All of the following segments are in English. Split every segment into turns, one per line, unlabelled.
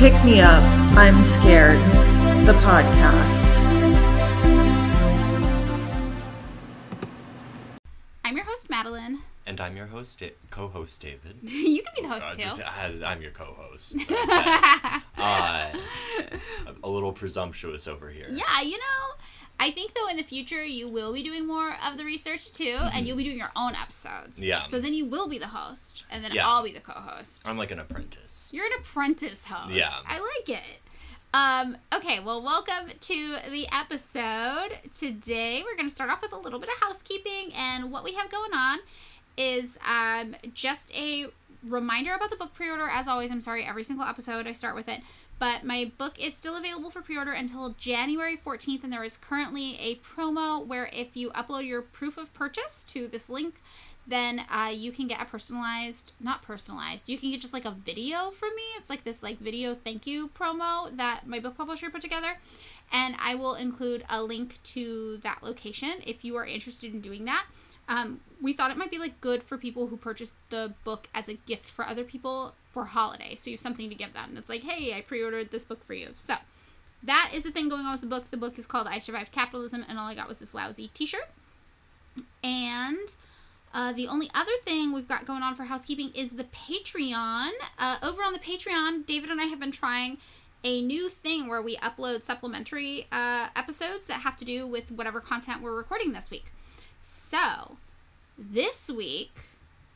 Welcome to Pick Me Up, I'm Scared, the podcast.
I'm your host, Madeline.
And I'm your host, Da- co-host David.
you can be the host
Uh,
too.
I- I'm your co-host. Uh, uh, a little presumptuous over here.
Yeah, you know, I think though in the future you will be doing more of the research too, and you'll be doing your own episodes.
Mm-hmm. Yeah.
So then you will be the host, and then
Yeah.
I'll be the co-host.
I'm like an apprentice.
You're an apprentice host.
Yeah.
I like it. Um, okay, well, welcome to the episode. Today, we're going to start off with a little bit of housekeeping, and what we have going on is um, just a reminder about the book pre order. As always, I'm sorry, every single episode I start with it, but my book is still available for pre order until January 14th, and there is currently a promo where if you upload your proof of purchase to this link, then uh, you can get a personalized not personalized you can get just like a video from me. It's like this like video thank you promo that my book publisher put together and i will include a link to that location if you are interested in doing that um, we thought it might be like good for people who purchased the book as a gift for other people for holiday so you have something to give them it's like hey i pre-ordered this book for you so that is the thing going on with the book the book is called i survived capitalism and all i got was this lousy t-shirt and uh, the only other thing we've got going on for housekeeping is the Patreon. Uh, over on the Patreon, David and I have been trying a new thing where we upload supplementary uh, episodes that have to do with whatever content we're recording this week. So, this week,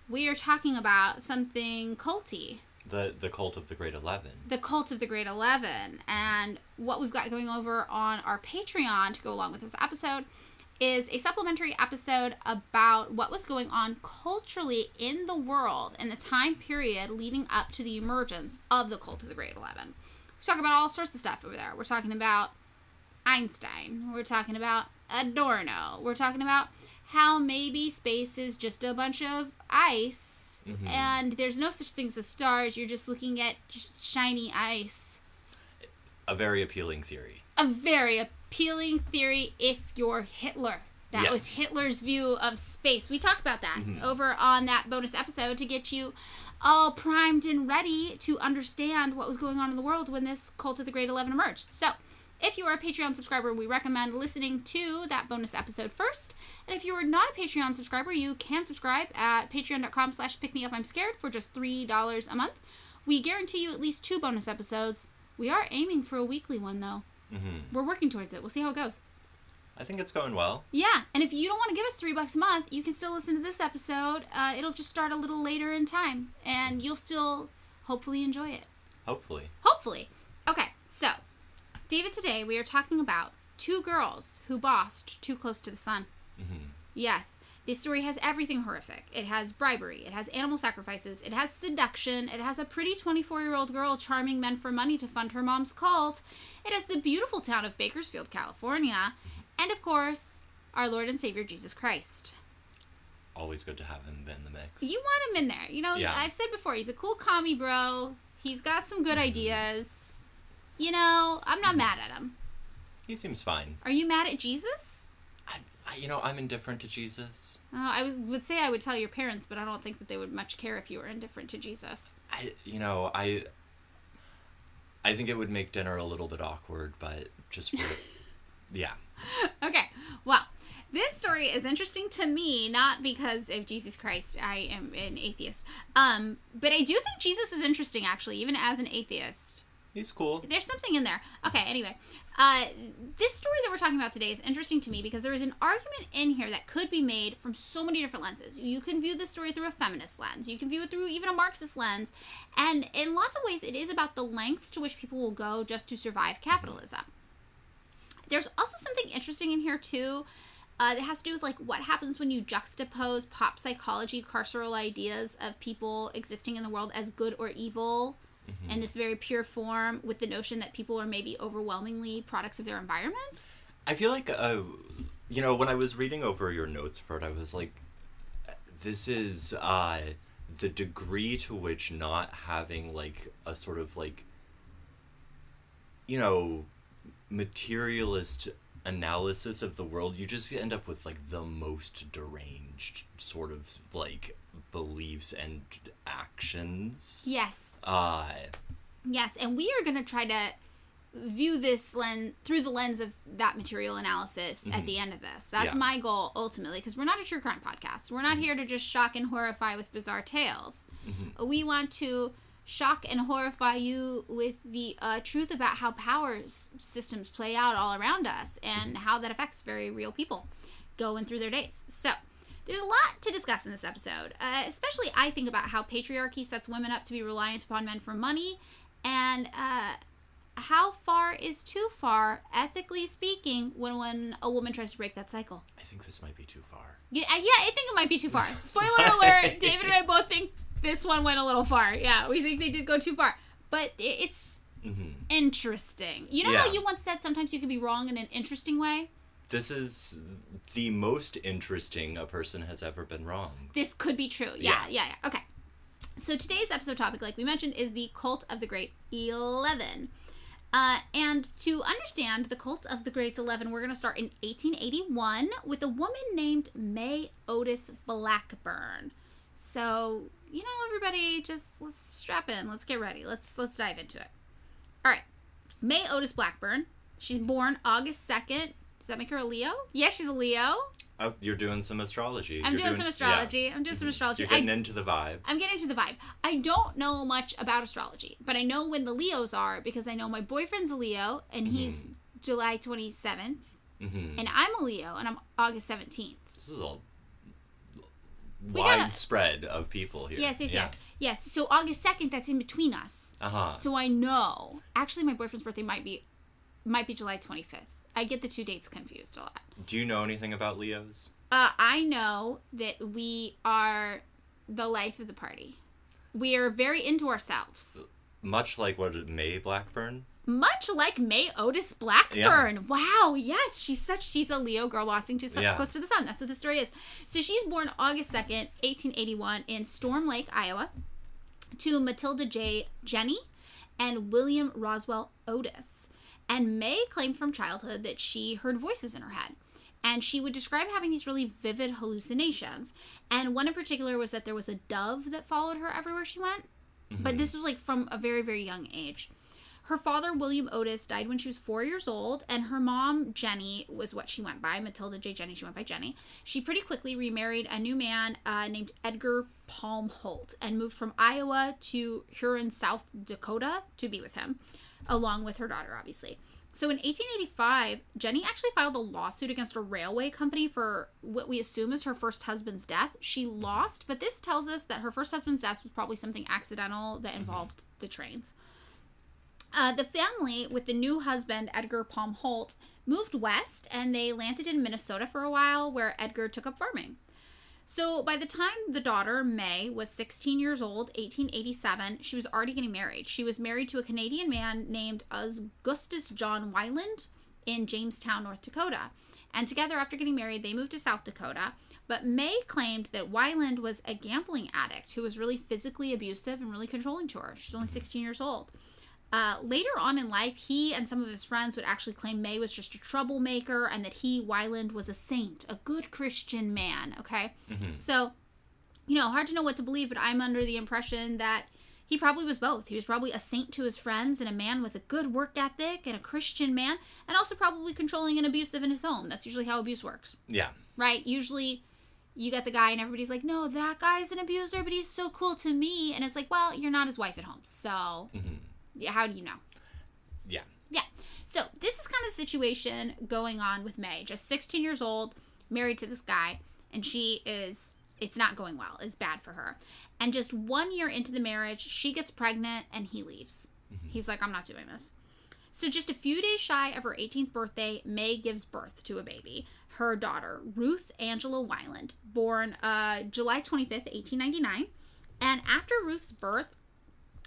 we are talking about something culty.
The the cult of the Great Eleven.
the cult of the great 11 and what we've got going over on our patreon to go along with this episode is a supplementary episode about what was going on culturally in the world in the time period leading up to the emergence of the cult of the great 11 we talk about all sorts of stuff over there. We're talking about einstein. We're talking about adorno. We're talking about how maybe space is just a bunch of ice
Mhm.
and there's no such things as stars you're just looking at sh- shiny ice
A very appealing theory.
a very appealing theory if you're hitler that was hitler's view of space we talk about that
Mhm.
over on that bonus episode to get you all primed and ready to understand what was going on in the world when this cult of the great 11 emerged so if you are a patreon subscriber we recommend listening to that bonus episode first. And if you are not a patreon subscriber you can subscribe at patreon.com slash pick me up i'm scared for just three dollars a month. We guarantee you at least two bonus episodes. We are aiming for a weekly one though.
Hmm
we're working towards it. We'll see how it goes.
I think it's going well.
yeah and if you don't want to give us three bucks a month you can still listen to this episode. Uh, it'll just start a little later in time and you'll still hopefully enjoy it.
Hopefully.
Hopefully. Okay, so, David, today we are talking about two girls who bossed too close to the sun.
hmm
Yes, this story has everything horrific. It has bribery, it has animal sacrifices, it has seduction, it has a pretty 24 year old girl charming men for money to fund her mom's cult, it has the beautiful town of Bakersfield, California, and of course, our Lord and Savior Jesus Christ.
Always good to have him in the mix.
You want him in there. You know,
Yeah.
I've said before, he's a cool commie bro. He's got some good ideas. You know, I'm not mad at him.
He seems fine.
Are you mad at Jesus?
I, I, you know, I'm indifferent to Jesus.
Uh, I was would say I would tell your parents, but I don't think that they would much care if you were indifferent to Jesus.
I, you know, I, I think it would make dinner a little bit awkward, but just for, yeah.
Okay, well, this story is interesting to me not because of Jesus Christ. I am an atheist, um, but I do think Jesus is interesting actually, even as an atheist.
He's cool.
there's something in there. Okay, anyway. Uh, this story that we're talking about today is interesting to me because there is an argument in here that could be made from so many different lenses. You can view this story through a feminist lens, you can view it through even a Marxist lens, and in lots of ways, it is about the lengths to which people will go just to survive capitalism. There's also something interesting in here, too. Uh, that has to do with like what happens when you juxtapose pop psychology carceral ideas of people existing in the world as good or evil in this very pure form with the notion that people are maybe overwhelmingly products of their environments.
I feel like, uh, you know, when I was reading over your notes for it, I was like, this is uh, the degree to which not having like a sort of like, you know, materialist analysis of the world, you just end up with like the most deranged sort of like beliefs and actions.
Yes.
Uh
Yes, and we are going to try to view this lens through the lens of that material analysis at the end of this. That's
Yeah.
my goal ultimately because we're not a true crime podcast. We're not here to just shock and horrify with bizarre tales. We want to shock and horrify you with the uh, truth about how power s- systems play out all around us and how that affects very real people going through their days. So, there's a lot to discuss in this episode, uh, especially I think about how patriarchy sets women up to be reliant upon men for money and uh, how far is too far, ethically speaking, when, when a woman tries to break that cycle.
I think this might be too far.
Yeah, uh, yeah, I think it might be too far. Spoiler alert: David and I both think this one went a little far. Yeah, we think they did go too far, but it's
hmm
interesting. You know how you once said sometimes you can be wrong in an interesting way.
This is the most interesting a person has ever been wrong.
This could be true. Yeah,
Yeah.
yeah, yeah. Okay. So today's episode topic, like we mentioned, is the cult of the Great Eleven. Uh, and to understand the cult of the Great Eleven, we're going to start in 1881 with a woman named May Otis Blackburn. So you know, everybody, just let's strap in. Let's get ready. Let's let's dive into it. All right, May Otis Blackburn. She's born August 2nd. Does that make her a Leo? Yeah, she's a Leo.
Oh, you're doing some astrology.
I'm
You're
doing, some
yeah.
astrology. I'm doing some astrology.
You're getting
I,
into the vibe.
I'm getting into the vibe. I don't know much about astrology, but I know when the Leos are because I know my boyfriend's a Leo and he's July 27th,
hmm
and I'm a Leo and I'm August 17th.
This is all
We gotta-
widespread of people here.
Yes, yes,
yeah.
yes. Yes, so August 2nd, that's in between us.
Uh huh.
So I know. Actually, my boyfriend's birthday might be might be July 25th. I get the two dates confused a lot.
Do you know anything about Leos?
Uh, I know that we are the life of the party. We are very into ourselves.
Much like what May Blackburn.
Much like May Otis Blackburn. Wow, yes, she's such she's a Leo girl lost to sun,
Yeah.
close to the sun. That's what the story is. So she's born August 2nd, 1881 in Storm Lake, Iowa, to Matilda J. Jenny and William Roswell Otis. And May claimed from childhood that she heard voices in her head. And she would describe having these really vivid hallucinations. And one in particular was that there was a dove that followed her everywhere she went. But this was like from a very, very young age. Her father, William Otis, died when she was four years old, and her mom, Jenny, was what she went by. Matilda J. Jenny, she went by Jenny. She pretty quickly remarried a new man uh, named Edgar Palm Holt and moved from Iowa to Huron, South Dakota to be with him, along with her daughter, obviously. So in 1885, Jenny actually filed a lawsuit against a railway company for what we assume is her first husband's death. She lost, but this tells us that her first husband's death was probably something accidental that involved the trains. Uh, the family, with the new husband, Edgar Palm Holt, moved west and they landed in Minnesota for a while where Edgar took up farming. So by the time the daughter, May, was 16 years old, 1887, she was already getting married. She was married to a Canadian man named Augustus John Wyland in Jamestown, North Dakota. And together, after getting married, they moved to South Dakota. But May claimed that Wyland was a gambling addict who was really physically abusive and really controlling to her. She's only 16 years old. Uh, later on in life, he and some of his friends would actually claim May was just a troublemaker and that he, Wyland, was a saint, a good Christian man. Okay? So, you know, hard to know what to believe, but I'm under the impression that he probably was both. He was probably a saint to his friends and a man with a good work ethic and a Christian man, and also probably controlling and abusive in his home. That's usually how abuse works,
Yeah.
right? Usually you get the guy and everybody's like, no, that guy's an abuser, but he's so cool to me. And it's like, well, you're not his wife at home. So, yeah, how do you know?
Yeah.
Yeah. So this is kind of the situation going on with May. Just 16 years old, married to this guy, and she is it's not going well. It's bad for her. And just one year into the marriage, she gets pregnant and he leaves. He's like, I'm not doing this. So just a few days shy of her 18th birthday, May gives birth to a baby. Her daughter, Ruth Angela Wyland, born uh, July 25th, 1899. And after Ruth's birth,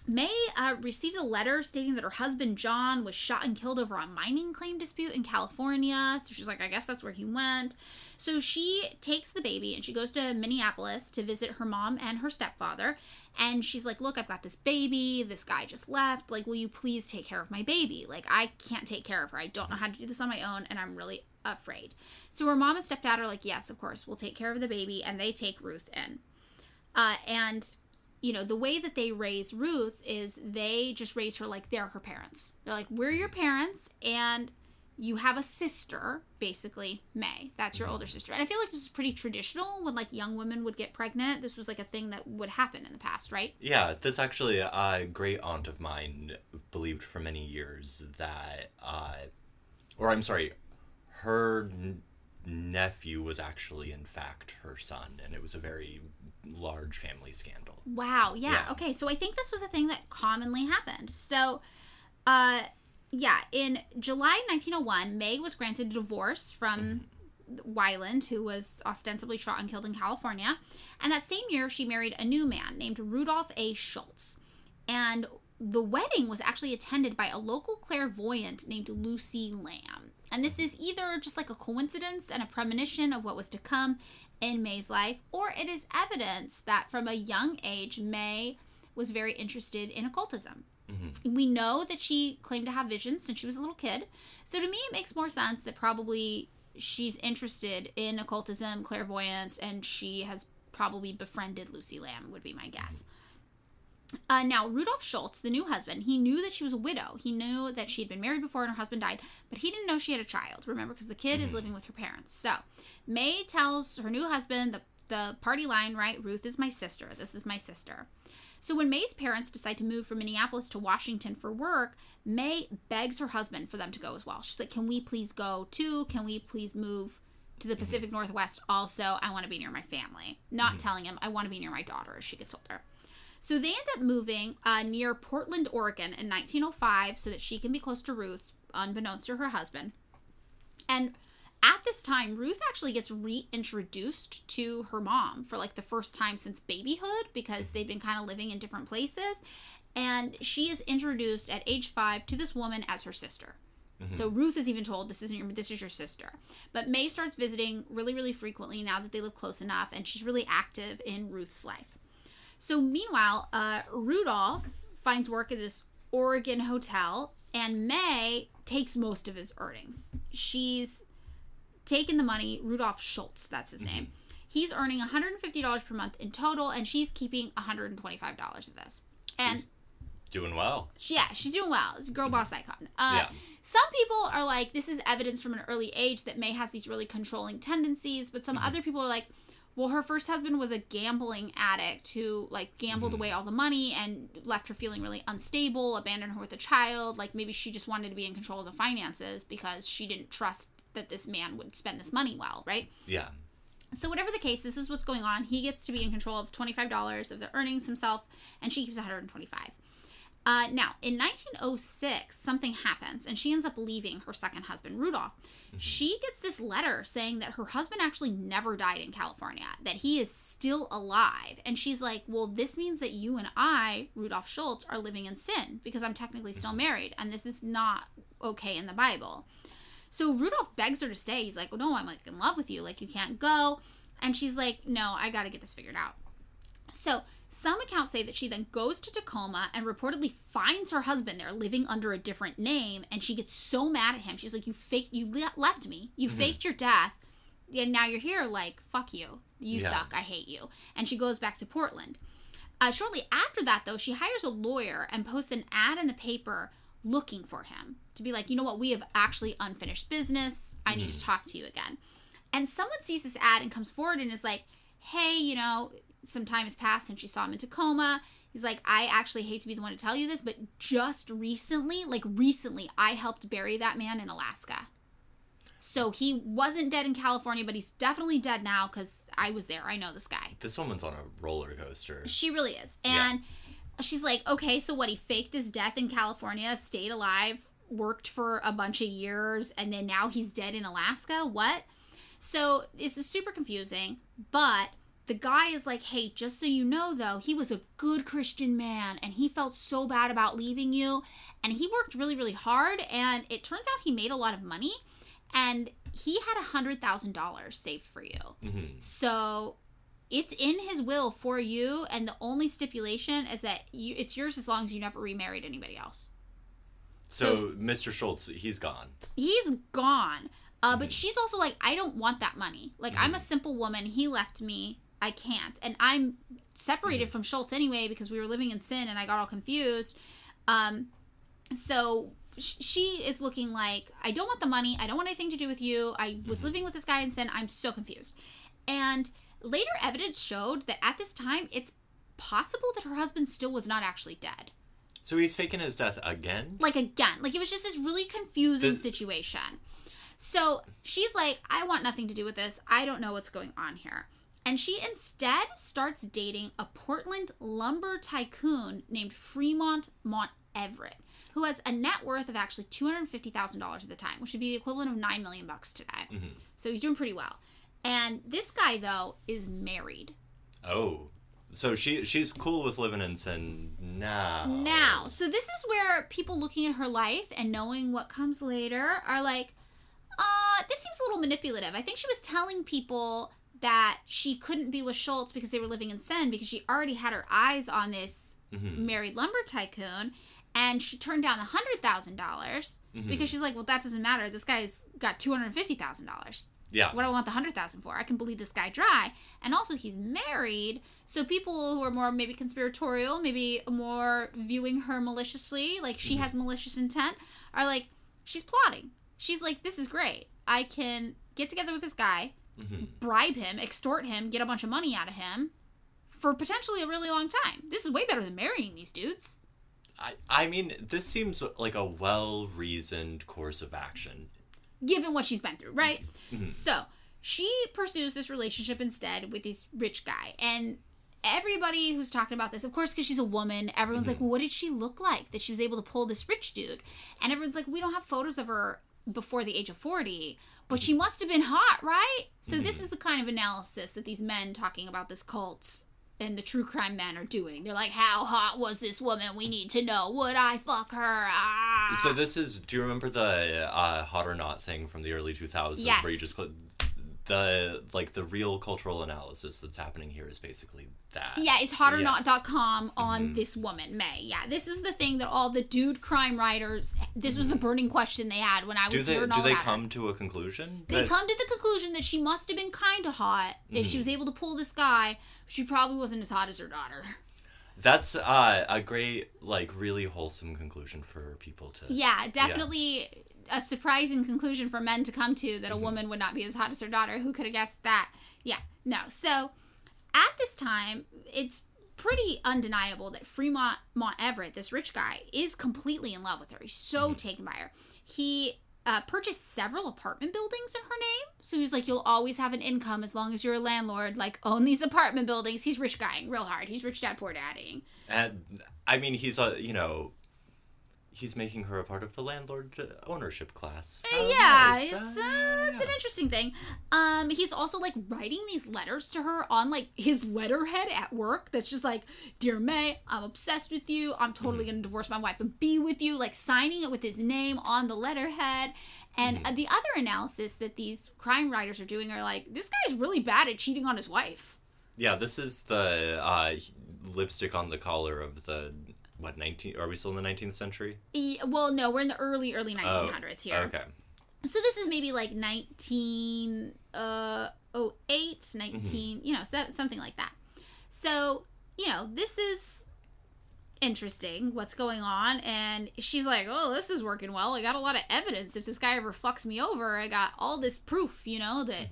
May uh, received a letter stating that her husband John was shot and killed over a mining claim dispute in California. So she's like, I guess that's where he went. So she takes the baby and she goes to Minneapolis to visit her mom and her stepfather. And she's like, Look, I've got this baby. This guy just left. Like, will you please take care of my baby? Like, I can't take care of her. I don't know how to do this on my own, and I'm really afraid. So her mom and stepdad are like, Yes, of course, we'll take care of the baby. And they take Ruth in. Uh, and you know, the way that they raise Ruth is they just raise her like they're her parents. They're like, we're your parents, and you have a sister, basically, May. That's your older sister. And I feel like this is pretty traditional when like young women would get pregnant. This was like a thing that would happen in the past, right?
Yeah, this actually a great aunt of mine believed for many years that, uh, or I'm sorry, her n- nephew was actually in fact her son, and it was a very large family scandal.
Wow. Yeah.
Yeah.
Okay. So I think this was a thing that commonly happened. So, uh, yeah, in July 1901, May was granted a divorce from Wyland, who was ostensibly shot and killed in California. And that same year, she married a new man named Rudolph A. Schultz. And the wedding was actually attended by a local clairvoyant named Lucy Lamb. And this is either just like a coincidence and a premonition of what was to come in May's life, or it is evidence that from a young age, May was very interested in occultism. Mm-hmm. We know that she claimed to have visions since she was a little kid. So to me, it makes more sense that probably she's interested in occultism, clairvoyance, and she has probably befriended Lucy Lamb, would be my guess. Uh, now, Rudolph Schultz, the new husband, he knew that she was a widow. He knew that she had been married before and her husband died, but he didn't know she had a child, remember, because the kid is mm-hmm. living with her parents. So, May tells her new husband the, the party line, right? Ruth is my sister. This is my sister. So, when May's parents decide to move from Minneapolis to Washington for work, May begs her husband for them to go as well. She's like, Can we please go too? Can we please move to the mm-hmm. Pacific Northwest also? I want to be near my family. Not mm-hmm. telling him, I want to be near my daughter as she gets older. So they end up moving uh, near Portland, Oregon in 1905 so that she can be close to Ruth, unbeknownst to her husband. And at this time, Ruth actually gets reintroduced to her mom for like the first time since babyhood because they've been kind of living in different places. And she is introduced at age five to this woman as her sister. So Ruth is even told this isn't your this is your sister. But May starts visiting really really frequently now that they live close enough and she's really active in Ruth's life. So meanwhile, uh, Rudolph finds work at this Oregon hotel, and May takes most of his earnings. She's taken the money. Rudolph Schultz, that's his name. He's earning $150 per month in total, and she's keeping $125 of this. And
She's doing well.
yeah, she's doing well. It's a girl boss icon. Uh,
Yeah.
Some people are like, this is evidence from an early age that May has these really controlling tendencies, but some other people are like, well, her first husband was a gambling addict who like gambled mm-hmm. away all the money and left her feeling really unstable, abandoned her with a child. Like maybe she just wanted to be in control of the finances because she didn't trust that this man would spend this money well, right?
Yeah.
So whatever the case, this is what's going on. He gets to be in control of twenty-five dollars of the earnings himself, and she keeps one hundred and twenty-five. Uh, now, in 1906, something happens, and she ends up leaving her second husband, Rudolph. She gets this letter saying that her husband actually never died in California, that he is still alive. And she's like, Well, this means that you and I, Rudolph Schultz, are living in sin because I'm technically still married, and this is not okay in the Bible. So Rudolph begs her to stay. He's like, No, I'm like in love with you. Like, you can't go. And she's like, No, I got to get this figured out. So, some accounts say that she then goes to Tacoma and reportedly finds her husband there living under a different name and she gets so mad at him. She's like, "You faked you le- left me. You faked your death. And now you're here like, fuck you. You
Yeah.
suck. I hate you." And she goes back to Portland. Uh, shortly after that, though, she hires a lawyer and posts an ad in the paper looking for him to be like, you know what, we have actually unfinished business. I need to talk to you again. And someone sees this ad and comes forward and is like, hey, you know, some time has passed since you saw him in Tacoma. He's like, I actually hate to be the one to tell you this, but just recently, like recently, I helped bury that man in Alaska. So he wasn't dead in California, but he's definitely dead now because I was there. I know this guy.
This woman's on a roller coaster.
She really is.
Yeah.
And she's like, okay, so what? He faked his death in California, stayed alive, worked for a bunch of years, and then now he's dead in Alaska? What? So this is super confusing, but the guy is like, hey, just so you know, though, he was a good Christian man and he felt so bad about leaving you. And he worked really, really hard. And it turns out he made a lot of money and he had a $100,000 saved for you.
Mhm.
So it's in his will for you, and the only stipulation is that you, it's yours as long as you never remarried anybody else.
So, Mr. Schultz, he's gone.
He's gone. Uh, But she's also like, I don't want that money. Like, I'm a simple woman. He left me. I can't. And I'm separated from Schultz anyway because we were living in sin and I got all confused. Um, so sh- she is looking like, I don't want the money. I don't want anything to do with you. I was living with this guy in sin. I'm so confused. And later evidence showed that at this time, it's possible that her husband still was not actually dead.
So he's faking his death again?
Like, again, like it was just this really confusing situation. So she's like, I want nothing to do with this. I don't know what's going on here. And she instead starts dating a Portland lumber tycoon named Fremont Mont Everett, who has a net worth of actually $250,000 at the time, which would be the equivalent of 9 million bucks today. So he's doing pretty well. And this guy though is married.
Oh. So she she's cool with living in sin now.
Now, so this is where people looking at her life and knowing what comes later are like, uh, this seems a little manipulative. I think she was telling people that she couldn't be with Schultz because they were living in sin because she already had her eyes on this
Mm-hmm.
married lumber tycoon and she turned down a hundred thousand dollars
Mm-hmm.
because she's like, well, that doesn't matter. This guy's got two hundred fifty thousand dollars.
Yeah.
What do I want the hundred thousand for? I can bleed this guy dry. And also, he's married, so people who are more maybe conspiratorial, maybe more viewing her maliciously, like she has malicious intent, are like, she's plotting. She's like, this is great. I can get together with this guy, Mm-hmm. bribe him, extort him, get a bunch of money out of him for potentially a really long time. This is way better than marrying these dudes.
I, I mean, this seems like a well reasoned course of action.
given what she's been through, right? Mm-hmm. Mm-hmm. So she pursues this relationship instead with this rich guy. And everybody who's talking about this, of course, because she's a woman, everyone's like, well, what did she look like that she was able to pull this rich dude? And everyone's like, we don't have photos of her before the age of 40, but she must have been hot, right? So this is the kind of analysis that these men talking about this cult and the true crime men are doing. They're like, how hot was this woman? We need to know. Would I fuck her? Ah.
So this is. Do you remember the uh, hot or not thing from the early two thousands,
Yes.
where you just the like the real cultural analysis that's happening here is basically that.
Yeah, it's
Yeah. Mm-hmm.
hotornot.com on this woman, May. Yeah, this is the thing that all the dude crime writers, this was the burning question they had when I was
Mm-hmm. Do they
hearing
do they
about her.
come to a conclusion?
They
that-
come to the conclusion that she must have been kind of hot if
Mm-hmm.
she was able to pull this guy. She probably wasn't as hot as her daughter.
That's uh, a great, like, really wholesome conclusion for people to.
Yeah, definitely a surprising conclusion for men to come to
Mm-hmm.
that a woman would not be as hot as her daughter. Who could have guessed that? Yeah, no. So at this time, it's pretty undeniable that Fremont Mont Everett, this rich guy, is completely in love with her. He's so
Mm-hmm.
taken by her. He uh, purchased several apartment buildings in her name. So he's like, you'll always have an income as long as you're a landlord. Like, own these apartment buildings. He's rich guying real hard. He's rich dad, poor daddying.
And I mean, he's a you know, he's making her a part of the landlord uh, ownership class. Oh,
yeah,
nice.
it's
Uh,
uh, it's an interesting thing. Um, he's also like writing these letters to her on like his letterhead at work. That's just like, "Dear May, I'm obsessed with you. I'm totally
Mm-hmm.
gonna divorce my wife and be with you." Like signing it with his name on the letterhead. And
Mm-hmm.
uh, the other analysis that these crime writers are doing are like, this guy's really bad at cheating on his wife.
Yeah, this is the uh, lipstick on the collar of the what nineteen? Are we still in the nineteenth century?
E- well, no, we're in the early early
Oh,
1900s here.
Okay.
So this is maybe like 19 uh 08, 19, you know, so, something like that. So, you know, this is interesting what's going on and she's like, "Oh, this is working well. I got a lot of evidence if this guy ever fucks me over. I got all this proof, you know, that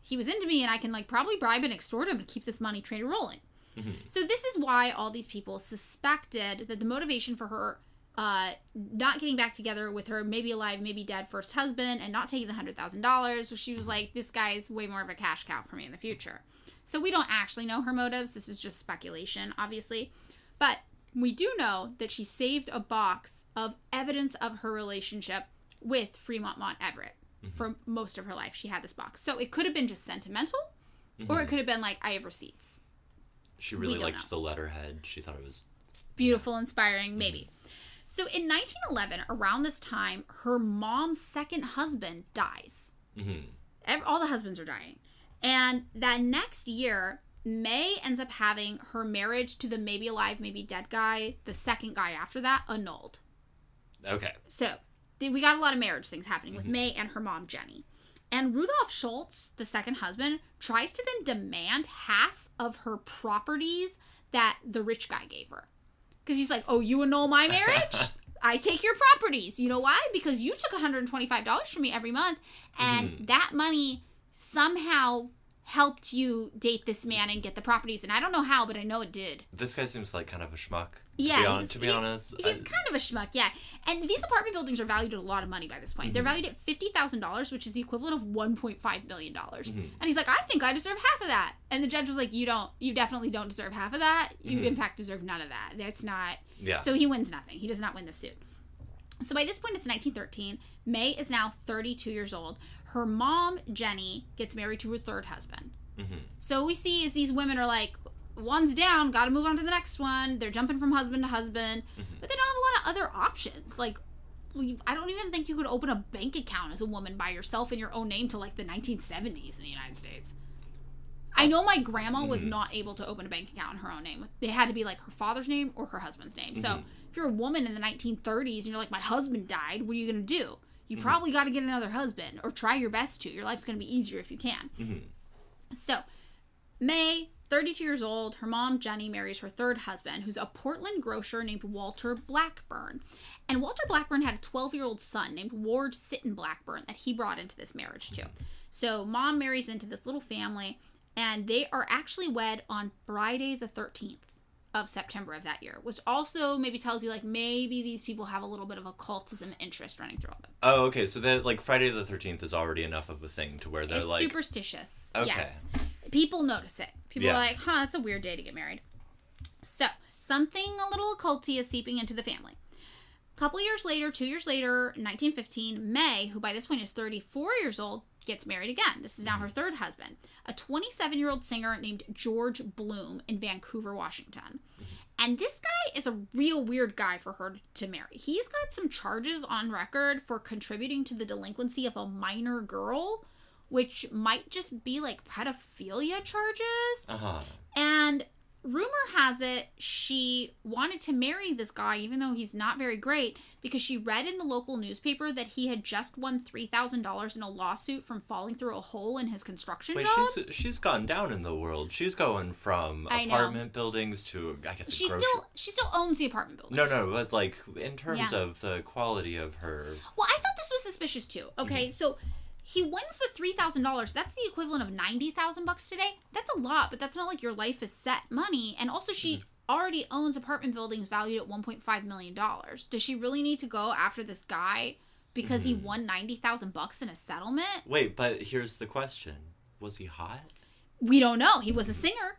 he was into me and I can like probably bribe and extort him to keep this money train rolling." Mm-hmm. So this is why all these people suspected that the motivation for her uh, not getting back together with her maybe alive, maybe dead first husband and not taking the hundred thousand dollars. So she was mm-hmm. like, "This guy's way more of a cash cow for me in the future." So we don't actually know her motives. This is just speculation, obviously, but we do know that she saved a box of evidence of her relationship with Fremont Mont Everett mm-hmm. for most of her life. She had this box, so it could have been just sentimental, or it could have been like, "I have receipts."
She really liked
know.
the letterhead. She thought it was.
beautiful, inspiring, maybe. So in 1911, around this time, her mom's second husband dies.
Mhm.
All the husbands are dying. And that next year, May ends up having her marriage to the maybe alive, maybe dead guy, the second guy after that, annulled.
Okay.
So we got a lot of marriage things happening with May and her mom, Jenny. And Rudolph Schultz, the second husband, tries to then demand half of her properties that the rich guy gave her. Because he's like, oh, you annul my marriage? I take your properties. You know why? Because you took $125 from me every month, and mm. that money somehow helped you date this man and get the properties. And I don't know how, but I know it did.
This guy seems like kind of a schmuck.
Yeah,
To be,
he's-
to be
he-
honest.
He's
I-
kind of a schmuck, yeah. And these apartment buildings are valued at a lot of money by this point.
Mm-hmm.
They're valued at fifty thousand dollars, which is the equivalent of one point five million dollars.
Mm-hmm.
And he's like, I think I deserve half of that. And the judge was like, You don't. You definitely don't deserve half of that. You in fact deserve none of that. That's not.
Mm-hmm. Yeah.
So he wins nothing. He does not win the suit. So by this point, it's 1913. May is now 32 years old. Her mom, Jenny, gets married to her third husband.
Mm-hmm.
So we see is these women are like, one's down, got to move on to the next one. They're jumping from husband to husband, mm-hmm. but they don't have a lot of other options. Like, I don't even think you could open a bank account as a woman by yourself in your own name till like the 1970s in the United States. I know my grandma was mm-hmm. not able to open a bank account in her own name. They had to be like her father's name or her husband's name. So mm-hmm. if you're a woman in the 1930s and you're like, my husband died, what are you going to do? You mm-hmm. probably got to get another husband or try your best to. Your life's going to be easier if you can. Mm-hmm. So, May, 32 years old, her mom, Jenny, marries her third husband, who's a Portland grocer named Walter Blackburn. And Walter Blackburn had a 12 year old son named Ward Sitten Blackburn that he brought into this marriage too. Mm-hmm. So, mom marries into this little family, and they are actually wed on Friday the 13th of September of that year, which also maybe tells you like maybe these people have a little bit of occultism interest running through them.
Oh, okay. So that like Friday the Thirteenth is already enough of a thing to where they're
It's
like,
superstitious.
Okay.
Yes. People notice it. People
Yeah.
are like, huh, that's a weird day to get married. So, something a little occulty is seeping into the family. A couple years later, two years later, 1915, May, who by this point is 34 years old, gets married again. This is now her third husband, a 27 year old singer named George Bloom in Vancouver, Washington. And this guy is a real weird guy for her to marry. He's got some charges on record for contributing to the delinquency of a minor girl, which might just be like pedophilia charges.
uh huh.
And rumor has it she wanted to marry this guy, even though he's not very great, because she read in the local newspaper that he had just won $3,000 in a lawsuit from falling through a hole in his construction
Wait,
job.
she's she's gone down in the world. She's going from
I know.
apartment buildings to I guess a
she
grocery.
still she still owns the apartment building.
No, no, but like in terms
Yeah.
of the quality of her.
Well, I thought this was suspicious too. Okay, mm-hmm. so he wins the three thousand dollars. That's the equivalent of ninety thousand bucks today. That's a lot, but that's not like your life is set money. And also, she mm-hmm. already owns apartment buildings valued at one point five million dollars. Does she really need to go after this guy because he mm-hmm. won ninety thousand bucks in a settlement?
Wait, but here's the question: Was he hot?
We don't know. He was a mm-hmm. singer.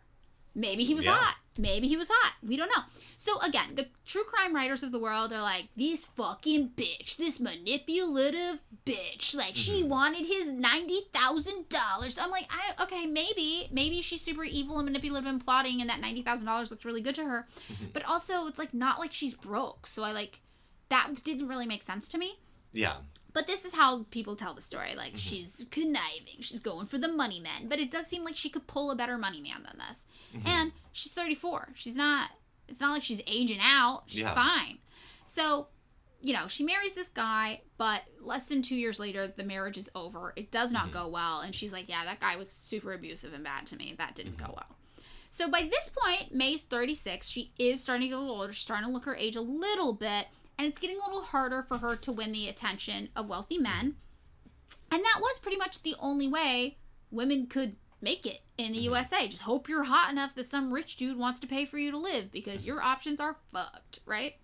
Maybe he was
Yeah.
hot. Maybe he was hot. We don't know. So again, the true crime writers of the world are like, this fucking bitch, this manipulative bitch. Like she mm-hmm. wanted his ninety thousand dollars. I'm like, I okay, maybe, maybe she's super evil and manipulative and plotting, and that ninety thousand dollars looked really good to her. Mm-hmm. But also, it's like not like she's broke. So I like that didn't really make sense to me.
Yeah.
But this is how people tell the story. Like mm-hmm. she's conniving, she's going for the money man. But it does seem like she could pull a better money man than this. Mm-hmm. And she's 34. She's not. It's not like she's aging out. She's
Yeah.
fine. So, you know, she marries this guy, but less than two years later, the marriage is over. It does not mm-hmm. go well, and she's like, "Yeah, that guy was super abusive and bad to me. That didn't go mm-hmm. well." So by this point, May's 36. She is starting to get a little older. She's starting to look her age a little bit, and it's getting a little harder for her to win the attention of wealthy men. And that was pretty much the only way women could make it in the mm-hmm. USA. Just hope you're hot enough that some rich dude wants to pay for you to live because your options are fucked, right?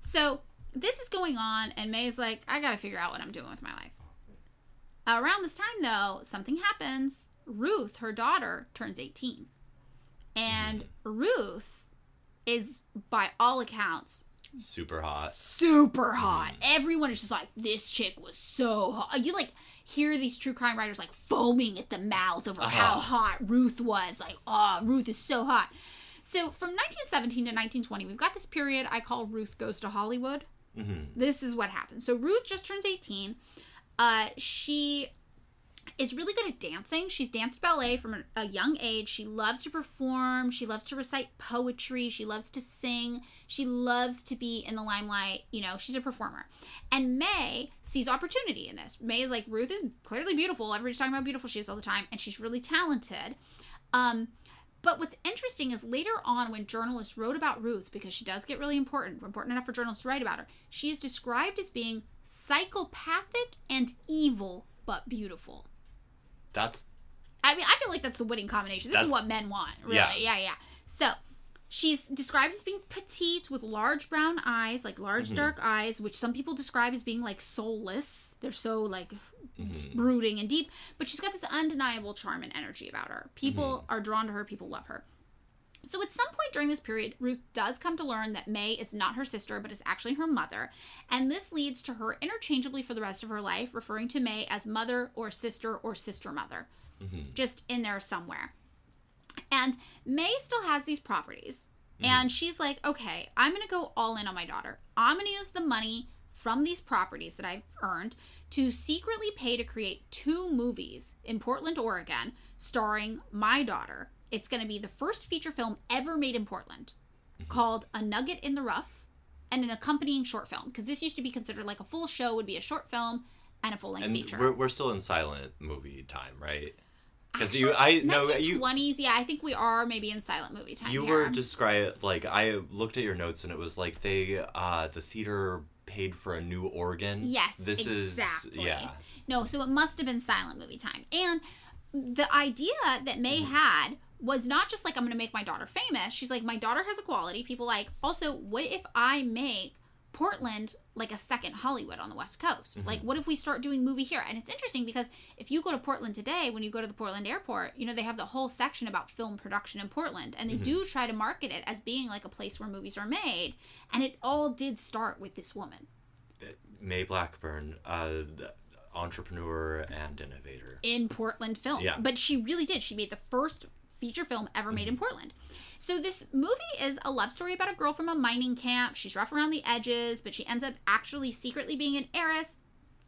So this is going on, and May's like, I gotta figure out what I'm doing with my life. Around this time, though, something happens. Ruth, her daughter, turns 18. And mm-hmm. Ruth is, by all accounts,
Super hot.
super hot. Mm-hmm. Everyone is just like, this chick was so hot. You like hear these true crime writers like foaming at the mouth over how
Uh-huh.
hot Ruth was. Like, oh, Ruth is so hot. So from 1917 to 1920, we've got this period I call Ruth Goes to Hollywood. This is what happens. So Ruth just turns 18. Uh, she is really good at dancing. She's danced ballet from a young age. She loves to perform. She loves to recite poetry. She loves to sing. She loves to be in the limelight. You know, she's a performer. And May sees opportunity in this. May is like, Ruth is clearly beautiful. Everybody's talking about beautiful she is all the time, and she's really talented. Um, but what's interesting is later on, when journalists wrote about Ruth, because she does get really important, important enough for journalists to write about her, she is described as being psychopathic and evil, but beautiful.
That's
I mean, I feel like that's the winning combination. This is what men want, really.
Yeah.
Yeah, yeah. So she's described as being petite with large brown eyes, like large
Mm-hmm.
dark eyes, which some people describe as being like soulless. They're so like
Mm-hmm.
brooding and deep, but she's got this undeniable charm and energy about her. People
Mm-hmm.
are drawn to her. People love her. So at some point during this period, Ruth does come to learn that May is not her sister, but is actually her mother. And this leads to her interchangeably for the rest of her life referring to May as mother or sister or sister mother. Just in there somewhere. And May still has these properties. Mm-hmm. And she's like, okay, I'm going to go all in on my daughter. I'm going to use the money from these properties that I've earned to secretly pay to create two movies in Portland, Oregon, starring my daughter. It's going to be the first feature film ever made in Portland mm-hmm. called A Nugget in the Rough and an accompanying short film. Because this used to be considered like a full show would be a short film and a full length
and
feature.
we're, we're still in silent movie time, right? Because you, I no, you
1920s, yeah, I think we are maybe in silent movie time.
you
here.
were described like I looked at your notes and it was like they uh the theater paid for a new organ.
Yes,
this
exactly.
is yeah.
No, so it must have been silent movie time. And the idea that May
Mm-hmm.
had was not just like I'm going to make my daughter famous. She's like my daughter has a quality. People like also what if I make Portland like a second Hollywood on the West Coast?
Mm-hmm.
Like what if we start doing movie here? And it's interesting because if you go to Portland today, when you go to the Portland airport, you know they have the whole section about film production in Portland and they
Mm-hmm.
do try to market it as being like a place where movies are made. And it all did start with this woman.
May Blackburn, uh, the entrepreneur and innovator.
in Portland film.
Yeah.
But she really did. She made the first feature film ever made in mm-hmm. Portland. So this movie is a love story about a girl from a mining camp. She's rough around the edges, but she ends up actually secretly being an heiress.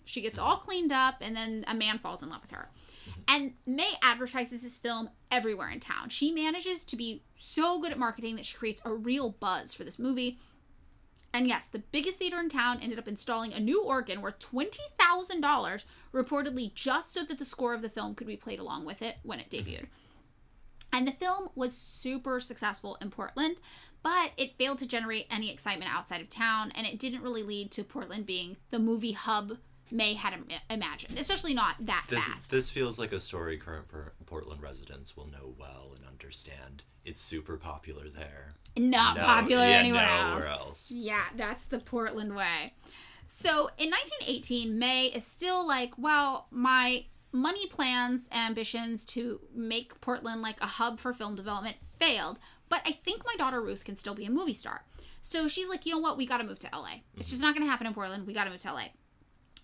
She gets mm-hmm. all cleaned up and then a man falls in love with her. Mm-hmm. And May advertises this film everywhere in town. She manages to be so good at marketing that she creates a real buzz for this movie. And yes, the biggest theater in town ended up installing a new organ worth $20,000, reportedly just so that the score of the film could be played along with it when it debuted. And the film was super successful in Portland, but it failed to generate any excitement outside of town, and it didn't really lead to Portland being the movie hub May had im- imagined, especially not that
This
fast.
this feels like a story current per- Portland residents will know well and understand. It's super popular there.
not
No,
popular
yeah,
anywhere else.
else.
Yeah, that's the Portland way. So in 1918, May is still like, well, my money plans and ambitions to make Portland like a hub for film development failed, but I think my daughter Ruth can still be a movie star. So she's like, you know what? We got to move to LA. It's just not going to happen in Portland. We got to move to LA.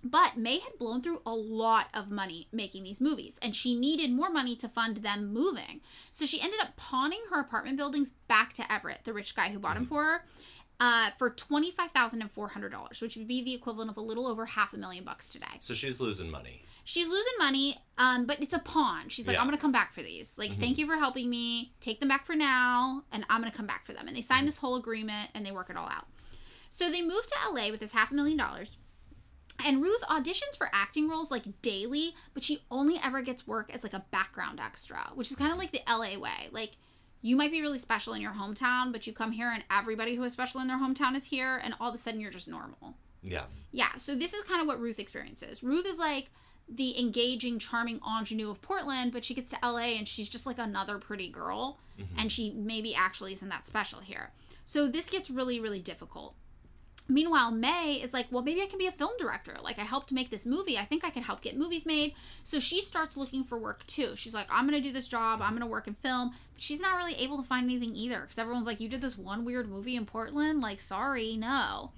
But May had blown through a lot of money making these movies, and she needed more money to fund them moving. So she ended up pawning her apartment buildings back to Everett, the rich guy who bought them mm-hmm. for her, uh, for twenty five thousand and four hundred dollars, which would be the equivalent of a little over half a million bucks today.
So she's losing money.
She's losing money, um, but it's a pawn. She's like,
Yeah.
I'm gonna come back for these. Like, thank you for helping me. Take them back for now, and I'm gonna come back for them. And they sign this whole agreement, and they work it all out. So they move to LA with this half a million dollars. And Ruth auditions for acting roles like daily, but she only ever gets work as like a background extra, which is kind of like the LA way. Like you might be really special in your hometown, but you come here and everybody who is special in their hometown is here, and all of a sudden you're just normal.
Yeah.
Yeah, so this is kind of what Ruth experiences. Ruth is like the engaging, charming ingenue of Portland, but she gets to LA and she's just like another pretty girl, mm-hmm. and she maybe actually isn't that special here. So this gets really, really difficult. Meanwhile, May is like, well, maybe I can be a film director. Like, I helped make this movie. I think I could help get movies made. So she starts looking for work too. She's like, I'm going to do this job. I'm going to work in film. But she's not really able to find anything either because everyone's like, you did this one weird movie in Portland? Like, sorry, no.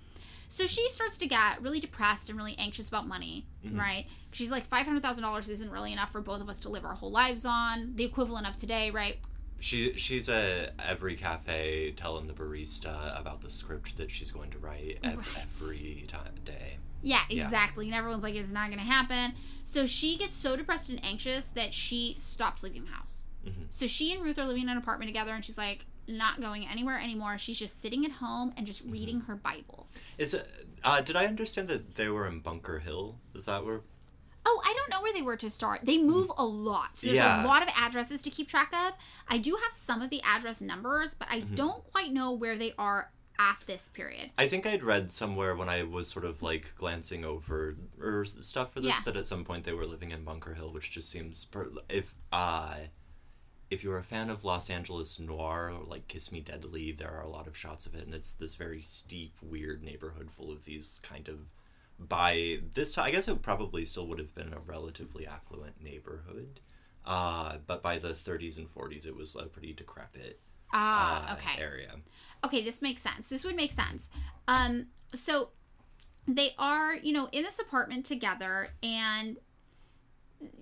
So she starts to get really depressed and really anxious about money, mm-hmm. right? She's like, $500,000 isn't really enough for both of us to live our whole lives on. The equivalent of today, right?
She she's at every cafe telling the barista about the script that she's going to write ev-
Right.
every time day.
Yeah,
Yeah.
exactly. And everyone's like, it's not going to happen. So she gets so depressed and anxious that she stops leaving the house.
Mhm.
So she and Ruth are living in an apartment together, and she's like, not going anywhere anymore. She's just sitting at home and just reading her Bible.
Is it? Uh, did I understand that they were in Bunker Hill? Is that where?
Oh, I don't know where they were to start. They move a lot. So there's
Yeah.
a lot of addresses to keep track of. I do have some of the address numbers, but I don't quite know where they are at this period.
I think I'd read somewhere when I was sort of like glancing over or stuff for this
Yeah.
that at some point they were living in Bunker Hill, which just seems per- if uh if you're a fan of Los Angeles noir or like Kiss Me Deadly, there are a lot of shots of it, and it's this very steep, weird neighborhood full of these kind of. By this time, I guess it probably still would have been a relatively affluent neighborhood, uh, but by the 30s and 40s, it was a pretty decrepit
Ah,
uh,
okay.
area.
okay this makes sense this would make sense um so they are you know in this apartment together and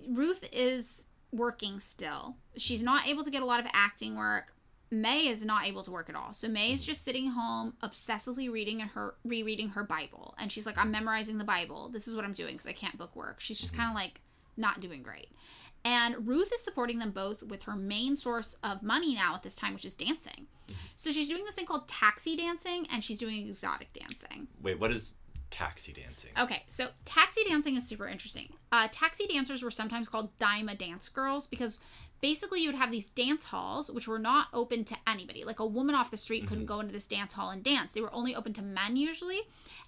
ruth is working still she's not able to get a lot of acting work may is not able to work at all so may is mm-hmm. just sitting home obsessively reading and her rereading her bible and she's like i'm memorizing the bible this is what i'm doing because i can't book work she's just mm-hmm. kind of like not doing great and Ruth is supporting them both with her main source of money now at this time, which is dancing. Mm-hmm. So she's doing this thing called taxi dancing and she's doing exotic dancing.
Wait, what is taxi dancing?
Okay, so taxi dancing is super interesting. Uh, taxi dancers were sometimes called dime-a-dance girls because basically you would have these dance halls which were not open to anybody. Like a woman off the street couldn't go into this dance hall and dance. They were only open to men usually.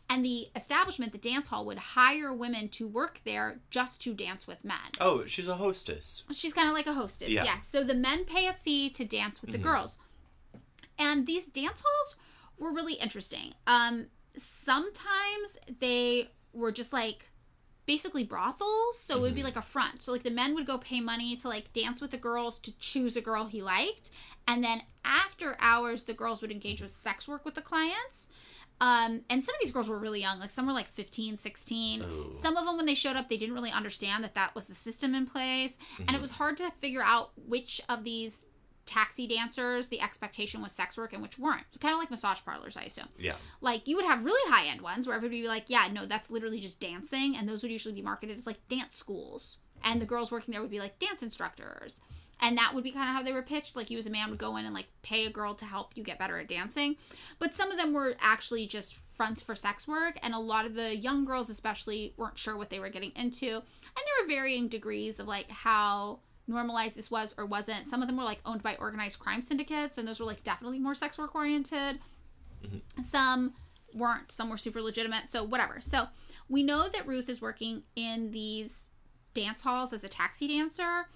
And the establishment, the dance hall, would hire women to work there just to dance with men.
Oh, she's a hostess.
She's kind of like a hostess.
Yeah.
Yes. So the men pay a fee to dance with the girls. And these dance halls were really interesting. Um sometimes they were just like basically brothels, so it would be like a front. So like the men would go pay money to like dance with the girls to choose a girl he liked, and then after hours the girls would engage with sex work with the clients. Um, and some of these girls were really young, like some were like 15, 16.
Oh.
Some of them, when they showed up, they didn't really understand that that was the system in place. And it was hard to figure out which of these taxi dancers the expectation was sex work and which weren't. It's kind of like massage parlors, I assume.
Yeah.
Like you would have really high end ones where everybody would be like, yeah, no, that's literally just dancing. And those would usually be marketed as like dance schools. And the girls working there would be like dance instructors. And that would be kind of how they were pitched. Like you as a man would go in and like pay a girl to help you get better at dancing. But some of them were actually just fronts for sex work. And a lot of the young girls, especially, weren't sure what they were getting into. And there were varying degrees of like how normalized this was or wasn't. Some of them were like owned by organized crime syndicates. And those were like definitely more sex work oriented mm-hmm. some weren't some were super legitimate so whatever so we know that ruth is working in these dance halls as a taxi dancer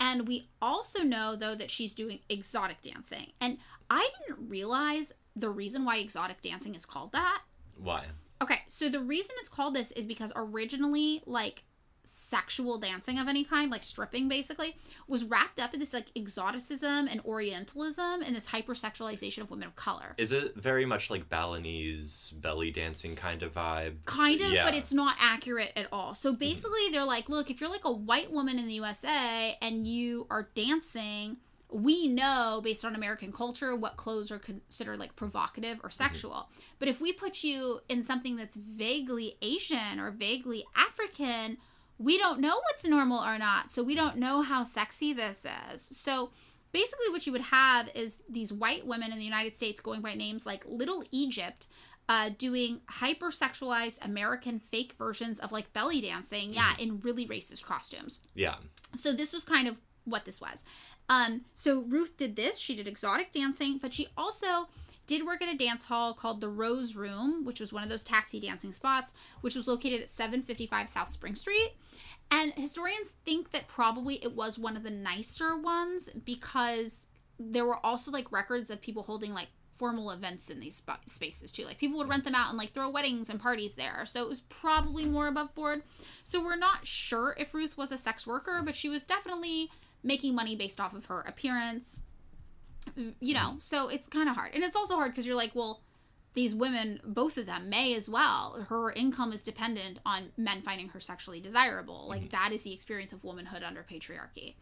and we also know though that she's doing exotic dancing and i didn't realize the reason why exotic dancing is called that
Why?
okay so the reason it's called this is because originally like sexual dancing of any kind like stripping basically was wrapped up in this like exoticism and orientalism and this hypersexualization of women of color.
Is it very much like Balinese belly dancing kind of vibe?
kind of
Yeah.
but it's not accurate at all. So mm-hmm. basically they're like look if you're like a white woman in the usa and you are dancing we know based on american culture what clothes are considered like provocative or mm-hmm. sexual. But if we put you in something that's vaguely asian or vaguely african we don't know what's normal or not so we don't know how sexy this is so basically what you would have is these white women in the united states going by names like little egypt uh, doing hypersexualized American fake versions of like belly dancing, yeah, in really racist costumes.
Yeah.
So this was kind of what this was. Um, so Ruth did this. She did exotic dancing, but she also did work at a dance hall called the Rose Room, which was one of those taxi dancing spots, which was located at 755 South Spring Street. And historians think that probably it was one of the nicer ones because there were also like records of people holding like formal events in these spa- spaces too. Like people would rent them out and like throw weddings and parties there. So it was probably more above board. So we're not sure if Ruth was a sex worker, but she was definitely making money based off of her appearance. You know, so it's kind of hard. And it's also hard because you're like, well, these women, both of them, May as well, her income is dependent on men finding her sexually desirable. Like, mm-hmm. that is the experience of womanhood under patriarchy.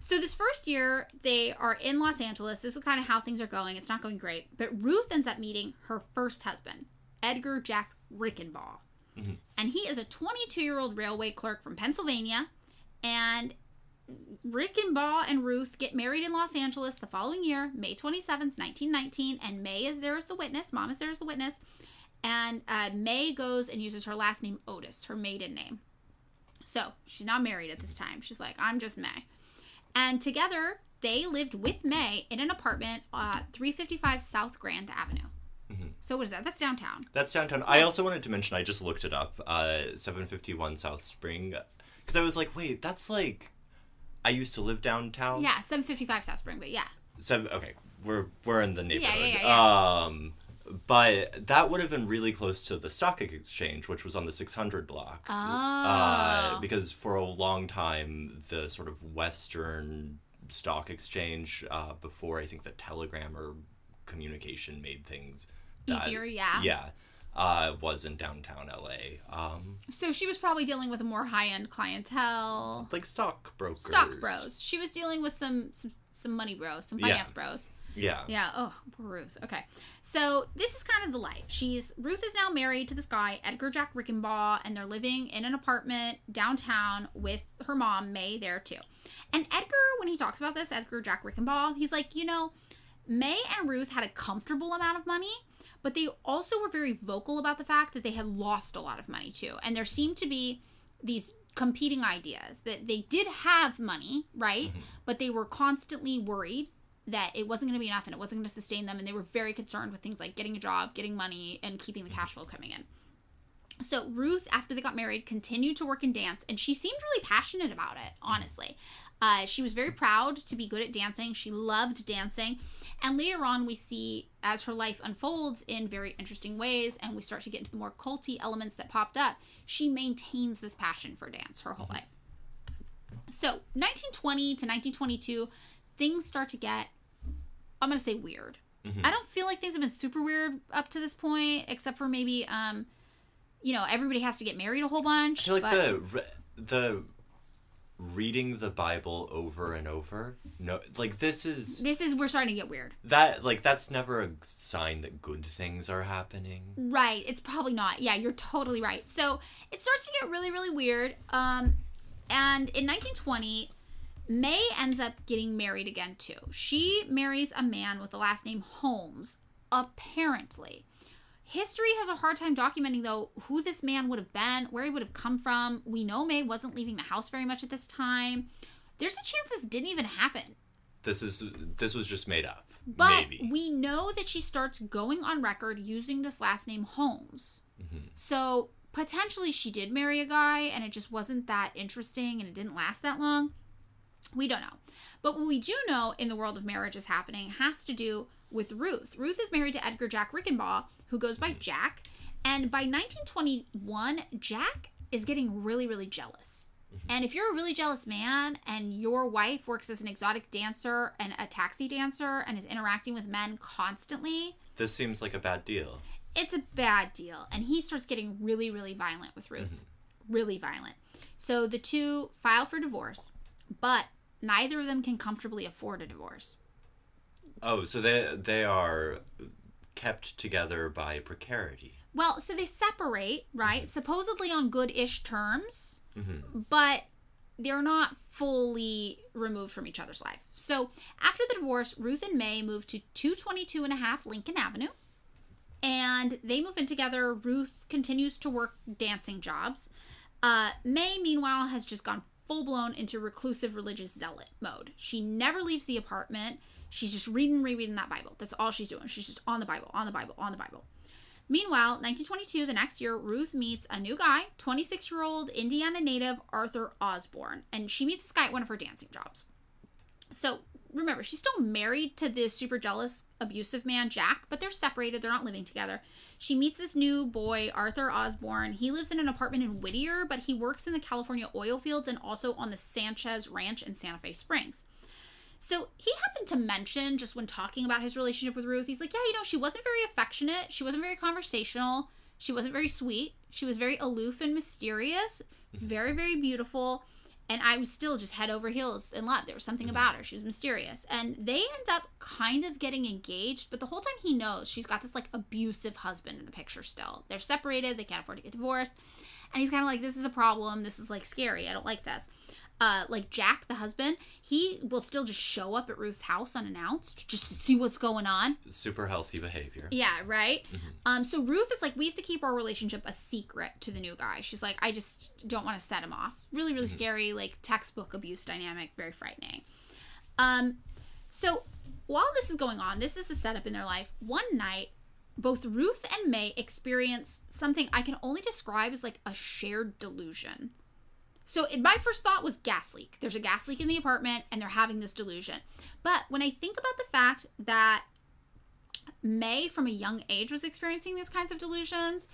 So this first year, they are in Los Angeles. This is kind of how things are going. It's not going great. But Ruth ends up meeting her first husband, Edgar Jack Rickenbaugh. Mm-hmm. And he is a 22 year old railway clerk from Pennsylvania. And Rickenbaugh and Baugh and Ruth get married in Los Angeles the following year, May 27th, 1919. And May is there as the witness. Mom is there as the witness. And uh, May goes and uses her last name, Otis, her maiden name. So she's not married at this time. She's like, I'm just May. And together, they lived with May in an apartment at 355 South Grand Avenue. So what is that? That's downtown.
That's downtown. I also wanted to mention. I just looked it up. Uh, seven fifty one South Spring, because I was like, wait, that's like, I used to live downtown.
Yeah, 755 South Spring, but yeah.
So okay, we're we're in the neighborhood.
yeah, yeah,
Um, but that would have been really close to the stock exchange, which was on the six hundred block.
Oh.
Uh, because for a long time, the sort of Western stock exchange, uh, before I think the telegram or communication made things that-
Easier, yeah.
Yeah. Uh, was in downtown LA. Um,
So she was probably dealing with a more high-end clientele.
like stock stockbrokers.
Stock bros. She was dealing with some some, some money bros, some
Yeah.
finance bros.
Yeah.
Yeah. Oh, poor Ruth. Okay. So this is kind of the life. She's Ruth is now married to this guy, Edgar Jack Rickenbaugh, and they're living in an apartment downtown with her mom, May, there too. And Edgar, when he talks about this, Edgar Jack Rickenbaugh, he's like, you know, May and Ruth had a comfortable amount of money, but they also were very vocal about the fact that they had lost a lot of money too. And there seemed to be these competing ideas that they did have money, right? Mm-hmm. But they were constantly worried that it wasn't going to be enough and it wasn't going to sustain them. And they were very concerned with things like getting a job, getting money, and keeping the mm-hmm. cash flow coming in. So Ruth, after they got married, continued to work in dance, and she seemed really passionate about it. Mm-hmm. Honestly, uh, she was very proud to be good at dancing. She loved dancing, and later on, we see as her life unfolds in very interesting ways, and we start to get into the more culty elements that popped up. She maintains this passion for dance her whole life. So 1920 to 1922, things start to get, I'm gonna say weird. I don't feel like things have been super weird up to this point, except for maybe, um, you know, everybody has to get married a whole bunch.
I feel like
but-
the the reading the Bible over and over. No, like this is
this is we're starting to get weird.
that like that's never a sign that good things are happening.
Right. It's probably not. Yeah, you're totally right. So it starts to get really, really weird. Um, and in 1920, May ends up getting married again too. She marries a man with the last name Holmes, apparently. History has a hard time documenting though who this man would have been, where he would have come from. We know May wasn't leaving the house very much at this time. There's a chance this didn't even happen.
This is this was just made up.
But
maybe.
we know that she starts going on record using this last name Holmes. Mm-hmm. So potentially she did marry a guy and it just wasn't that interesting and it didn't last that long. We don't know. But what we do know in the world of marriage is happening has to do with Ruth. Ruth is married to Edgar Jack Rickenbaugh, who goes by mm-hmm. Jack. And by 1921, Jack is getting really, really jealous. Mm-hmm. And if you're a really jealous man and your wife works as an exotic dancer and a taxi dancer and is interacting with men constantly,
this seems like a bad deal.
it's a bad deal. And he starts getting really, really violent with Ruth. Mm-hmm. Really violent. So the two file for divorce, but neither of them can comfortably afford a divorce.
Oh, so they they are kept together by precarity.
Well, so they separate, right? Supposedly on good ish terms, but they're not fully removed from each other's life. So after the divorce, Ruth and May move to 222 and a half Lincoln Avenue. And they move in together. Ruth continues to work dancing jobs. Uh, May, meanwhile, has just gone full blown into reclusive religious zealot mode. She never leaves the apartment. She's just reading, rereading that Bible. That's all she's doing. She's just on the Bible, on the Bible, on the Bible. Meanwhile, 1922, the next year, Ruth meets a new guy, 26 year old Indiana native Arthur Osborne, and she meets this guy at one of her dancing jobs. So remember, she's still married to this super jealous, abusive man, Jack, but they're separated. They're not living together. She meets this new boy, Arthur Osborne. He lives in an apartment in Whittier, but he works in the California oil fields and also on the Sanchez Ranch in Santa Fe Springs. So he happened to mention, just when talking about his relationship with Ruth, he's like, yeah, you know, she wasn't very affectionate. She wasn't very conversational. She wasn't very sweet. She was very aloof and mysterious, very, very beautiful. And I was still just head over heels in love. There was something mm-hmm. about her. She was mysterious. And they end up kind of getting engaged, but the whole time he knows she's got this like abusive husband in the picture still. They're separated, they can't afford to get divorced. And he's kind of like, this is a problem. This is like scary. I don't like this. Uh, like Jack, the husband, he will still just show up at Ruth's house unannounced just to see what's going on.
Super healthy behavior.
Yeah, right. Um, so Ruth is like, we have to keep our relationship a secret to the new guy. She's like, I just don't want to set him off. Really, really scary, like textbook abuse dynamic, very frightening. Um, so while this is going on, this is the setup in their life. One night, both Ruth and May experience something I can only describe as like a shared delusion. So it, my first thought was gas leak. There's a gas leak in the apartment and they're having this delusion. But when I think about the fact that May from a young age was experiencing these kinds of delusions,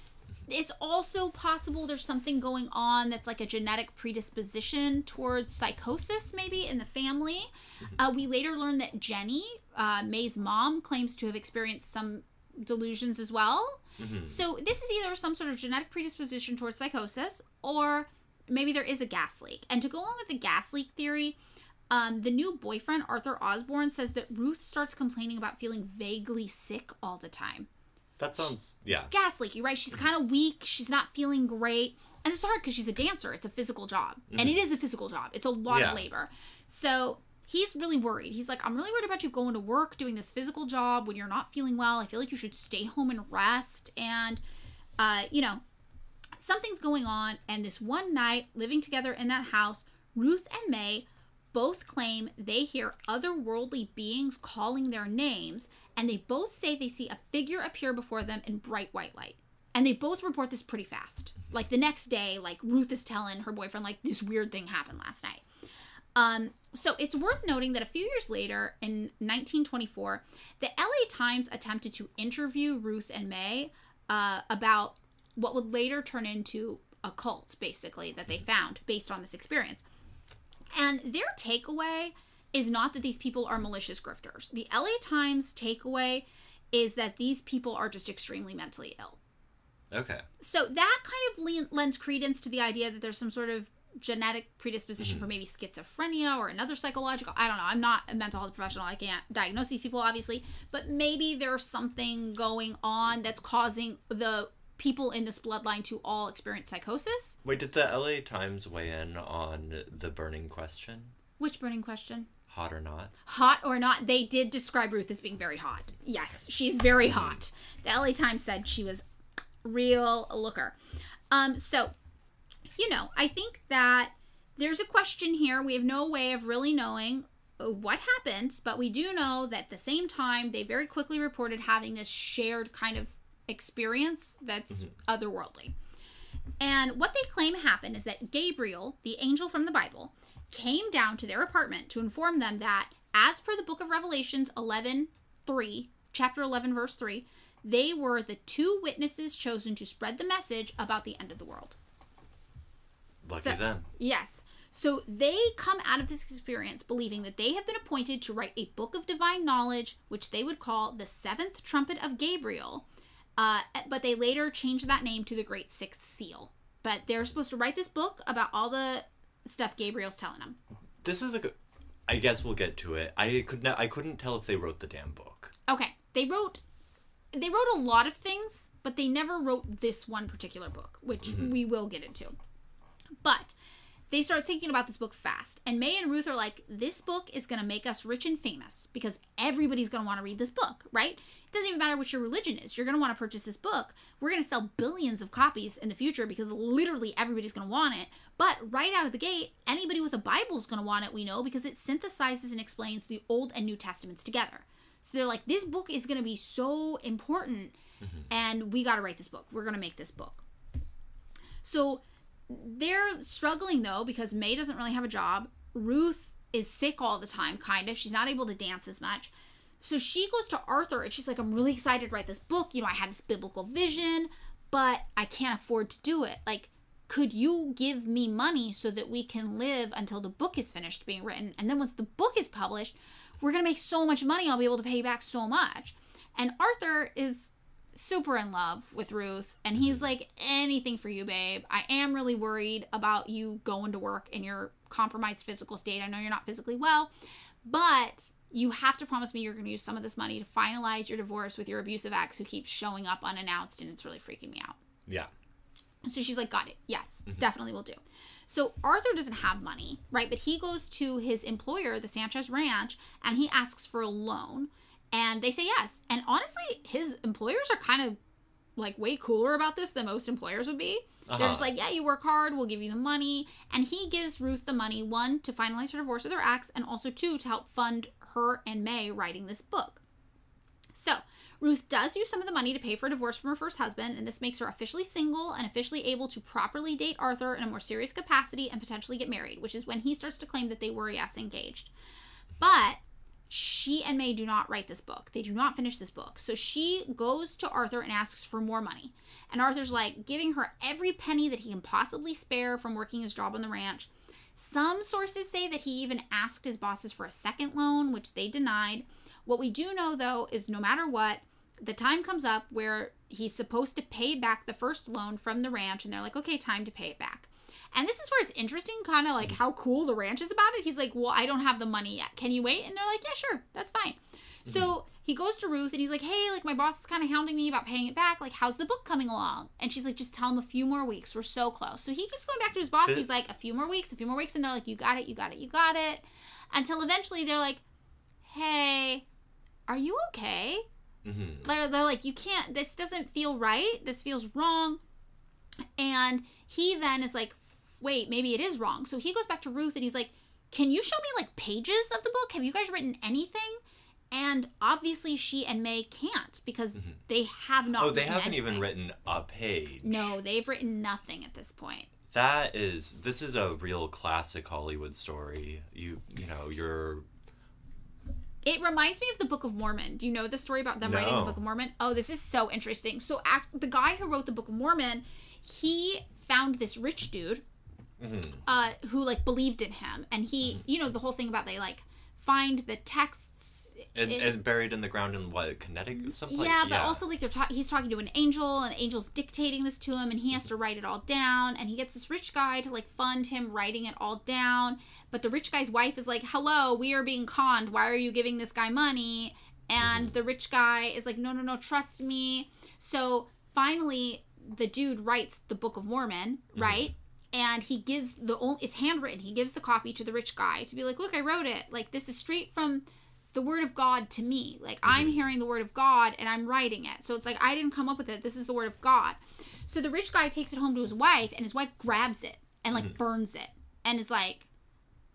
it's also possible there's something going on that's like a genetic predisposition towards psychosis, maybe in the family. Uh, we later learn that Jenny, uh, May's mom, claims to have experienced some delusions as well. So this is either some sort of genetic predisposition towards psychosis, or maybe there is a gas leak. And to go along with the gas leak theory, um, the new boyfriend, Arthur Osborne, says that Ruth starts complaining about feeling vaguely sick all the time
That sounds yeah.
gas leaky, right? She's kind of weak. She's not feeling great. And it's hard because she's a dancer. It's a physical job. And it is a physical job. It's a lot
Yeah.
of labor. So he's really worried. He's like, I'm really worried about you going to work, doing this physical job when you're not feeling well. I feel like you should stay home and rest. And, uh, you know, something's going on. And this one night, living together in that house, Ruth and May both claim they hear otherworldly beings calling their names, and they both say they see a figure appear before them in bright white light. And they both report this pretty fast. Like the next day, like Ruth is telling her boyfriend, like, this weird thing happened last night. Um, so it's worth noting that a few years later, in 1924, the LA Times attempted to interview Ruth and May uh, about what would later turn into a cult, basically, that they found based on this experience. And their takeaway is not that these people are malicious grifters. The LA Times takeaway is that these people are just extremely mentally ill.
Okay.
So that kind of lends credence to the idea that there's some sort of genetic predisposition for mm-hmm. maybe schizophrenia or another psychological. I don't know. I'm not a mental health professional. I can't diagnose these people, obviously. But maybe there's something going on that's causing the people in this bloodline to all experience psychosis.
Wait, did the LA Times weigh in on the burning question?
Which burning question?
Hot or not?
hot or not, they did describe Ruth as being very hot. Yes, she's very hot. The LA Times said she was real looker. Um, so, you know, I think that there's a question here. We have no way of really knowing what happened, but we do know that at the same time, they very quickly reported having this shared kind of experience that's mm-hmm. otherworldly. And what they claim happened is that Gabriel, the angel from the Bible, came down to their apartment to inform them that, as per the book of Revelations 11 3, chapter 11, verse 3, they were the two witnesses chosen to spread the message about the end of the world.
Lucky
So-
them.
Yes. So they come out of this experience believing that they have been appointed to write a book of divine knowledge, which they would call the seventh trumpet of Gabriel. Uh, but they later changed that name to the Great Sixth Seal. But they're supposed to write this book about all the stuff Gabriel's telling them.
This is a good. I guess we'll get to it. I could not. I couldn't tell if they wrote the damn book.
Okay, they wrote they wrote a lot of things, but they never wrote this one particular book, which we will get into. But they start thinking about this book fast, and May and Ruth are like, "This book is going to make us rich and famous because everybody's going to want to read this book, right? It doesn't even matter what your religion is. You're going to want to purchase this book. We're going to sell billions of copies in the future because literally everybody's going to want it. But right out of the gate, anybody with a Bible is going to want it. We know because it synthesizes and explains the Old and New Testaments together." So they're like, this book is going to be so important, mm-hmm. and we got to write this book. We're going to make this book. So they're struggling though because May doesn't really have a job. Ruth is sick all the time, kind of. She's not able to dance as much. So she goes to Arthur and she's like, I'm really excited to write this book. You know, I had this biblical vision, but I can't afford to do it. Like, could you give me money so that we can live until the book is finished being written? And then once the book is published, we're going to make so much money. I'll be able to pay you back so much. And Arthur is super in love with Ruth, and he's mm-hmm. like, anything for you, babe. I am really worried about you going to work in your compromised physical state. I know you're not physically well, but you have to promise me you're going to use some of this money to finalize your divorce with your abusive ex who keeps showing up unannounced, and it's really freaking me out.
Yeah.
So she's like, got it. Yes, mm-hmm. definitely will do. So Arthur doesn't have money, right? But he goes to his employer, the Sanchez Ranch, and he asks for a loan. And they say yes. And honestly, his employers are kind of like way cooler about this than most employers would be. They're just
Uh-huh.
like, yeah, you work hard, we'll give you the money. And he gives Ruth the money, one, to finalize her divorce with her ex, and also two, to help fund her and May writing this book. So, Ruth does use some of the money to pay for a divorce from her first husband, and this makes her officially single and officially able to properly date Arthur in a more serious capacity and potentially get married, which is when he starts to claim that they were, yes, engaged. But she and May do not write this book. They do not finish this book. So she goes to Arthur and asks for more money. And Arthur's like giving her every penny that he can possibly spare from working his job on the ranch. Some sources say that he even asked his bosses for a second loan, which they denied. What we do know, though, is no matter what, the time comes up where he's supposed to pay back the first loan from the ranch, and they're like, okay, time to pay it back. And this is where it's interesting, kind of like how cool the ranch is about it. He's like, well, I don't have the money yet. Can you wait? And they're like, yeah, sure, that's fine. So he goes to Ruth and he's like, hey, like my boss is kind of hounding me about paying it back. Like, how's the book coming along? And she's like, just tell him a few more weeks. We're so close. So he keeps going back to his boss. He's like, a few more weeks, a few more weeks. And they're like, you got it, you got it, you got it. Until eventually they're like, hey, are you okay?
hmm
They're, they're like, you can't, this doesn't feel right. This feels wrong. And he then is like, wait, maybe it is wrong. So he goes back to Ruth and he's like, can you show me like pages of the book? Have you guys written anything? And obviously she and May can't because mm-hmm. they have not
Oh, they haven't even written a page.
No, they've written nothing at this point.
That is this is a real classic Hollywood story. You you know, you're
It reminds me of the Book of Mormon. Do you know the story about them writing the Book of Mormon? Oh, this is so interesting. So, act, the guy who wrote the Book of Mormon, he found this rich dude Mm-hmm. uh, who like believed in him, and he, mm-hmm. you know, the whole thing about they like find the texts.
and,
in-
and buried in the ground in what Connecticut mm, someplace.
yeah, but also like they're ta- he's talking to an angel, and the angel's dictating this to him, and he has to mm-hmm. write it all down. And he gets this rich guy to like fund him writing it all down. But the rich guy's wife is like, "Hello, we are being conned. Why are you giving this guy money?" And the rich guy is like, "No, no, no, trust me." So finally, the dude writes the Book of Mormon, right? And he gives the only it's handwritten. He gives the copy to the rich guy to be like, "Look, I wrote it. Like this is straight from." the word of God to me. Like I'm mm-hmm. hearing the word of God and I'm writing it. So it's like I didn't come up with it. This is the word of God. So the rich guy takes it home to his wife and his wife grabs it and like mm-hmm. burns it and is like,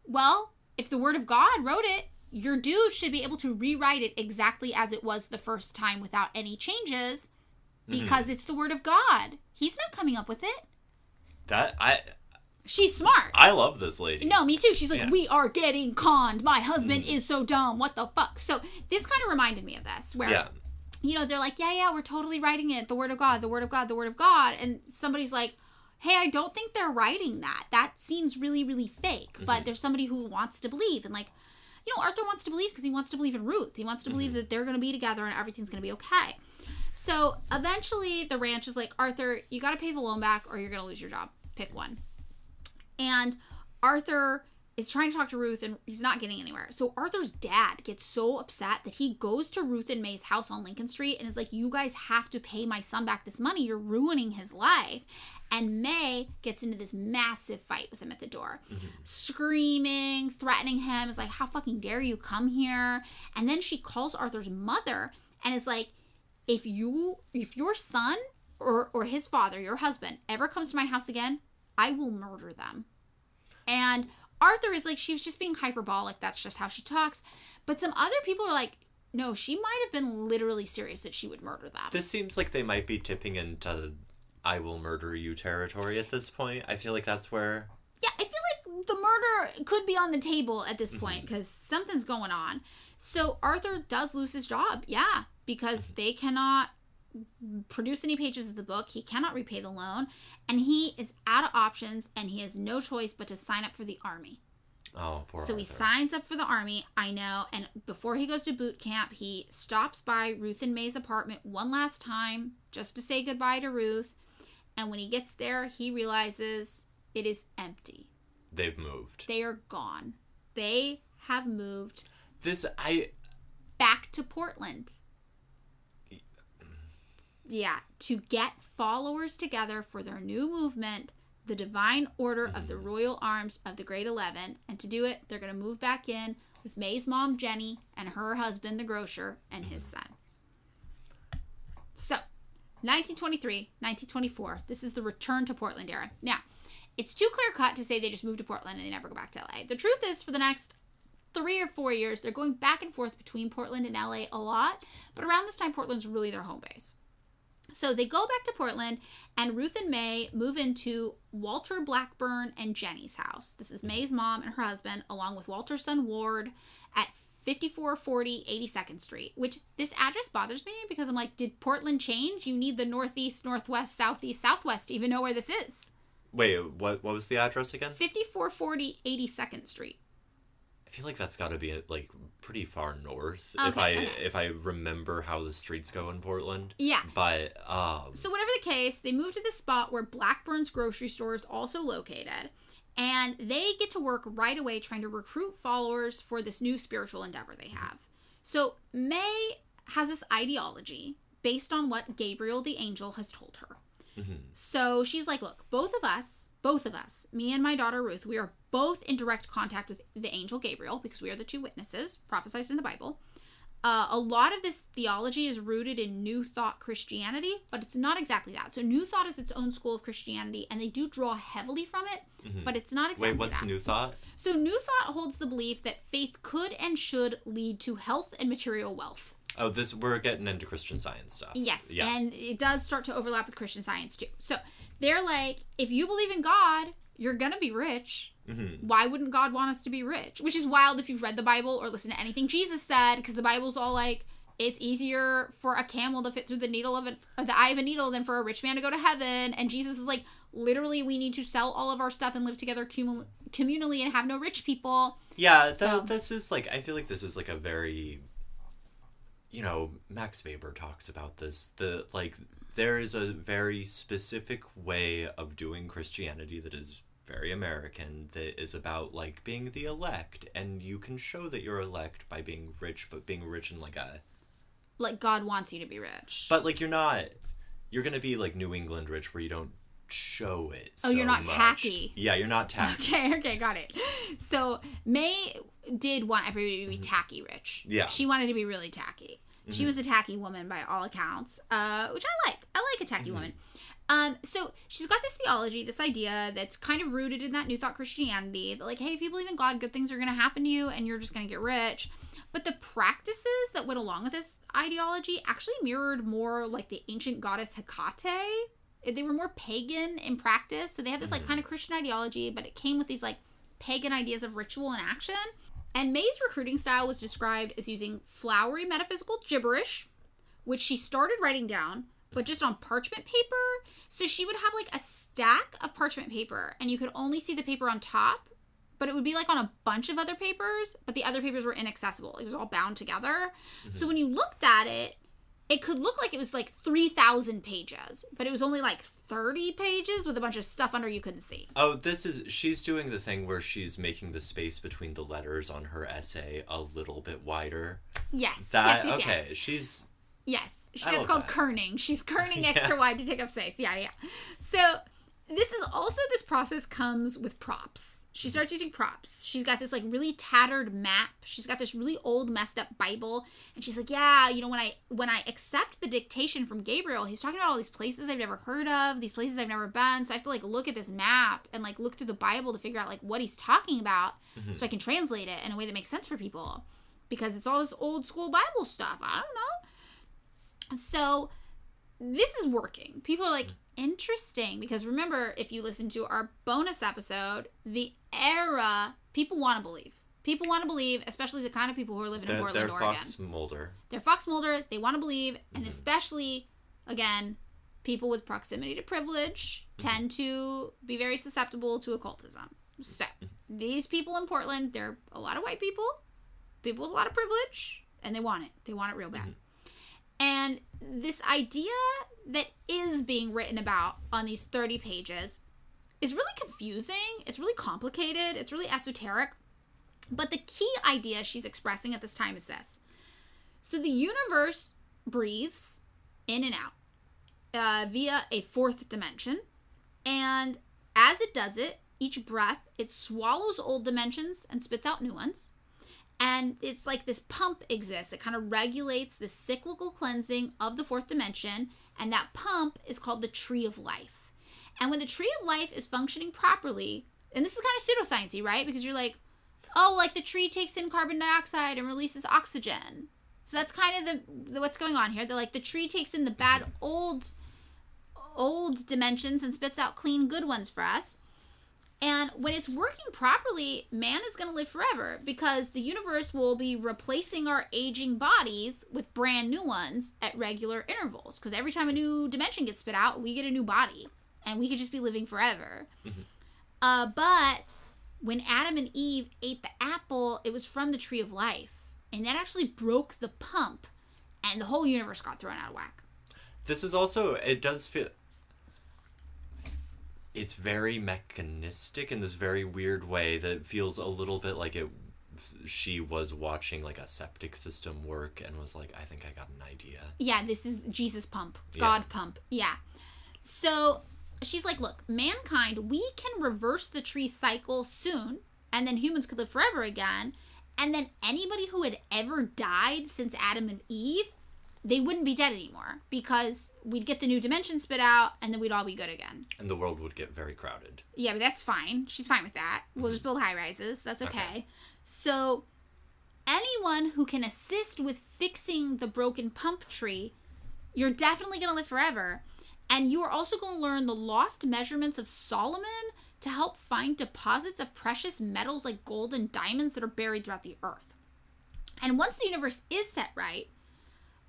"Well, if the word of God wrote it, your dude should be able to rewrite it exactly as it was the first time without any changes mm-hmm. because it's the word of God. He's not coming up with it.
That I
She's smart.
I love this lady.
No, me too. She's like,
Yeah.
we are getting conned. My husband mm. is so dumb. What the fuck? So this kind of reminded me of this, where
Yeah.
you know they're like, yeah, yeah, we're totally writing it, the word of God, the word of God, the word of God, and somebody's like, hey, I don't think they're writing that. That seems really, really fake. But mm-hmm. there's somebody who wants to believe, and like, you know, Arthur wants to believe because he wants to believe in Ruth. He wants to believe mm-hmm. that they're going to be together and everything's going to be okay. So eventually, the ranch is like, Arthur, you got to pay the loan back, or you're going to lose your job. Pick one. And Arthur is trying to talk to Ruth and he's not getting anywhere. So Arthur's dad gets so upset that he goes to Ruth and May's house on Lincoln Street and is like, You guys have to pay my son back this money. You're ruining his life. And May gets into this massive fight with him at the door, screaming, threatening him. Is like, How fucking dare you come here? And then she calls Arthur's mother and is like, If you, if your son or, or his father, your husband, ever comes to my house again, I will murder them. And Arthur is like, she was just being hyperbolic. That's just how she talks. But some other people are like, no, she might have been literally serious that she would murder them.
This seems like they might be tipping into I will murder you territory at this point. I feel like that's where
yeah, I feel like the murder could be on the table at this mm-hmm. point because something's going on. So Arthur does lose his job. Yeah, because mm-hmm. they cannot produce any pages of the book. He cannot repay the loan. And he is out of options and he has no choice but to sign up for the army.
Oh, poor
So he signs up for the army, I know, and before he goes to boot camp, he stops by Ruth and May's apartment one last time just to say goodbye to Ruth. And when he gets there, he realizes it is empty.
They've moved.
They are gone. They have moved
This I
back to Portland. Yeah, to get followers together for their new movement, the Divine Order of the mm-hmm. Royal Arms of the Great Eleven. And to do it, they're going to move back in with May's mom, Jenny, and her husband, the grocer, and his mm-hmm. son. So, 1923, 1924, this is the return to Portland era. Now, it's too clear cut to say they just moved to Portland and they never go back to LA. The truth is, for the next three or four years, they're going back and forth between Portland and LA a lot, but around this time, Portland's really their home base. So they go back to Portland, and Ruth and May move into Walter Blackburn and Jenny's house. This is mm-hmm. May's mom and her husband, along with Walter's son Ward, at 5440 82nd Street. Which this address bothers me because I'm like, did Portland change? You need the northeast, northwest, southeast, southwest to even know where this is.
wait. What what was the address again?
5440 82nd Street.
I feel like that's got to be like pretty far north if I
okay.
if I remember how the streets go in Portland.
Yeah.
But um
So whatever the case, they move to the spot where Blackburn's grocery store is also located, and they get to work right away trying to recruit followers for this new spiritual endeavor they have. So May has this ideology based on what Gabriel the angel has told her. So she's like, look, both of us, both of us, me and my daughter Ruth, we are both in direct contact with the angel Gabriel because we are the two witnesses prophesied in the Bible. Uh, a lot of this theology is rooted in New Thought Christianity, but it's not exactly that. So New Thought is its own school of Christianity, and they do draw heavily from it, but it's not exactly
wait, what's
that.
new thought?
So New Thought holds the belief that faith could and should lead to health and material wealth.
Oh, this we're getting into Christian Science stuff.
Yes,
Yeah.
and it does start to overlap with Christian Science too. So they're like, if you believe in God, you're gonna be rich.
Mm-hmm.
Why wouldn't God want us to be rich? Which is wild if you've read the Bible or listened to anything Jesus said, because the Bible's all like, it's easier for a camel to fit through the needle of a, or the eye of a needle than for a rich man to go to heaven. And Jesus is like, literally, we need to sell all of our stuff and live together commu- communally and have no rich people.
Yeah, that,
So-
this is like I feel like this is like a very you know, Max Weber talks about this. The like there is a very specific way of doing Christianity that is very American that is about like being the elect and you can show that you're elect by being rich but being rich in like a
Like God wants you to be rich.
but like you're not you're going to be like New England rich where you don't show it.
Oh, you're not
much.
tacky.
Yeah, you're not tacky.
Okay, okay, got it. So May did want everybody to be mm-hmm. tacky rich.
Yeah.
She wanted to be really tacky. She was a tacky woman by all accounts, uh, which I like. I like a tacky woman. Um, so she's got this theology, this idea that's kind of rooted in that New Thought Christianity. That like, hey, if you believe in God, good things are going to happen to you, and you're just going to get rich. But the practices that went along with this ideology actually mirrored more like the ancient goddess Hecate. They were more pagan in practice, so they had this like kind of Christian ideology, but it came with these like pagan ideas of ritual and action. And May's recruiting style was described as using flowery metaphysical gibberish, which she started writing down, but just on parchment paper. So she would have like a stack of parchment paper, and you could only see the paper on top, but it would be like on a bunch of other papers, but the other papers were inaccessible. It was all bound together. Mm-hmm. So when you looked at it, it could look like it was like 3,000 pages, but it was only like 30 pages with a bunch of stuff under you couldn't see.
Oh, this is she's doing the thing where she's making the space between the letters on her essay a little bit wider.
Yes.
That
yes, yes,
okay,
Yes.
she's
Yes, she,
love
called
that.
kerning. She's kerning
Yeah.
extra wide to take up space. Yeah, yeah. So this is also this process comes with props. She starts using props. She's got this like really tattered map. She's got this really old messed up Bible, and she's like, "Yeah, you know, when I when I accept the dictation from Gabriel, he's talking about all these places I've never heard of, these places I've never been. So I have to like look at this map and like look through the Bible to figure out like what he's talking about,
Mm-hmm.
so I can translate it in a way that makes sense for people." Because it's all this old school Bible stuff. I don't know. So this is working. People are like, interesting. Because remember, if you listen to our bonus episode, the era, people want to believe. People want to believe, especially the kind of people who are living in
they're,
Portland,
they're
Oregon.
Fox Mulder.
They're Fox Mulder. They want to believe. And
Mm-hmm.
especially, again, people with proximity to privilege
Mm-hmm.
tend to be very susceptible to occultism. So these people in Portland, they're a lot of white people, people with a lot of privilege, and they want it. They want it real bad. And this idea that is being written about on these 30 pages is really confusing. It's really complicated. It's really esoteric. But the key idea she's expressing at this time is this. So the universe breathes in and out uh, via a fourth dimension. And as it does it, each breath, it swallows old dimensions and spits out new ones. And it's like this pump exists. It kind of regulates the cyclical cleansing of the fourth dimension. And that pump is called the tree of life. And when the tree of life is functioning properly, and this is kind of pseudosciencey, right? Because you're like, oh, like the tree takes in carbon dioxide and releases oxygen. So that's kind of the, the what's going on here. They're like the tree takes in the bad mm-hmm. old old dimensions and spits out clean good ones for us. And when it's working properly, man is going to live forever because the universe will be replacing our aging bodies with brand new ones at regular intervals. Because every time a new dimension gets spit out, we get a new body and we could just be living forever. Uh, but when Adam and Eve ate the apple, it was from the tree of life. And that actually broke the pump, and the whole universe got thrown out of whack.
This is also it does feel it's very mechanistic in this very weird way that feels a little bit like it she was watching like a septic system work and was like I think I got an idea.
Yeah, this is Jesus pump,
Yeah.
God pump. Yeah. So she's like, look, mankind, we can reverse the tree cycle soon, and then humans could live forever again. And then anybody who had ever died since Adam and Eve, they wouldn't be dead anymore because we'd get the new dimension spit out and then we'd all be good again.
And the world would get very crowded.
Yeah, but that's fine. She's fine with that. We'll mm-hmm. just build high rises. That's okay.
Okay.
So, anyone who can assist with fixing the broken pump tree, you're definitely going to live forever. And you are also going to learn the lost measurements of Solomon to help find deposits of precious metals like gold and diamonds that are buried throughout the earth. And once the universe is set right,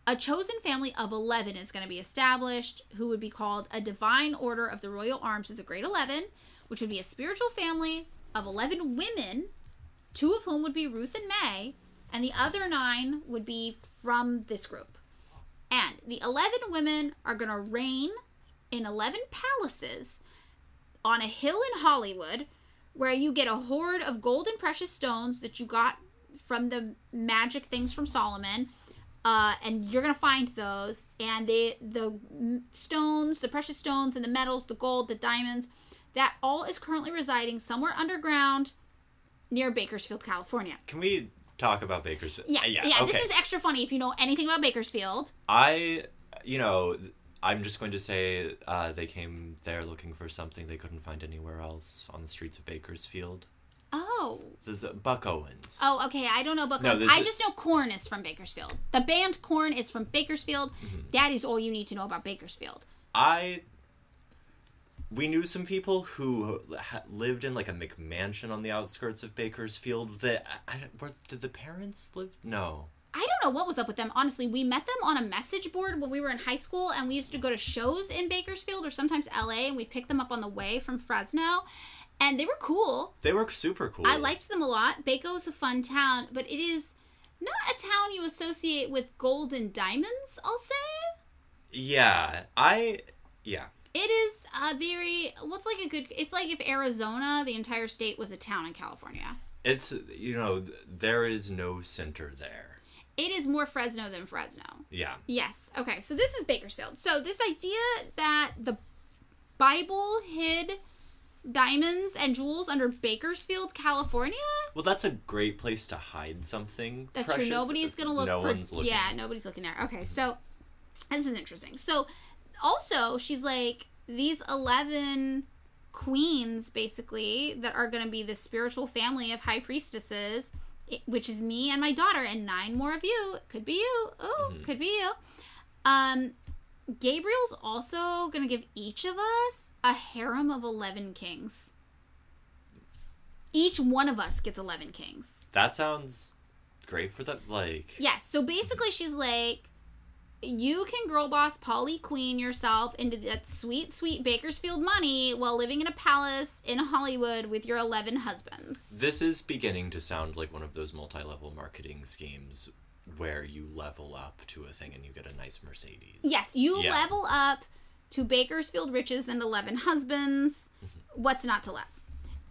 a chosen family of 11 is going to be established, who would be called a divine order of the royal arms of the Great 11, which would be a spiritual family of 11 women, two of whom would be Ruth and May, and the other nine would be from this group. And the 11 women are going to reign in 11 palaces on a hill in Hollywood where you get a hoard of gold and precious stones that you got from the magic things from Solomon. Uh, and you're gonna find those, and they the stones, the precious stones, and the metals, the gold, the diamonds, that all is currently residing somewhere underground near Bakersfield, California.
Can we talk about Bakersfield?
Yeah,
yeah.
yeah.
okay.
This is extra funny if you know anything about Bakersfield.
I, you know, I'm just going to say uh, they came there looking for something they couldn't find anywhere else on the streets of Bakersfield.
Oh,
This is Buck Owens.
oh, okay. I don't know Buck
No,
Owens. I just know Korn is from Bakersfield. The band Korn is from Bakersfield.
Mm-hmm.
That is all you need to know about Bakersfield.
I. We knew some people who lived in like a McMansion on the outskirts of Bakersfield. That I, I, where, did the parents live? No.
I don't know what was up with them. Honestly, we met them on a message board when we were in high school, and we used to go to shows in Bakersfield or sometimes LA, and we'd pick them up on the way from Fresno, and they were cool.
They were super cool.
I liked them a lot. Bako is a fun town, but it is not a town you associate with gold and diamonds. I'll say
Yeah, I. Yeah.
it is a very what's like a good. It's like if Arizona, the entire state, was a town in California.
It's you know there is no center there.
It is more Fresno than Fresno.
Yeah.
Yes. Okay. So this is Bakersfield. So this idea that the Bible hid diamonds and jewels under Bakersfield, California.
Well, that's a great place to hide something.
That's
precious.
true. Nobody's gonna look
No
for.
one's looking.
Yeah, nobody's looking there. Okay. So this is interesting. So also, she's like these eleven queens, basically, that are gonna be the spiritual family of high priestesses. Which is me and my daughter, and nine more of you. Could be you. Oh,
Mm-hmm.
could be you. Um, Gabriel's also gonna give each of us a harem of eleven kings. Each one of us gets eleven kings.
That sounds great for them. Like.
Yes. So basically, she's like, you can girl boss Polly Queen yourself into that sweet, sweet Bakersfield money while living in a palace in Hollywood with your 11 husbands.
This is beginning to sound like one of those multi-level marketing schemes where you level up to a thing and you get a nice Mercedes.
Yes, you
Yeah.
level up to Bakersfield riches and 11 husbands.
Mm-hmm.
What's not to love?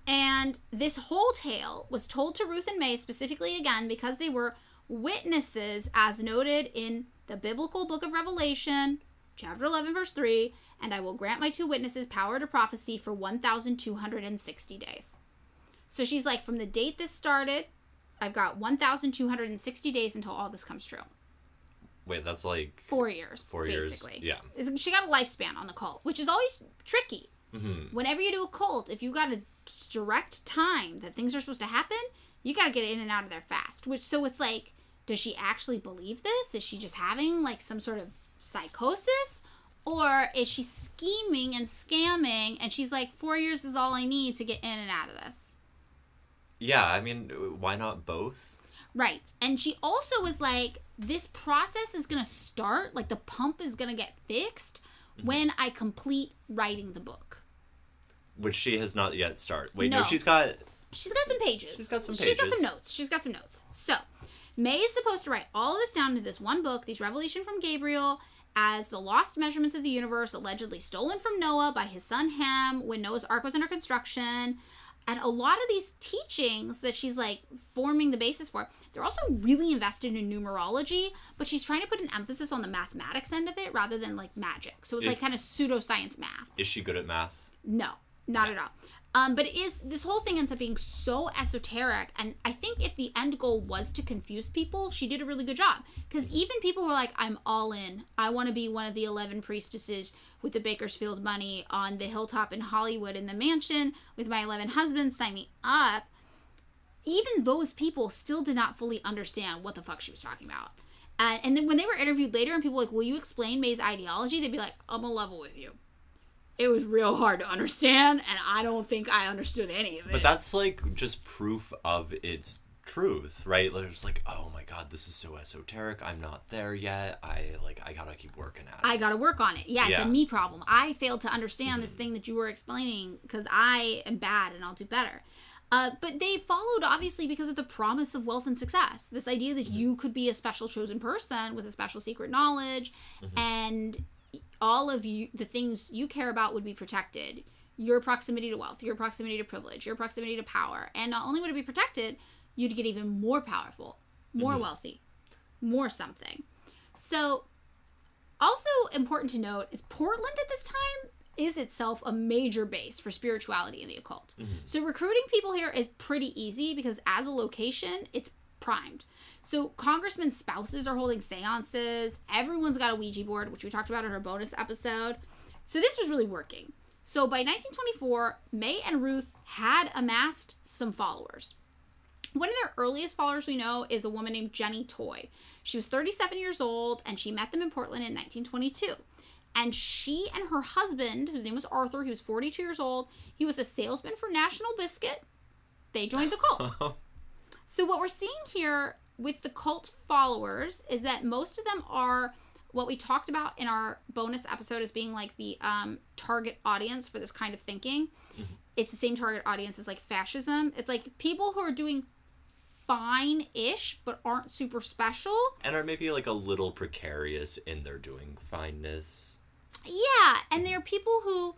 And this whole tale was told to Ruth and May specifically again because they were witnesses as noted in the biblical book of Revelation, chapter 11, verse 3. And I will grant my two witnesses power to prophecy for 1,260 days. So she's like, from the date this started, I've got 1,260 days until all this comes true.
Wait, that's like
Four years.
Four years, yeah.
She got a lifespan on the cult, which is always tricky.
Mm-hmm.
Whenever you do a cult, if you got a direct time that things are supposed to happen, you got to get in and out of there fast. Which, so it's like, does she actually believe this? Is she just having like some sort of psychosis? Or is she scheming and scamming and she's like, four years is all I need to get in and out of this?
Yeah, I mean, uh, why not both?
Right. And she also was like, this process is going to start, like the pump is going to get fixed mm-hmm. when I complete writing the book.
Which she has not yet started. Wait, no,
No.
she's got
She's got some pages.
She's got some pages.
She's got some notes. She's got some notes. So, May is supposed to write all this down into this one book, these revelation from Gabriel, as the lost measurements of the universe allegedly stolen from Noah by his son Ham when Noah's ark was under construction. And a lot of these teachings that she's like forming the basis for, they're also really invested in numerology, but she's trying to put an emphasis on the mathematics end of it rather than like magic. So it's
It-
like kind of pseudoscience math.
is she good at math?
No, not at all. Um, but it is this whole thing ends up being so esoteric, and I think if the end goal was to confuse people, she did a really good job. Because even people who are like, "I'm all in. I want to be one of the eleven priestesses with the Bakersfield money on the hilltop in Hollywood in the mansion with my eleven husbands. Sign me up." Even those people still did not fully understand what the fuck she was talking about. And, and then when they were interviewed later, and people were like, "Will you explain May's ideology?" They'd be like, "I'm a level with you." It was real hard to understand and i don't think i understood any of it
But that's like just proof of its truth, right? There's like, oh my god, this is so esoteric. I'm not there yet. I like, I gotta keep working at it.
i gotta work on it yeah, it's
Yeah.
a me problem i failed to understand this mm-hmm. thing that you were explaining because i am bad and i'll do better uh, but they followed obviously because of the promise of wealth and success this idea that mm-hmm. you could be a special chosen person with a special secret knowledge mm-hmm. and all of you the things you care about would be protected. Your proximity to wealth your proximity to privilege your proximity to power. And not only would it be protected you'd get even more powerful more mm-hmm. wealthy more something. So also important to note is portland at this time is itself a major base for spirituality in the occult. Mm-hmm. So recruiting people here is pretty easy because as a location it's primed so congressmen's spouses are holding seances. Everyone's got a Ouija board, which we talked about in our bonus episode. So this was really working. So by 1924, May and Ruth had amassed some followers. One of their earliest followers we know is a woman named Jenny Toy. She was 37 years old and she met them in Portland in 1922. And she and her husband, whose name was Arthur, he was 42 years old, he was a salesman for National Biscuit. They joined the cult. So what we're seeing here with the cult followers is that most of them are what we talked about in our bonus episode as being like the um, target audience for this kind of thinking. It's the same target audience as like fascism. It's like people who are doing fine-ish but aren't super special.
and are maybe like a little precarious in their doing fineness.
Yeah, and they're people who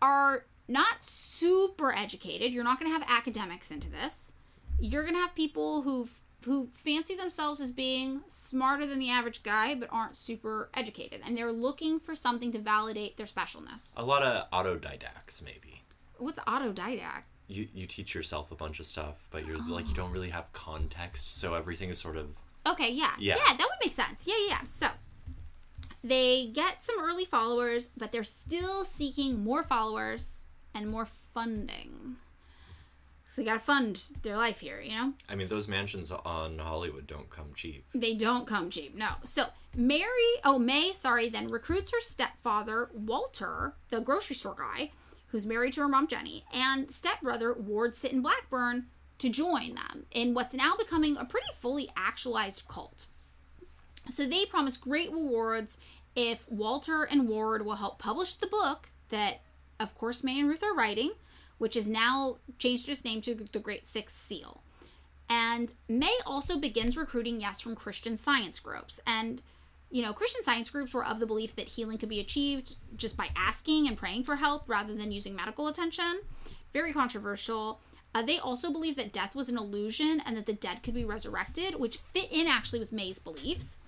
are not super educated. You're not going to have academics into this. You're going to have people who who fancy themselves as being smarter than the average guy but aren't super educated and they're looking for something to validate their specialness.
A lot of autodidacts, maybe.
What's autodidact?
You you teach yourself a bunch of stuff, but you're oh. like you don't really have context, so everything is sort of
Okay, yeah.
Yeah.
Yeah, that would make sense. Yeah, yeah. yeah. So they get some early followers, but they're still seeking more followers and more funding. So they gotta fund their life here, you know?
I mean, those mansions on Hollywood don't come cheap.
They don't come cheap, no. So Mary, oh, May, sorry, then recruits her stepfather, Walter, the grocery store guy, who's married to her mom, Jenny, and stepbrother, Ward Sitton Blackburn, to join them in what's now becoming a pretty fully actualized cult. So they promise great rewards if Walter and Ward will help publish the book that, of course, May and Ruth are writing, which is now changed its name to The Great Sixth Seal. And May also begins recruiting yes from Christian science groups. And, you know, Christian science groups were of the belief that healing could be achieved just by asking and praying for help rather than using medical attention. Very controversial. Uh, they also believed that death was an illusion and that the dead could be resurrected, which fit in actually with May's beliefs.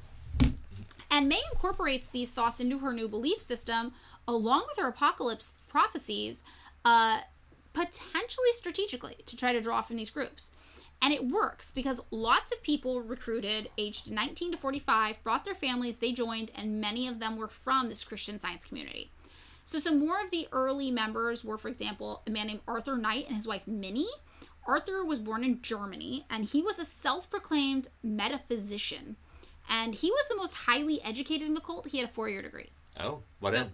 And May incorporates these thoughts into her new belief system along with her apocalypse prophecies, uh, potentially strategically to try to draw from these groups. And it works because lots of people recruited aged 19 to 45 brought their families, they joined, and many of them were from this Christian science community. So, some more of the early members were, for example, a man named Arthur Knight and his wife Minnie. Arthur was born in Germany and he was a self proclaimed metaphysician. And he was the most highly educated in the cult. He had a four year degree.
Oh, what
So-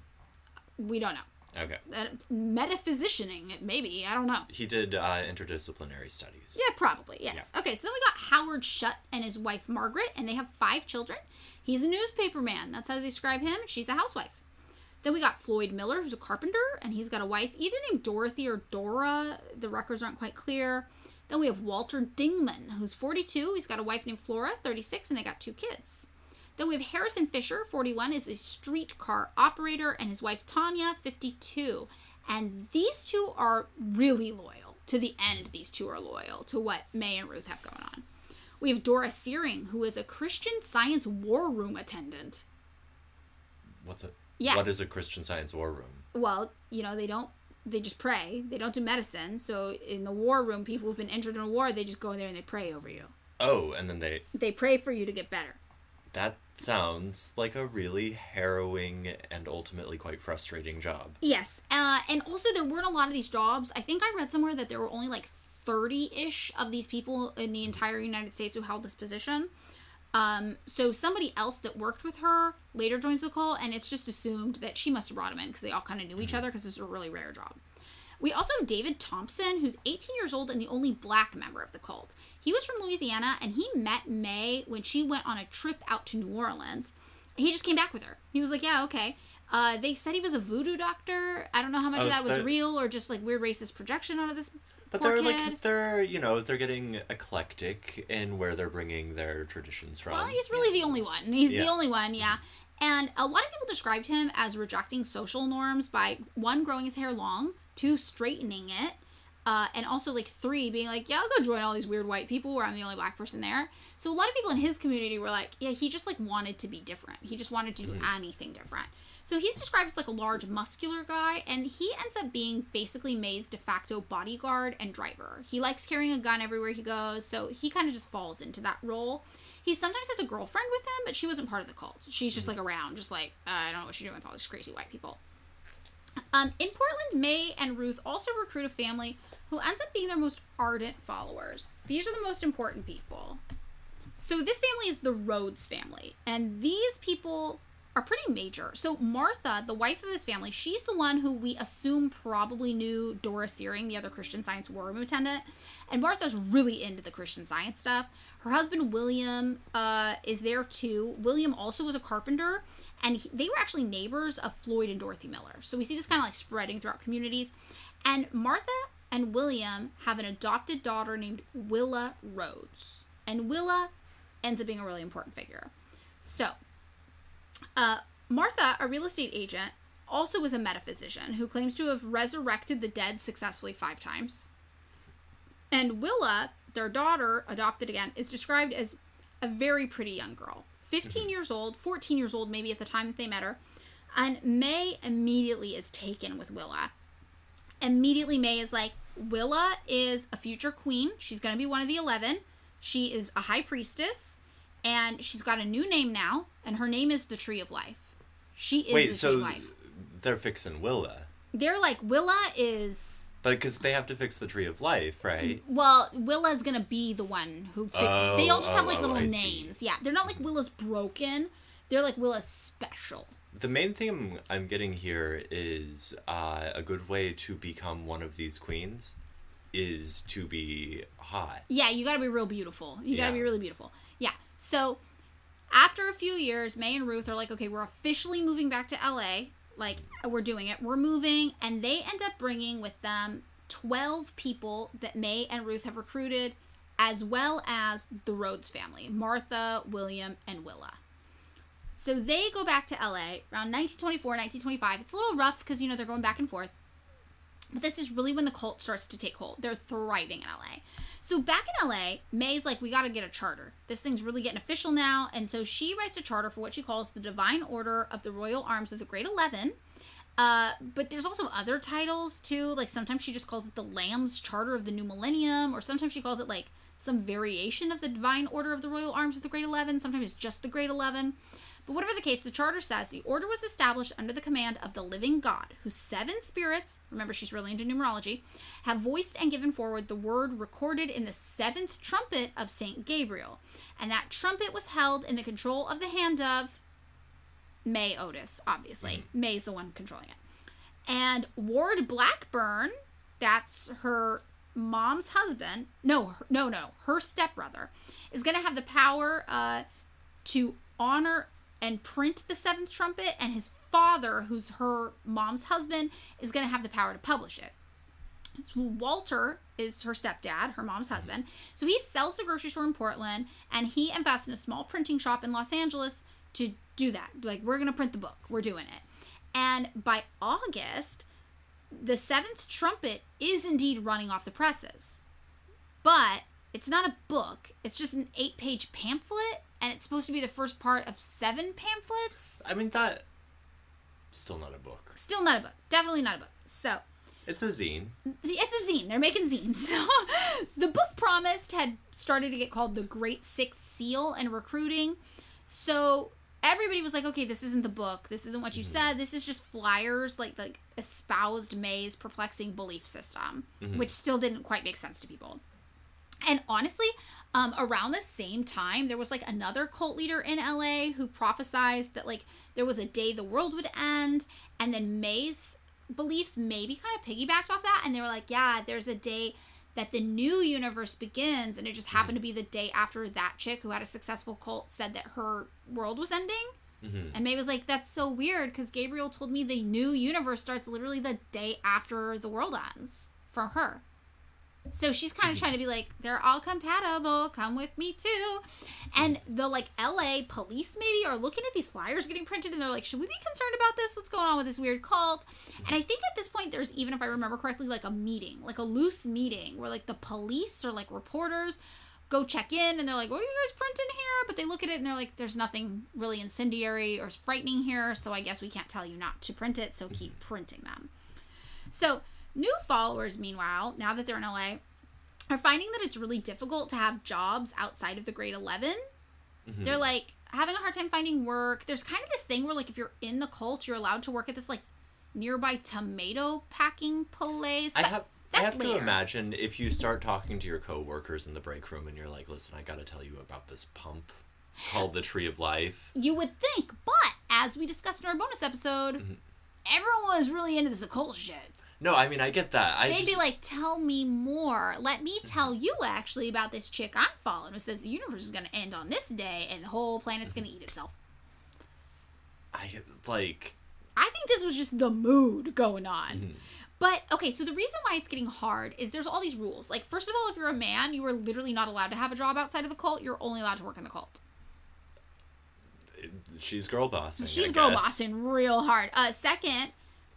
We don't know.
Okay.
Uh, metaphysicianing, maybe. I don't know.
He did uh, interdisciplinary studies.
Yeah, probably. Yes. Okay, so then we got Howard Shutt and his wife Margaret, and they have five children. He's a newspaper man. That's how they describe him. She's a housewife. Then we got Floyd Miller, who's a carpenter, and he's got a wife either named Dorothy or Dora. The records aren't quite clear. Then we have Walter Dingman, who's 42. He's got a wife named Flora, 36, and they got two kids. Then we have Harrison Fisher, 41, is a streetcar operator, and his wife Tanya, 52. And these two are really loyal. To the end, these two are loyal to what May and Ruth have going on. We have Dora Searing, who is a Christian Science war room attendant.
What's it?
Yeah.
What is a Christian Science war room?
Well, you know, they don't they just pray. They don't do medicine. So in the war room, people who've been injured in a war, they just go in there and they pray over you.
Oh, and then they.
They pray for you to get better.
That sounds like a really harrowing and ultimately quite frustrating job.
Yes. Uh, and also, there weren't a lot of these jobs. I think I read somewhere that there were only like 30 ish of these people in the entire United States who held this position. Um, so somebody else that worked with her later joins the call, and it's just assumed that she must have brought him in because they all kind of knew each other because this is a really rare job. We also have David Thompson, who's 18 years old and the only black member of the cult. He was from Louisiana and he met May when she went on a trip out to New Orleans. He just came back with her. He was like, Yeah, okay. Uh, they said he was a voodoo doctor. I don't know how much
Oh,
of that was
that-
real or just like weird racist projection onto this
But they're
kid.
like they're you know they're getting eclectic in where they're bringing their traditions from.
Well, he's really the only one. He's the only one, yeah. And a lot of people described him as rejecting social norms by one, growing his hair long, two, straightening it, uh, and also like three, being like, yeah, I'll go join all these weird white people where I'm the only black person there. So a lot of people in his community were like, yeah, he just like wanted to be different. He just wanted to do anything different. So he's described as like a large, muscular guy, and he ends up being basically May's de facto bodyguard and driver. He likes carrying a gun everywhere he goes, so he kind of just falls into that role. He sometimes has a girlfriend with him, but she wasn't part of the cult. She's just like around, just like, uh, I don't know what she's doing with all these crazy white people. Um, in Portland, May and Ruth also recruit a family who ends up being their most ardent followers. These are the most important people. So this family is the Rhodes family, and these people are pretty major. So Martha, the wife of this family, she's the one who we assume probably knew Dora Searing, the other Christian Science war room attendant. And Martha's really into the Christian Science stuff. Her husband William uh, is there too. William also was a carpenter, and he, they were actually neighbors of Floyd and Dorothy Miller. So we see this kind of like spreading throughout communities. And Martha and William have an adopted daughter named Willa Rhodes, and Willa ends up being a really important figure. So uh, Martha, a real estate agent, also was a metaphysician who claims to have resurrected the dead successfully five times. And Willa, their daughter, adopted again, is described as a very pretty young girl. 15 years old, 14 years old maybe at the time that they met her. And May immediately is taken with Willa. Immediately, May is like, Willa is a future queen. She's going to be one of the 11. She is a high priestess. And she's got a new name now. And her name is the Tree of Life. She is the
Wait,
Tree of Life.
they're fixing Willa,
They're like, Willa is
but because they have to fix the Tree of Life, right?
Well, Willa's gonna be the one who fixes. It. They all just
Oh,
have like
oh,
little
I see.
names. Yeah, they're not like Willa's broken. They're like Willa's special.
The main thing I'm getting here is uh, a good way to become one of these queens is to be hot.
Yeah, you gotta be real beautiful. You gotta
Yeah.
be really beautiful. Yeah. So after a few years, May and Ruth are like, okay, we're officially moving back to LA. Like, we're doing it. We're moving. And they end up bringing with them 12 people that May and Ruth have recruited, as well as the Rhodes family Martha, William, and Willa. So they go back to LA around 1924, 1925. It's a little rough because, you know, they're going back and forth. But this is really when the cult starts to take hold. They're thriving in LA. So back in LA, May's like, we got to get a charter. This thing's really getting official now. And so she writes a charter for what she calls the Divine Order of the Royal Arms of the Great Eleven. Uh, but there's also other titles too. Like sometimes she just calls it the Lamb's Charter of the New Millennium, or sometimes she calls it like some variation of the Divine Order of the Royal Arms of the Great Eleven. Sometimes it's just the Great Eleven. But whatever the case, the charter says the order was established under the command of the living God, whose seven spirits, remember she's really into numerology, have voiced and given forward the word recorded in the seventh trumpet of Saint Gabriel. And that trumpet was held in the control of the hand of May Otis, obviously. Mm-hmm. May's the one controlling it. And Ward Blackburn, that's her mom's husband. No, no, no, her stepbrother is going to have the power uh, to honor and print the seventh trumpet, and his father, who's her mom's husband, is going to have the power to publish it. So Walter is her stepdad, her mom's husband. So he sells the grocery store in Portland, and he invests in a small printing shop in Los Angeles to do that. Like, we're going to print the book, we're doing it. And by August, the seventh trumpet is indeed running off the presses. But it's not a book, it's just an eight page pamphlet, and it's supposed to be the first part of seven pamphlets.
I mean that. Still not a book.
Still not a book. Definitely not a book. So,
It's a zine.
it's a zine. They're making zines. So, the book promised had started to get called The Great Sixth Seal and recruiting. So, everybody was like, okay, this isn't the book. This isn't what you said. This is just flyers, like the espoused May's perplexing belief system, which still didn't quite make sense to people. And honestly, um, around the same time, there was like another cult leader in LA who prophesized that like there was a day the world would end, and then May's beliefs maybe kind of piggybacked off that, and they were like, yeah, there's a day that the new universe begins, and it just mm-hmm. happened to be the day after that chick who had a successful cult said that her world was ending. Mm-hmm. And May was like, that's so weird because Gabriel told me the new universe starts literally the day after the world ends for her. So she's kind of mm-hmm. trying to be like, they're all compatible. Come with me too. And the like LA police maybe are looking at these flyers getting printed and they're like, should we be concerned about this? What's going on with this weird cult? Mm-hmm. And I think at this point, there's even, if I remember correctly, like a meeting, like a loose meeting where like the police or like reporters go check in and they're like, what are you guys printing here? But they look at it and they're like, there's nothing really incendiary or frightening here. So I guess we can't tell you not to print it. So keep printing them. So new followers, meanwhile, now that they're in LA, are finding that it's really difficult to have jobs outside of the Great Eleven. They're like having a hard time finding work. There's kind of this thing where, like, if you're in the cult, you're allowed to work at this, like, nearby tomato packing place.
I have. I have to imagine if you start talking to your coworkers in the break room and you're like, "Listen, I got to tell you about this pump called the Tree of Life."
You would think, but as we discussed in our bonus episode,
Mm-hmm.
everyone was really into this occult shit.
No, I mean I get that. I
They'd
just,
be like, "Tell me more. Let me
Mm-hmm.
tell you actually about this chick I'm following who says the universe is going to end on this day and the whole planet's
Mm-hmm.
going to eat itself."
I like.
I think this was just the mood going on.
Mm-hmm.
But okay, so the reason why it's getting hard is there's all these rules. Like, first of all, if you're a man, you are literally not allowed to have a job outside of the cult. You're only allowed to work in the cult.
She's girl bossing.
She's girl bossing real hard. Uh, second,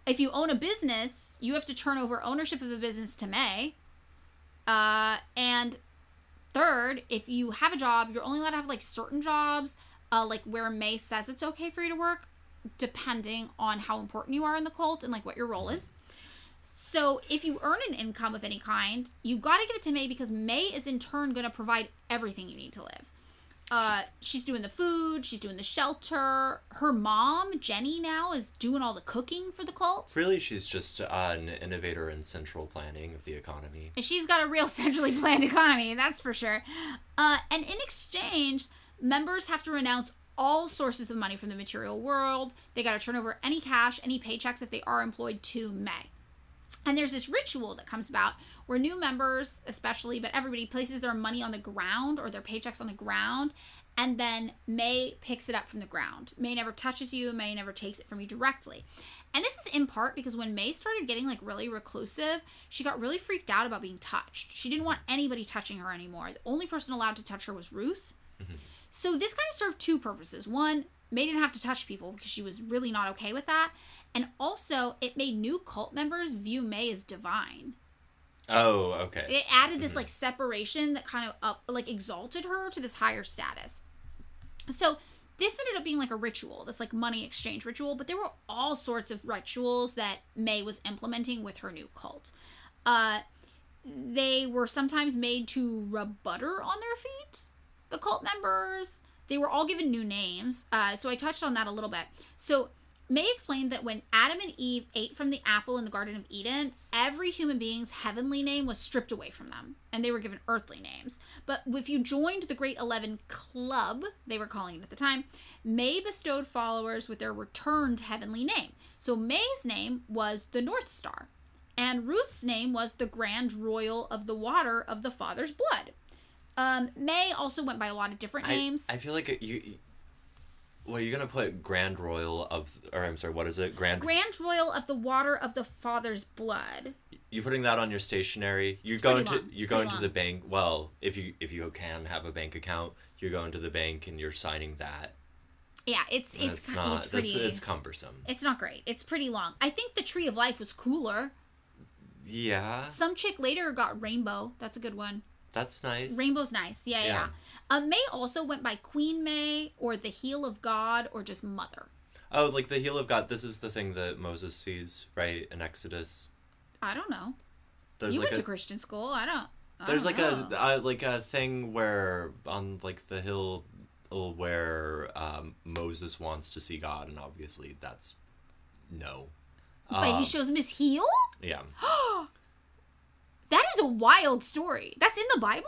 if you own a business, you have to turn over ownership of the business to May. Uh, and third, if you have a job, you're only allowed to have like certain jobs, uh, like where May says it's okay for you to work, depending on how important you are in the cult and like what your role is. So if you earn an income of any kind, you got to give it to May because May is in turn going to provide everything you need to live. Uh, she's doing the food, she's doing the shelter. Her mom, Jenny, now is doing all the cooking for the cult.
Really, she's just uh, an innovator in central planning of the economy.
And she's got a real centrally planned economy, that's for sure. Uh, and in exchange, members have to renounce all sources of money from the material world. They got to turn over any cash, any paychecks if they are employed to May. And there's this ritual that comes about where new members, especially, but everybody places their money on the ground or their paychecks on the ground. and then May picks it up from the ground. May never touches you, May never takes it from you directly. And this is in part because when May started getting like really reclusive, she got really freaked out about being touched. She didn't want anybody touching her anymore. The only person allowed to touch her was Ruth. Mm-hmm. So this kind of served two purposes. One, May didn't have to touch people because she was really not okay with that. And also, it made new cult members view May as divine.
Oh, okay.
It added this like separation that kind of up like exalted her to this higher status. So this ended up being like a ritual, this like money exchange ritual, but there were all sorts of rituals that May was implementing with her new cult. Uh they were sometimes made to rub butter on their feet, the cult members. They were all given new names. Uh, so I touched on that a little bit. So May explained that when Adam and Eve ate from the apple in the Garden of Eden, every human being's heavenly name was stripped away from them, and they were given earthly names. But if you joined the Great Eleven Club, they were calling it at the time, May bestowed followers with their returned heavenly name. So May's name was the North Star, and Ruth's name was the Grand Royal of the Water of the Father's Blood. Um, May also went by a lot of different
I,
names.
I feel like you. Well, you're gonna put Grand Royal of, or I'm sorry, what is it? Grand.
Grand Royal of the Water of the Father's Blood.
You're putting that on your stationery. You're
It's
going
pretty
to
long.
you're going
pretty
to the bank. Well, if you if you can have a bank account, you're going to the bank and you're signing that.
Yeah, it's
And
it's
it's
ki-
not.
it's pretty.
That's it's cumbersome.
It's not great. It's pretty long. I think the Tree of Life was cooler.
Yeah,
Some chick later got Rainbow. That's a good one.
That's nice.
Rainbow's nice. Yeah, yeah.
Yeah.
Um, May also went by Queen May or the Heel of God or just Mother.
Oh, like the heel of God. This is the thing that Moses sees, right? In Exodus.
I don't know.
There's
you
like
went
a
to Christian school. I don't. I
there's
don't
like
know.
a uh, like a thing where on like the hill where um, Moses wants to see God, and obviously that's no.
But
Um,
he shows him his heel.
yeah.
That is a wild story. That's in the Bible.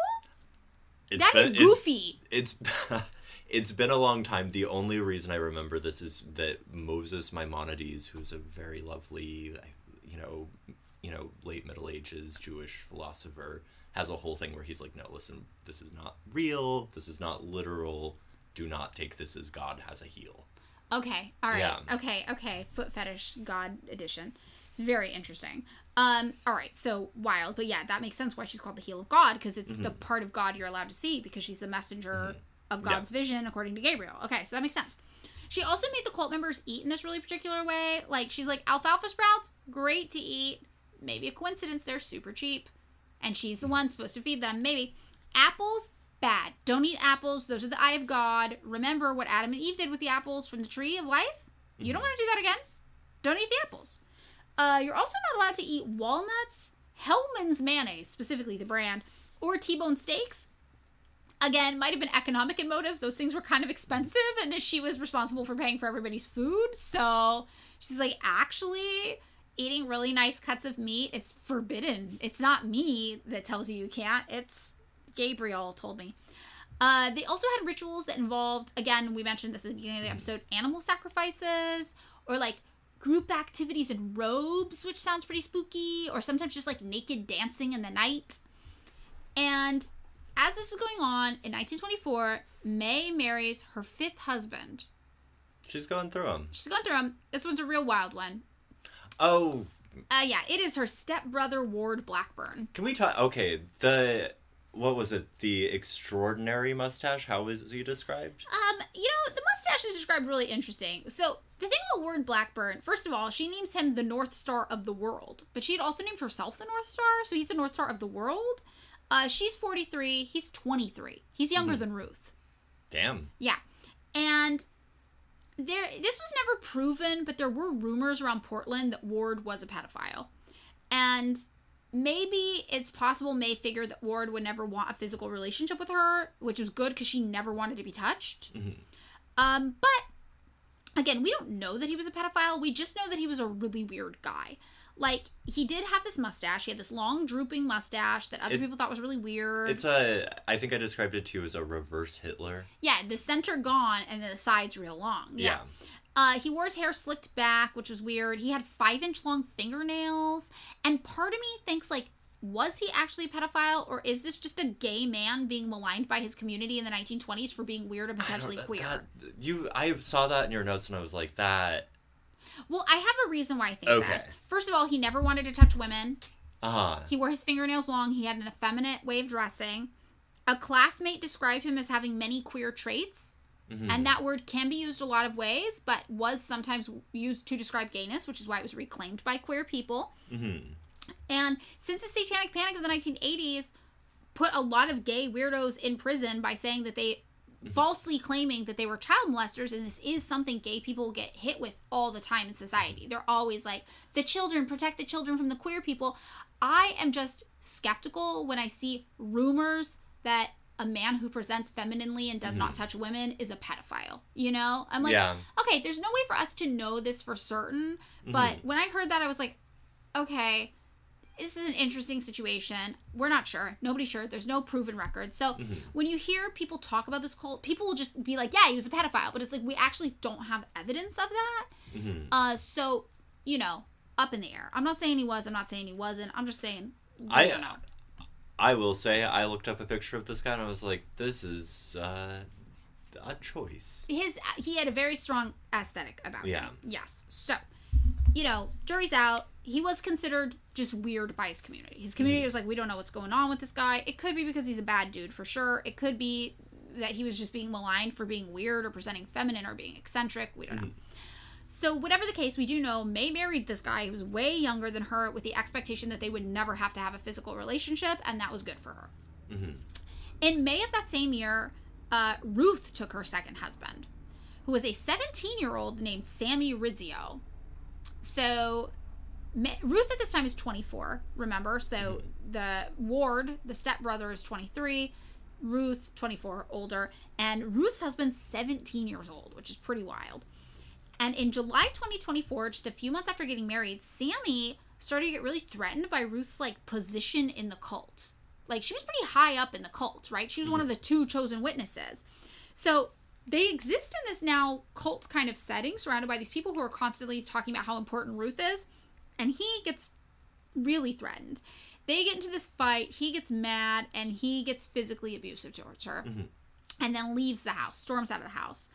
It's
That is
been- it-
goofy.
it's it's been a long time. The only reason I remember this is that Moses Maimonides, who's a very lovely, you know, you know, late Middle Ages Jewish philosopher, has a whole thing where he's like, "No, listen, this is not real. This is not literal. Do not take this as God has a heel."
Okay. All right.
Yeah.
Okay. Okay. Foot fetish God edition. It's very interesting. Um. All right. So wild, but yeah, that makes sense why she's called the heel of God because it's the mm-hmm. part of God you're allowed to see because she's the messenger mm-hmm. of
Yeah.
God's vision according to Gabriel. Okay, so that makes sense. She also made the cult members eat in this really particular way. Like she's like alfalfa sprouts, great to eat. Maybe a coincidence they're super cheap, and she's the one supposed to feed them. Maybe apples bad. Don't eat apples. Those are the eye of God. Remember what Adam and Eve did with the apples from the tree of life. You don't mm-hmm. want to do that again. Don't eat the apples. Uh, you're also not allowed to eat walnuts, Hellmann's mayonnaise, specifically the brand, or T-bone steaks. Again, might have been economic in motive. Those things were kind of expensive, and she was responsible for paying for everybody's food. So she's like, actually, eating really nice cuts of meat is forbidden. It's not me that tells you you can't. It's Gabriel told me. Uh, they also had rituals that involved, again, we mentioned this at the beginning of the episode, animal sacrifices or like group activities in robes, which sounds pretty spooky, or sometimes just like naked dancing in the night. And as this is going on in 1924, May marries her fifth husband.
She's going through them.
She's going through them. This one's a real wild one.
Oh,
Uh, yeah, it is her stepbrother Ward Blackburn.
can we talk? Okay, the what was it? The extraordinary mustache. How was he described?
Um, you know, the mustache is described really interesting. So the thing about Ward Blackburn, first of all, she names him the North Star of the world, but she had also named herself the North Star, so he's the North Star of the world. Uh, she's 43, he's 23. He's younger than Ruth.
Damn.
Yeah. And there this was never proven, but there were rumors around Portland that Ward was a pedophile. And maybe it's possible May figured that Ward would never want a physical relationship with her, which was good because she never wanted to be touched. Um, but again, we don't know that he was a pedophile. We just know that he was a really weird guy. Like he did have this mustache. He had this long drooping mustache that other
It-
people thought was really weird.
It's a. I think I described it to you as a reverse Hitler.
yeah, the center gone and the sides real long. Yeah.
Yeah.
Uh, he wore his hair slicked back, which was weird. He had five inch long fingernails, and part of me thinks like was he actually a pedophile or is this just a gay man being maligned by his community in the 1920s for being weird and potentially queer?
that- you, I saw that in your notes and I was like, that.
Well, I have a reason why I think
Okay.
this. First of all, he never wanted to touch women.
Ah,
He wore his fingernails long. He had an effeminate way of dressing. A classmate described him as having many queer traits.
Mhm.
And that word can be used a lot of ways, but was sometimes used to describe gayness, which is why it was reclaimed by queer people.
Mhm.
And since the Satanic Panic of the 1980s put a lot of gay weirdos in prison by saying that they falsely claiming that they were child molesters, and this is something gay people get hit with all the time in society. They're always like, the children, protect the children from the queer people. I am just skeptical when I see rumors that a man who presents femininely and does not touch women is a pedophile. You know? I'm like,
Yeah.
okay, there's no way for us to know this for certain. But when I heard that, I was like, okay, this is an interesting situation. We're not sure. Nobody's sure. There's no proven record. So when you hear people talk about this cult, people will just be like, yeah, he was a pedophile. But it's like, we actually don't have evidence of that.
Mhm.
Uh, so, you know, up in the air. I'm not saying he was. I'm not saying he wasn't. I'm just saying, we
I-
don't know.
I will say, I looked up a picture of this guy and I was like, this is uh, a choice.
his he had a very strong aesthetic about
Yeah.
him. Yes. So, you know, jury's out. He was considered just weird by his community. His community was like, we don't know what's going on with this guy. It could be because he's a bad dude for sure. It could be that he was just being maligned for being weird or presenting feminine or being eccentric. We don't know. So, whatever the case, we do know May married this guy who was way younger than her with the expectation that they would never have to have a physical relationship, and that was good for her.
Mhm.
In May of that same year, uh, Ruth took her second husband, who was a 17 year old named Sammy Rizzio. So, Ma- Ruth at this time is 24, remember? So, the Ward, the stepbrother, is 23. Ruth, 24, older. And Ruth's husband's 17 years old, which is pretty wild. And in July 2024, just a few months after getting married, Sammy started to get really threatened by Ruth's like position in the cult. Like she was pretty high up in the cult, right? She was one of the two chosen witnesses. So they exist in this now cult kind of setting, surrounded by these people who are constantly talking about how important Ruth is. And he gets really threatened. They get into this fight. He gets mad and he gets physically abusive towards her mm-hmm. and then leaves the house, storms out of the house.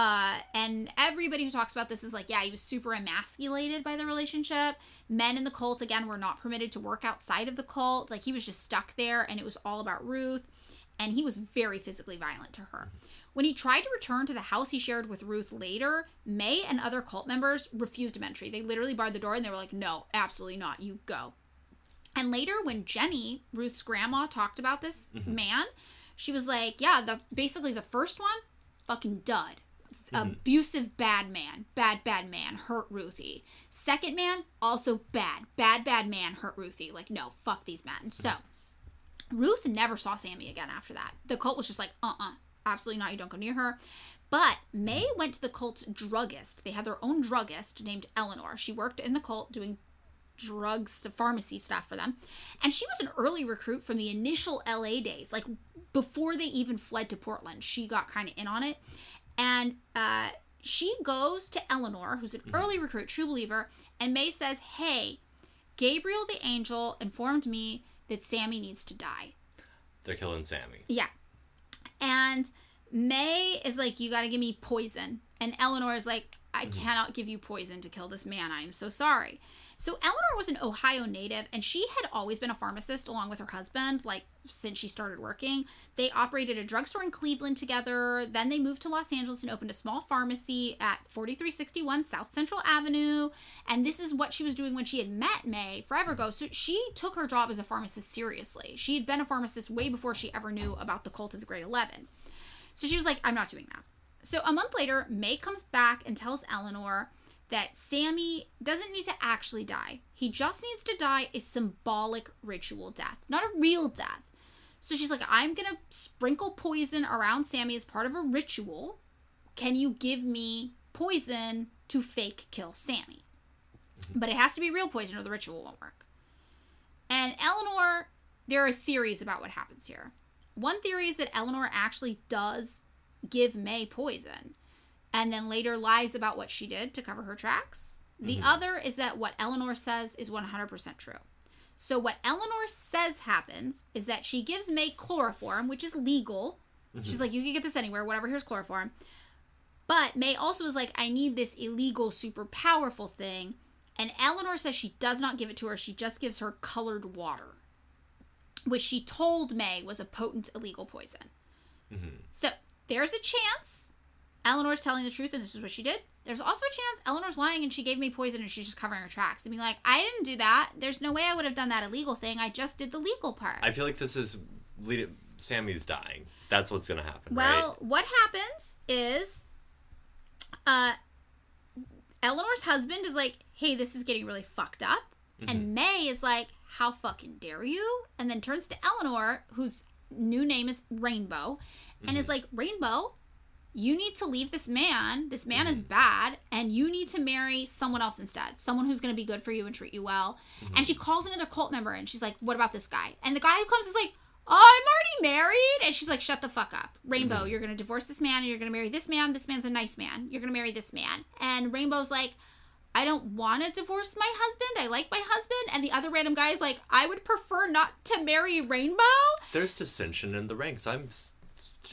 Uh, and everybody who talks about this is like, yeah, he was super emasculated by the relationship. Men in the cult, again, were not permitted to work outside of the cult. Like, he was just stuck there, and it was all about Ruth. And he was very physically violent to her. When he tried to return to the house he shared with Ruth later, May and other cult members refused him entry. They literally barred the door and they were like, no, absolutely not. You go. And later, when Jenny, Ruth's grandma, talked about this man, she was like, "Yeah, the basically the first one, fucking dud, abusive bad man, bad bad man, hurt Ruthie. Second man, also bad, bad bad man, hurt Ruthie. Like, no, fuck these men." So, Ruth never saw Sammy again after that. The cult was just like, "Uh, uh absolutely not. You don't go near her." But May went to the cult's druggist. They had their own druggist named Eleanor. She worked in the cult doing drugs to pharmacy stuff for them. And she was an early recruit from the initial LA days, like before they even fled to Portland. She got kind of in on it. And uh, she goes to Eleanor, who's an early recruit, true believer, and May says, Hey, Gabriel the angel informed me that Sammy needs to die.
They're killing Sammy.
Yeah. And May is like, You got to give me poison. And Eleanor is like, I cannot give you poison to kill this man. I am so sorry. So Eleanor was an Ohio native and she had always been a pharmacist along with her husband, like since she started working. They operated a drugstore in Cleveland together. Then they moved to Los Angeles and opened a small pharmacy at 4361 South Central Avenue. And this is what she was doing when she had met May forever ago. So she took her job as a pharmacist seriously. She had been a pharmacist way before she ever knew about the cult of the Great Eleven. So she was like, I'm not doing that. So a month later, May comes back and tells Eleanor that Sammy doesn't need to actually die. He just needs to die a symbolic ritual death, not a real death. So she's like, I'm going to sprinkle poison around Sammy as part of a ritual. Can you give me poison to fake kill Sammy? But it has to be real poison or the ritual won't work. And Eleanor, there are theories about what happens here. One theory is that Eleanor actually does give May poison and then later lies about what she did to cover her tracks. The mm-hmm. other is that what Eleanor says is 100% true. So what Eleanor says happens is that she gives May chloroform, which is legal. Mm-hmm. She's like, you can get this anywhere, whatever. Here's chloroform. But May also is like, I need this illegal, super powerful thing. And Eleanor says she does not give it to her. She just gives her colored water, which she told May was a potent illegal poison. Mm-hmm. So there's a chance Eleanor's telling the truth and this is what she did. There's also a chance Eleanor's lying and she gave me poison and she's just covering her tracks and being like, I didn't do that. There's no way I would have done that illegal thing. I just did the legal part.
I feel like this is lead Sammy's dying. That's what's gonna happen,
Well,
right?
what happens is uh Eleanor's husband is like, "Hey, this is getting really fucked up." And May is like, "How fucking dare you?" And then turns to Eleanor, whose new name is Rainbow, and is like, "Rainbow, you need to leave this man. This man is mm-hmm. bad, and you need to marry someone else instead. Someone who's going to be good for you and treat you well. Mm-hmm. And she calls another cult member, and she's like, "What about this guy?" And the guy who comes is like, "Oh, I'm already married." And she's like, "Shut the fuck up, Rainbow. Mm-hmm. You're going to divorce this man, and you're going to marry this man. This man's a nice man. You're going to marry this man." And Rainbow's like. I don't want to divorce my husband. I like my husband. And the other random guy is like, I would prefer not to marry Rainbow.
There's dissension in the ranks. I'm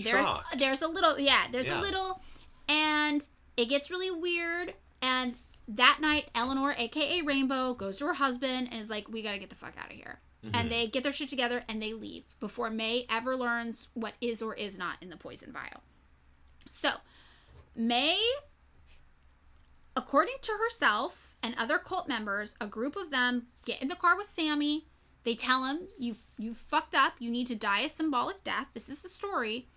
there's
shocked.
there's a little yeah there's
Yeah.
a little and it gets really weird and that night eleanor aka rainbow goes to her husband and is like we gotta get the fuck out of here
Mm-hmm.
and they get their shit together and they leave before may ever learns what is or is not in the poison vial so may according to herself and other cult members a group of them get in the car with sammy they tell him you you fucked up you need to die a symbolic death this is the story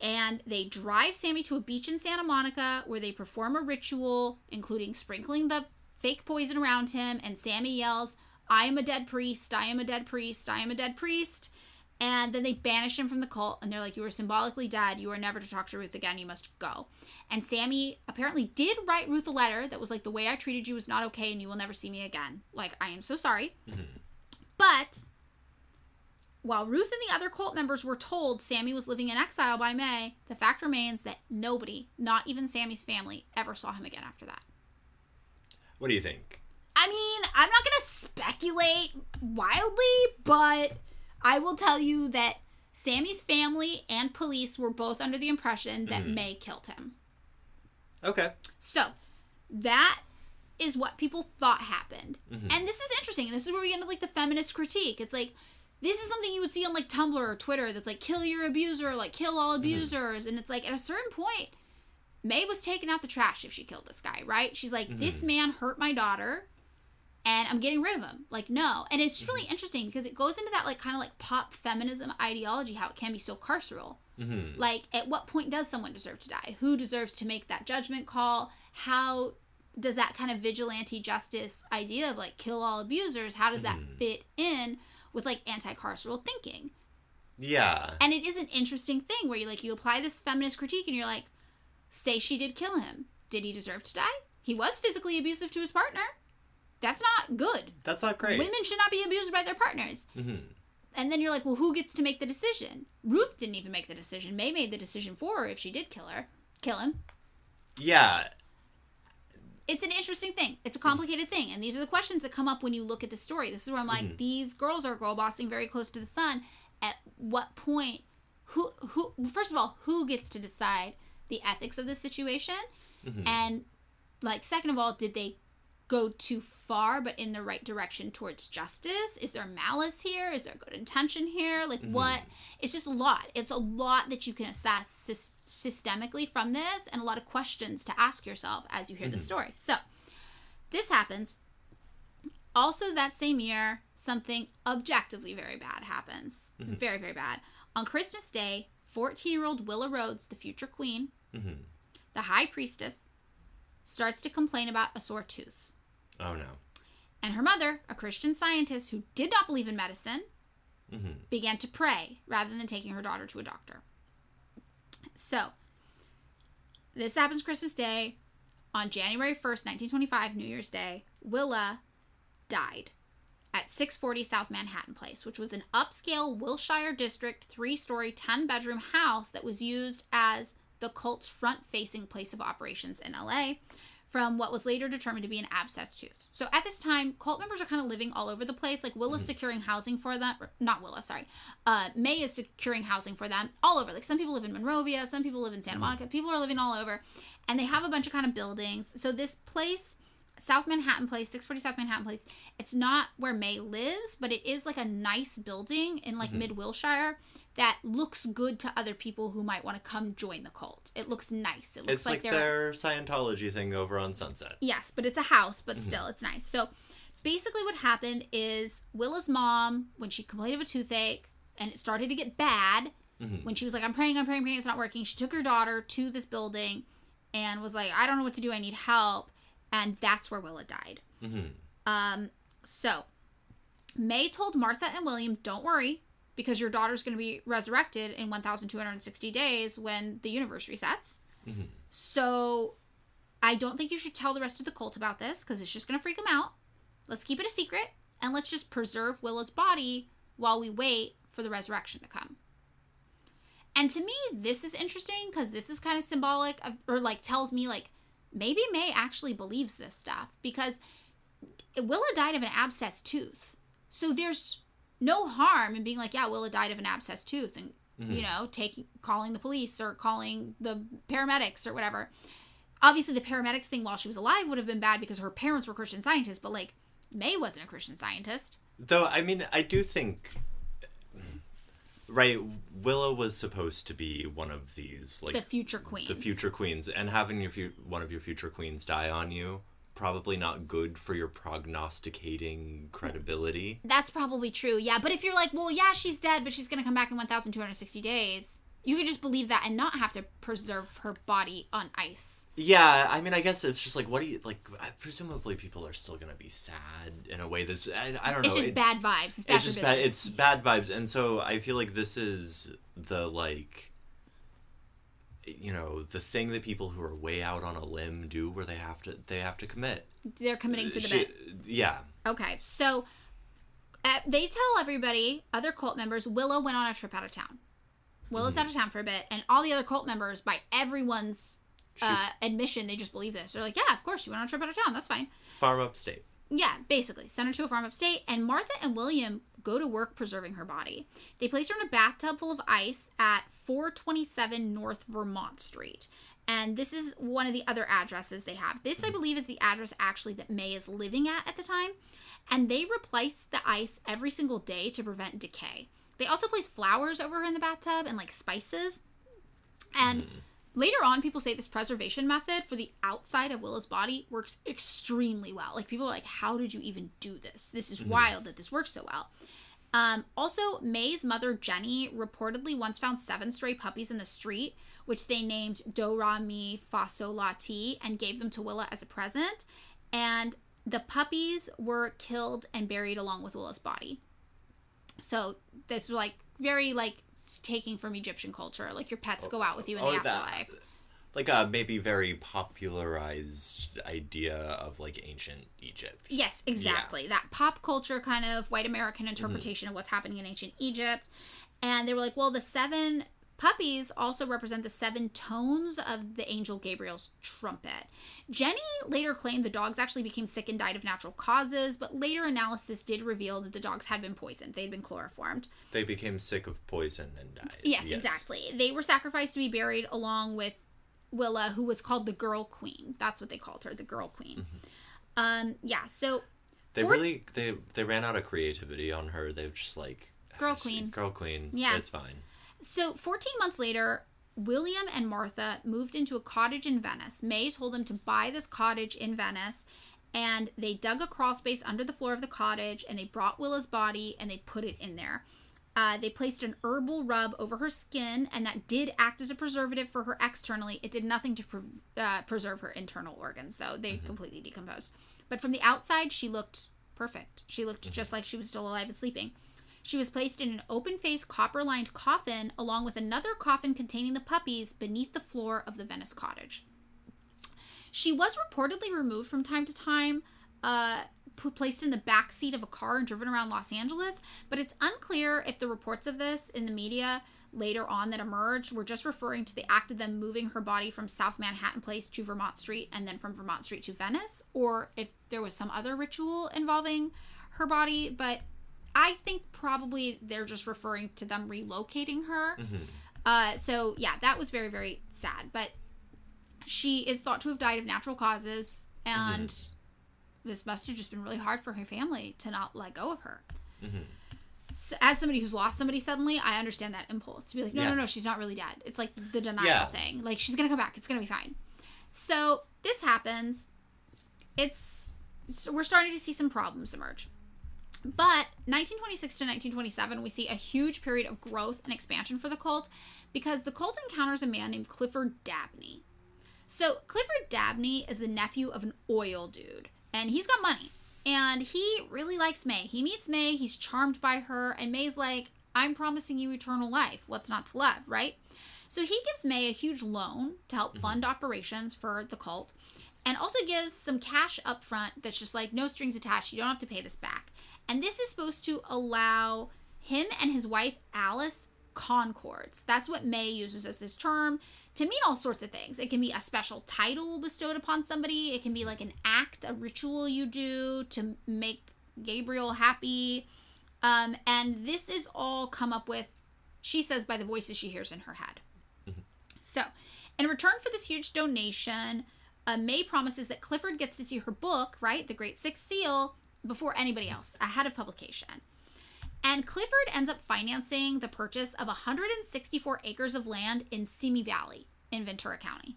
and they drive Sammy to a beach in Santa Monica where they perform a ritual, including sprinkling the fake poison around him. And Sammy yells, I am a dead priest, I am a dead priest, I am a dead priest. And then they banish him from the cult and they're like, You are symbolically dead. You are never to talk to Ruth again. You must go. And Sammy apparently did write Ruth a letter that was like, The way I treated you was not okay and you will never see me again. Like, I am so sorry. Mm-hmm. But while Ruth and the other cult members were told Sammy was living in exile by May, the fact remains that nobody, not even Sammy's family, ever saw him again after that.
What do you think?
I mean, I'm not going to speculate wildly, but I will tell you that Sammy's family and police were both under the impression that mm-hmm. May killed him.
Okay.
So, that is what people thought happened. Mm-hmm. And this is interesting. This is where we get into like the feminist critique. It's like this is something you would see on like Tumblr or Twitter that's like kill your abuser, like kill all mm-hmm. abusers. And it's like at a certain point, May was taking out the trash if she killed this guy, right? She's like, this mm-hmm. man hurt my daughter and I'm getting rid of him. Like, no. And it's really mm-hmm. interesting because it goes into that like kind of like pop feminism ideology, how it can be so carceral. Like, at what point does someone deserve to die? Who deserves to make that judgment call? How does that kind of vigilante justice idea of like kill all abusers, how does that fit in with like anti carceral thinking?
Yeah.
And it is an interesting thing where you like you apply this feminist critique and you're like, say she did kill him. Did he deserve to die? He was physically abusive to his partner. That's not good.
That's not great.
Women should not be abused by their partners.
Mhm.
And then you're like, well, who gets to make the decision? Ruth didn't even make the decision. May made the decision for her if she did kill her, kill him.
Yeah.
It's an interesting thing. It's a mm-hmm. complicated thing, and these are the questions that come up when you look at the story. This is where I'm like, mm-hmm. these girls are girl bossing very close to the sun. At what point? Who? Who? First of all, who gets to decide the ethics of the situation? Mm-hmm. And like, second of all, did they go too far but in the right direction towards justice? Is there malice here? Is there good intention here? Like mm-hmm. what? It's just a lot. It's a lot that you can assess sys- systemically from this and a lot of questions to ask yourself as you hear the mm-hmm. story. So this happens. Also that same year something objectively very bad happens. Mm-hmm. Very very bad. On christmas day 14 year old willa rhodes the future queen the high priestess starts to complain about a sore tooth
Oh no.
and her mother, a Christian scientist who did not believe in medicine, mm-hmm. began to pray rather than taking her daughter to a doctor. So, this happens Christmas Day. On January 1st, 1925, New Year's Day, Willa died at 640 South Manhattan Place, which was an upscale Wilshire District three story, 10 bedroom house that was used as the cult's front facing place of operations in LA. From what was later determined to be an abscess tooth. So at this time, cult members are kind of living all over the place. Like Willa's mm-hmm. securing housing for them, not Willa, sorry. Uh, May is securing housing for them all over. Like some people live in Monrovia, some people live in Santa mm-hmm. Monica. People are living all over, and they have a bunch of kind of buildings. So this place, South Manhattan Place, 640 South Manhattan Place, it's not where May lives, but it is like a nice building in like mm-hmm. mid Wilshire that looks good to other people who might want to come join the cult. It looks nice. It looks
It's like,
they're
their Scientology thing over on Sunset.
Yes, but it's a house, but mm-hmm. still, it's nice. So basically, what happened is Willa's mom, when she complained of a toothache and it started to get bad, mm-hmm. when she was like, I'm praying, I'm praying, praying, it's not working, she took her daughter to this building and was like, I don't know what to do, I need help. And that's where Willa died. Mm-hmm. Um, so May told Martha and William, don't worry, because your daughter's going to be resurrected in 1,260 days when the universe resets. Mm-hmm. So I don't think you should tell the rest of the cult about this because it's just going to freak them out. Let's keep it a secret and let's just preserve Willa's body while we wait for the resurrection to come. And to me, this is interesting because this is kind of symbolic of, or like tells me like maybe May actually believes this stuff because Willa died of an abscess tooth. So there's no harm in being like, yeah, Willa died of an abscess tooth and mm-hmm. you know, taking calling the police or calling the paramedics or whatever. Obviously the paramedics thing while she was alive would have been bad because her parents were Christian scientists, but like May wasn't a Christian scientist.
Though, I mean, I do think. Right, Willow was supposed to be one of these, like
The future queens.
the future queens, and having your fu- one of your future queens die on you probably not good for your prognosticating credibility.
That's probably true. Yeah, but if you're like, well, yeah, she's dead, but she's going to come back in 1260 days. You could just believe that and not have to preserve her body on ice.
Yeah, I mean, I guess it's just like, what do you like? Presumably, people are still gonna be sad in a way that's I, I don't know.
It's just
it-
bad vibes. It's bad
it's just bad. It's bad vibes, and so I feel like this is the like, you know, the thing that people who are way out on a limb do, where they have to they have to commit.
They're committing to the
She-
bit.
yeah,
Okay, so uh, they tell everybody, other cult members, Willow went on a trip out of town. Willow's
Mm-hmm.
out of town for a bit, and all the other cult members, by everyone's uh, admission, they just believe this. They're like, yeah, of course, she went on a trip out of town. That's fine.
farm upstate.
Yeah, basically, send her to a farm upstate, and Martha and William go to work preserving her body. They place her in a bathtub full of ice at 427 North Vermont Street. And this is one of the other addresses they have. This, I mm-hmm. believe, is the address actually that May is living at at the time. And they replace the ice every single day to prevent decay. They also place flowers over her in the bathtub and like spices. And mm. Later on, people say this preservation method for the outside of Willa's body works extremely well. Like people are like, "How did you even do this? This is wild that this works so well." Um, also, May's mother Jenny reportedly once found seven stray puppies in the street, which they named Do Ra Mi Fa So La Ti and gave them to Willa as a present. And the puppies were killed and buried along with Willa's body. So this was like very like taking from Egyptian culture. Like your pets go out with you in the
Oh, that-
afterlife.
Like a maybe very popularized idea of like ancient Egypt.
Yes, exactly. That pop culture kind of white American mm-hmm. interpretation of what's happening in ancient Egypt. And they were like, well, the seven puppies also represent the seven tones of the angel Gabriel's trumpet. Jenny later claimed the dogs actually became sick and died of natural causes, but later analysis did reveal that the dogs had been poisoned. They'd been chloroformed.
They became sick of poison and died.
Yes, exactly. They were sacrificed to be buried along with Willa, who was called the Girl Queen. That's what they called her, the Girl Queen. Um, yeah. So
They
Fourth-
really they they ran out of creativity on her. They've just like
Girl
"Ah,
queen."
girl queen.
Yeah.
it's fine.
So, 14 months later, William and Martha moved into a cottage in Venice. May told them to buy this cottage in Venice, and they dug a crawl space under the floor of the cottage, and they brought Willa's body and they put it in there. Uh, they placed an herbal rub over her skin, and that did act as a preservative for her externally. It did nothing to pre- uh, preserve her internal organs, though. They completely decomposed. But from the outside, she looked perfect. She looked just like she was still alive and sleeping. She was placed in an open faced copper lined coffin along with another coffin containing the puppies beneath the floor of the Venice cottage. She was reportedly removed from time to time, uh, placed in the back seat of a car and driven around Los Angeles, but it's unclear if the reports of this in the media later on that emerged were just referring to the act of them moving her body from South Manhattan Place to Vermont Street and then from Vermont Street to Venice, or if there was some other ritual involving her body. But I think probably they're just referring to them relocating her. Mm-hmm. Uh, so yeah, that was very very sad. But she is thought to have died of natural causes, and mm-hmm. this must have just been really hard for her family to not let go of her. Mm-hmm. So, as somebody who's lost somebody suddenly, I understand that impulse to be like, no,
Yeah.
no, no, she's not really dead. It's like the denial
Yeah.
thing. Like she's gonna come back. It's gonna be fine. So this happens. It's we're starting to see some problems emerge. But 1926 to 1927, we see a huge period of growth and expansion for the cult because the cult encounters a man named Clifford Dabney. So, Clifford Dabney is the nephew of an oil dude, and he's got money. And he really likes May. He meets May, he's charmed by her, and May's like, I'm promising you eternal life. What's not to love, right? So he gives May a huge loan to help mm-hmm. fund operations for the cult and also gives some cash up front that's just like no strings attached. You don't have to pay this back. And this is supposed to allow him and his wife Alice concords. That's what May uses as this term to mean all sorts of things. It can be a special title bestowed upon somebody, it can be like an act, a ritual you do to make Gabriel happy. Um, and this is all come up with, she says, by the voices she hears in her head. So, in return for this huge donation, uh, May promises that Clifford gets to see her book, right, The Great Sixth Seal, before anybody else, ahead of publication. And Clifford ends up financing the purchase of 164 acres of land in Simi Valley in Ventura County.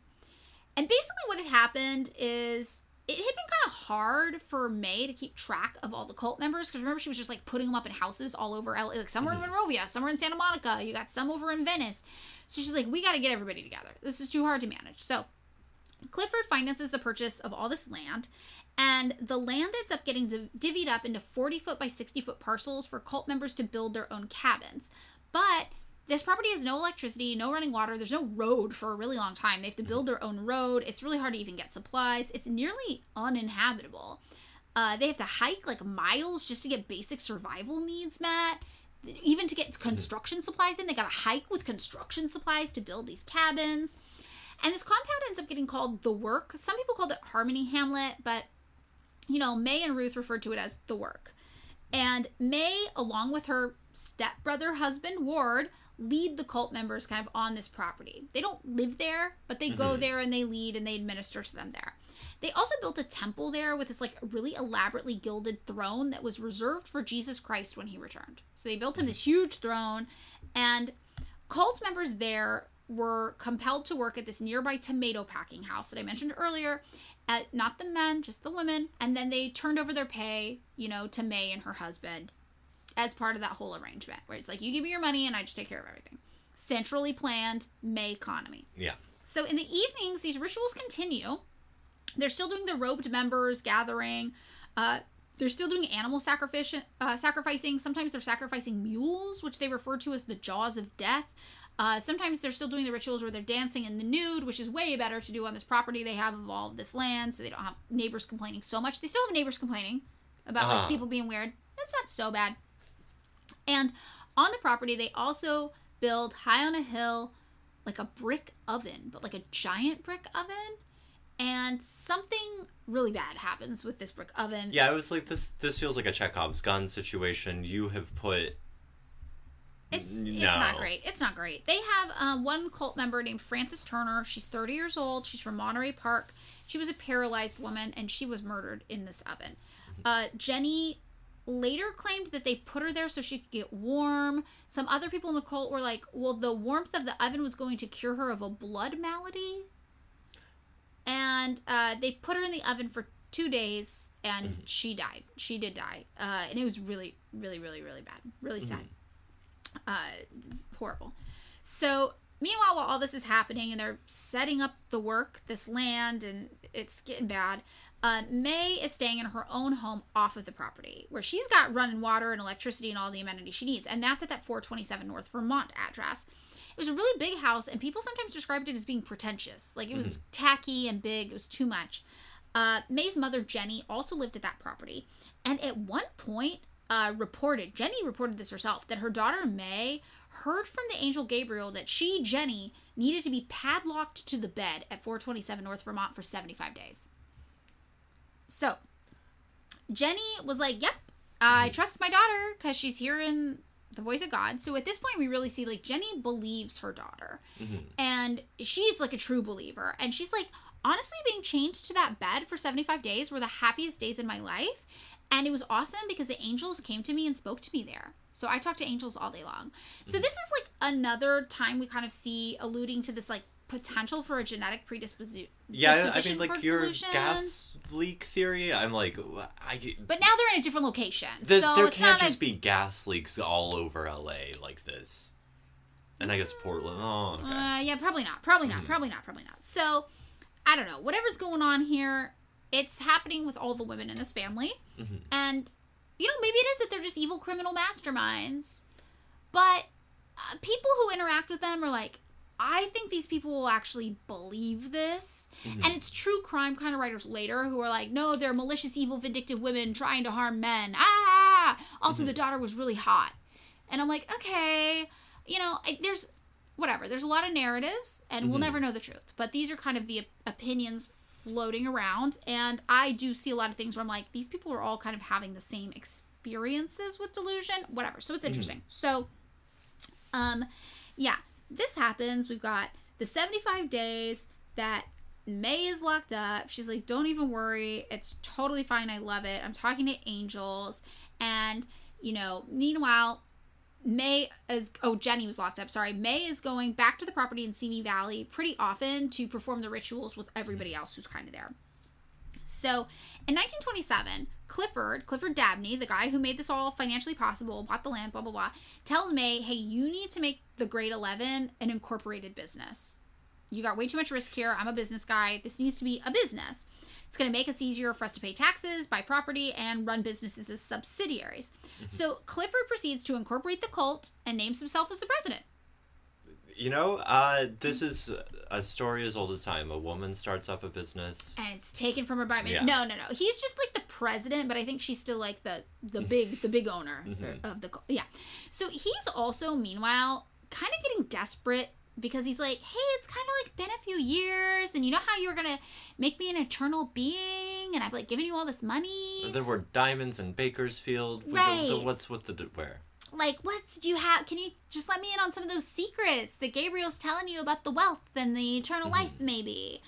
And basically, what had happened is it had been kind of hard for May to keep track of all the cult members because remember she was just like putting them up in houses all over LA, like some were in mm-hmm. Monrovia, somewhere in Santa Monica, you got some over in Venice. So she's like, we got to get everybody together. This is too hard to manage. So Clifford finances the purchase of all this land, and the land ends up getting div- divvied up into 40 foot by 60 foot parcels for cult members to build their own cabins. But this property has no electricity, no running water, there's no road for a really long time. They have to build their own road. It's really hard to even get supplies. It's nearly uninhabitable. Uh, they have to hike like miles just to get basic survival needs met. Even to get construction supplies in, they gotta hike with construction supplies to build these cabins. And this compound ends up getting called the Work. Some people called it Harmony Hamlet, but you know, May and Ruth referred to it as the Work. And May, along with her stepbrother husband Ward, lead the cult members kind of on this property. They don't live there, but they go mm-hmm. there and they lead and they administer to them there. They also built a temple there with this like really elaborately gilded throne that was reserved for Jesus Christ when he returned. So they built him this mm-hmm. huge throne and cult members there were compelled to work at this nearby tomato packing house that I mentioned earlier. At, not the men, just the women. And then they turned over their pay, you know, to May and her husband as part of that whole arrangement, where it's like, you give me your money and I just take care of everything. Centrally planned May economy.
Yeah.
So in the evenings, these rituals continue. They're still doing the robed members gathering. Uh, they're still doing animal sacrifice, uh, sacrificing. Sometimes they're sacrificing mules, which they refer to as the jaws of death. Uh, sometimes they're still doing the rituals where they're dancing in the nude, which is way better to do on this property they have of all of this land, so they don't have neighbors complaining so much. They still have neighbors complaining about like
Ah.
people being weird. That's not so bad. And on the property, they also build high on a hill like a brick oven, but like a giant brick oven. And something really bad happens with this brick oven.
Yeah, it was like this. This feels like a Chekhov's gun situation. You have put.
It's
No.
it's not great. It's not great. They have uh, one cult member named Frances Turner. She's 30 years old. She's from Monterey Park. She was a paralyzed woman, and she was murdered in this oven. Uh, Jenny later claimed that they put her there so she could get warm. Some other people in the cult were like, "Well, the warmth of the oven was going to cure her of a blood malady," and uh, they put her in the oven for two days, and she died. She did die, uh, and it was really, really, really, really bad, really sad uh, horrible. So, meanwhile, while all this is happening and they're setting up the work, this land, and it's getting bad, uh, May is staying in her own home off of the property where she's got running water and electricity and all the amenities she needs. And that's at that 427 North Vermont address. It was a really big house, and people sometimes described it as being pretentious. Like it was tacky and big, it was too much. Uh, May's mother, Jenny, also lived at that property. And at one point, uh, reported, Jenny reported this herself, that her daughter, May, heard from the angel Gabriel that she, Jenny, needed to be padlocked to the bed at 427 North Vermont for 75 days. So, Jenny was like, Yep, I trust my daughter because she's hearing the voice of God. So at this point, we really see like Jenny believes her daughter, and she's like a true believer. And she's like, honestly, being chained to that bed for 75 days were the happiest days in my life. And it was awesome because the angels came to me and spoke to me there. So I talk to angels all day long. So mhm. this is like another time we kind of see alluding to this like potential for a genetic predisposition.
Yeah, I mean, like your gas leak theory. I'm like, I.
But now they're in a different location.
the-
so
there can't just
a,
be gas leaks all over LA like this. And I guess Portland. Mm, oh, okay.
Uh, yeah, probably not. Probably not. Mm-hmm. Probably not. Probably not. So, I don't know. Whatever's going on here, it's happening with all the women in this family. Mm-hmm. And, you know, maybe it is that they're just evil criminal masterminds. But uh, people who interact with them are like, I think these people will actually believe this. Mm-hmm. And it's true crime kind of writers later who are like, no, they're malicious, evil, vindictive women trying to harm men. Ah! ah, ah, ah. Also, mm-hmm. the daughter was really hot. And I'm like, okay, you know, I- there's whatever. There's a lot of narratives, and we'll never know the truth. But these are kind of the op- opinions floating around, and I do see a lot of things where I'm like, these people are all kind of having the same experiences with delusion, whatever. So it's interesting. So, um, yeah, this happens. We've got the 75 days that May is locked up. She's like, don't even worry. It's totally fine. I love it. I'm talking to angels. And, you know, meanwhile, May is oh Jenny was locked up. Sorry, May is going back to the property in Simi Valley pretty often to perform the rituals with everybody else who's kind of there. So, in 1927, Clifford, Clifford Dabney, the guy who made this all financially possible, bought the land, blah blah blah, tells May, "Hey, you need to make the Great 11 an incorporated business. You got way too much risk here. I'm a business guy. This needs to be a business. It's going to make us easier for us to pay taxes, buy property, and run businesses as subsidiaries. So Clifford proceeds to incorporate the cult and names himself as the president.
You know, uh, this is a story as old as time. A woman starts up a business.
And it's taken from her by
Yeah.
No, no, no. He's just like the president, but I think she's still like the the big the big owner of the cult. yeah. So he's also meanwhile kind of getting desperate because he's like, hey, it's kind of like been a few years, and you know how you were gonna make me an eternal being, and I've like given you all this money.
There were diamonds in Bakersfield.
Right.
the- What's with the where?
like what do you have can you just let me in on some of those secrets that gabriel's telling you about the wealth and the eternal life maybe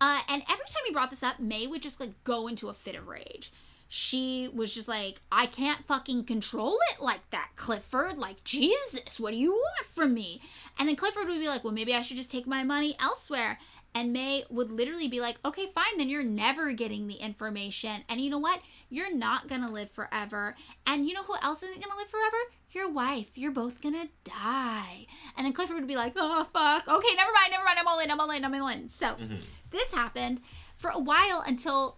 uh, and every time he brought this up may would just like go into a fit of rage she was just like i can't fucking control it like that clifford like jesus what do you want from me and then clifford would be like well maybe i should just take my money elsewhere and May would literally be like, okay, fine, then you're never getting the information. And you know what? You're not going to live forever. And you know who else isn't going to live forever? Your wife. You're both going to die. And then Clifford would be like, oh, fuck. Okay, never mind, never mind. I'm all in, I'm all in, I'm all in. So mm-hmm. this happened for a while until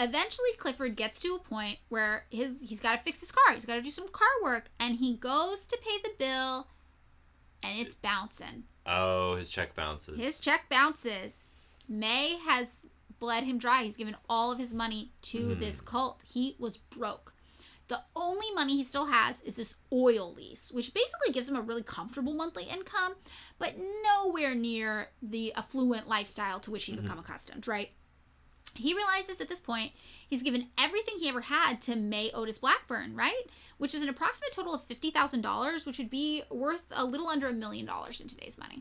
eventually Clifford gets to a point where his he's got to fix his car. He's got to do some car work. And he goes to pay the bill and it's bouncing.
Oh, his check bounces.
His check bounces. May has bled him dry. He's given all of his money to mm-hmm. this cult. He was broke. The only money he still has is this oil lease, which basically gives him a really comfortable monthly income, but nowhere near the affluent lifestyle to which he'd mm-hmm. become accustomed, right? He realizes at this point he's given everything he ever had to May Otis Blackburn, right? Which is an approximate total of $50,000, which would be worth a little under a million dollars in today's money.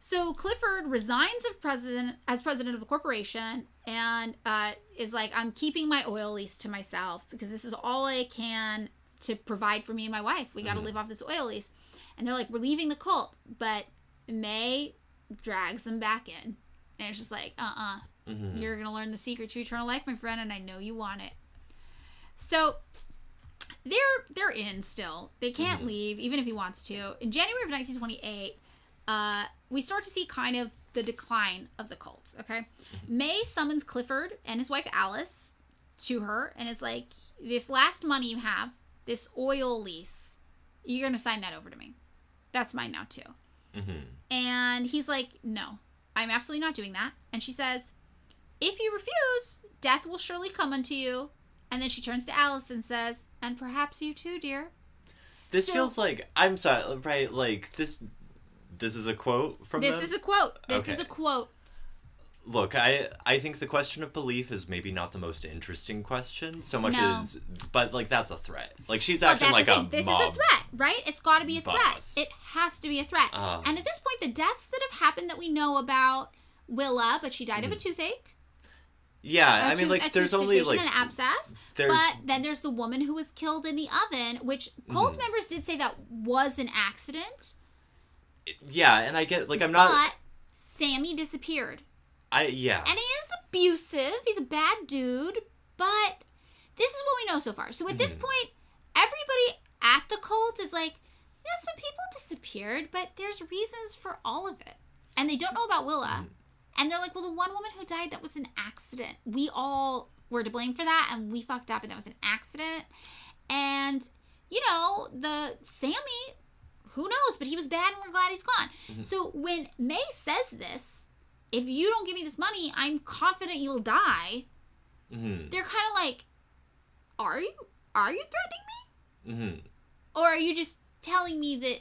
So Clifford resigns of president as president of the corporation and uh, is like, I'm keeping my oil lease to myself because this is all I can to provide for me and my wife. We got to live off this oil lease. And they're like, we're leaving the cult, but May drags them back in, and it's just like, uh, uh-uh. uh, you are gonna learn the secret to eternal life, my friend, and I know you want it. So they're they're in still. They can't leave, even if he wants to. In January of 1928, uh, we start to see kind of the decline of the cult. Okay, May summons Clifford and his wife Alice to her and is like, "This last money you have, this oil lease, you're gonna sign that over to me. That's mine now too."
Mm-hmm.
And he's like, "No, I'm absolutely not doing that." And she says, if you refuse, death will surely come unto you. And then she turns to Alice and says, And perhaps you too, dear.
This
So-
feels like I'm sorry, right? Like this. This is a quote from
This
them?
is a quote. This is a quote.
Look, I I think the question of belief is maybe not the most interesting question so much
No.
as, but like that's a threat. Like she's
Well,
acting like a.
This
mob.
is a threat, right? It's got to be a
boss.
threat. It has to be a threat.
Ah.
and at this point, the deaths that have happened that we know about Willa, but she died of a toothache.
Yeah. I mean, like there's only like
an abscess.
there's-
But then there's the woman who was killed in the oven, which cult
Hmm.
members did say that was an accident.
yeah, and I get like I'm not.
But Sammy disappeared.
I yeah.
And he is abusive. He's a bad dude. But this is what we know so far. So at this
Mm-hmm.
point, everybody at the cult is like, yeah, some people disappeared, but there's reasons for all of it. And they don't know about Willa.
Mm-hmm.
And they're like, well, the one woman who died, that was an accident. We all were to blame for that, and we fucked up, and that was an accident. And, you know, the Sammy, who knows, but he was bad, and we're glad he's gone.
Mm-hmm.
So when May says this, if you don't give me this money, I'm confident you'll die.
hmm
They're kind of like, are you are you threatening me,
hmm
or are you just telling me that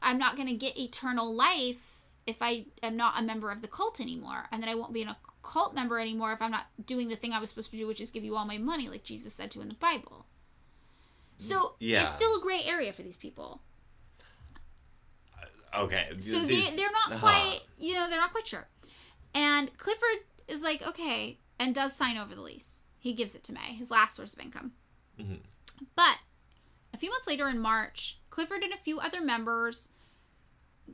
I'm not gonna get eternal life if I am not a member of the cult anymore, and that I won't be a cult member anymore if I'm not doing the thing I was supposed to do, which is give you all my money, like Jesus said to in the Bible. So
Yeah.
it's still a gray area for these people.
Okay.
So
these-
they they're not
uh-huh.
quite you know they're not quite sure. And Clifford is like okay and does sign over the lease. He gives it to May, his last source of income.
Mhm.
But a few months later in March, Clifford and a few other members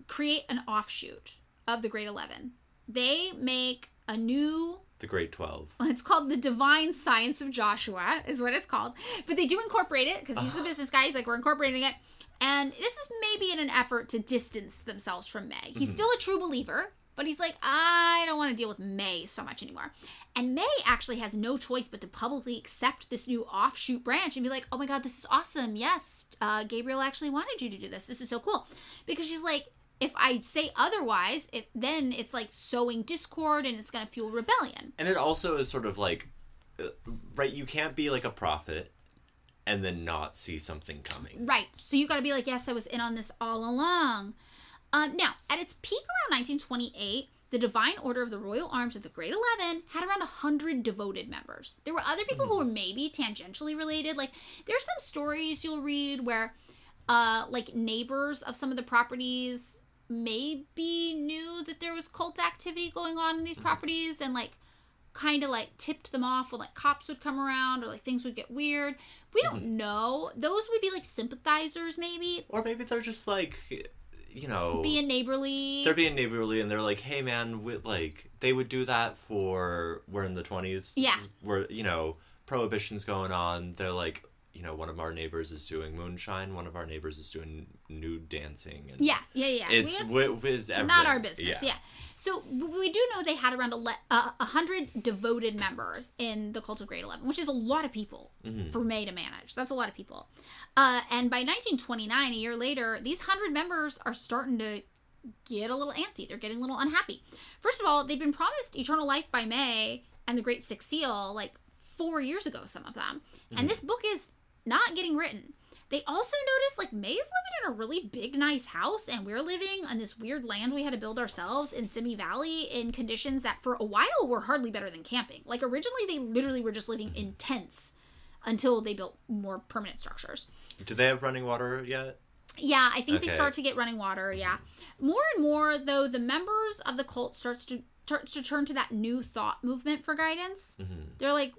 create an offshoot of the Great Eleven. They make a new
the Great Twelve.
it's called the Divine Science of Joshua, is what it's called. But they do incorporate it because he's the business guy. He's like, we're incorporating it. And this is maybe in an effort to distance themselves from May. He's still a true believer, but he's like, I don't want to deal with May so much anymore. And May actually has no choice but to publicly accept this new offshoot branch and be like, oh my God, this is awesome. Yes, uh, Gabriel actually wanted you to do this. This is so cool. Because she's like, if I say otherwise, it, then it's like sowing discord and it's going to fuel rebellion.
And it also is sort of like, uh, right? You can't be like a prophet and then not see something coming.
Right. So you got to be like, yes, I was in on this all along. Um, now, at its peak around 1928, the Divine Order of the Royal Arms of the Great Eleven had around 100 devoted members. There were other people who were maybe tangentially related. Like, there's some stories you'll read where, uh, like, neighbors of some of the properties maybe knew that there was cult activity going on in these mm-hmm. properties and, like, kind of like tipped them off when like cops would come around or like things would get weird. We don't mm-hmm. know. Those would be like sympathizers maybe,
Or maybe they're just like, you know,
being neighborly.
they're being neighborly and they're like, hey man, we, like they would do that for we're in the twenties.
Yeah.
We're you know prohibition's going on. They're like, you know, one of our neighbors is doing moonshine. One of our neighbors is doing nude dancing. And
yeah, yeah, yeah.
It's with, with
not our business. Yeah. yeah. So we do know they had around a uh, hundred devoted members in the Cult of Great Eleven, which is a lot of people for May to manage. That's a lot of people. Uh, and by 1929, a year later, these hundred members are starting to get a little antsy. They're getting a little unhappy. First of all, they've been promised eternal life by May and the Great Six Seal like four years ago. Some of them, and this book is not getting written. They also noticed like May's living in a really big, nice house, and we're living on this weird land we had to build ourselves in Simi Valley in conditions that for a while were hardly better than camping. Like originally, they literally were just living in tents until they built more permanent structures.
Do they have running water yet?
Yeah, I think they start to get running water. Yeah, mm-hmm. more and more though, the members of the cult starts to starts to turn to that new thought movement for guidance. Mm-hmm. They're like,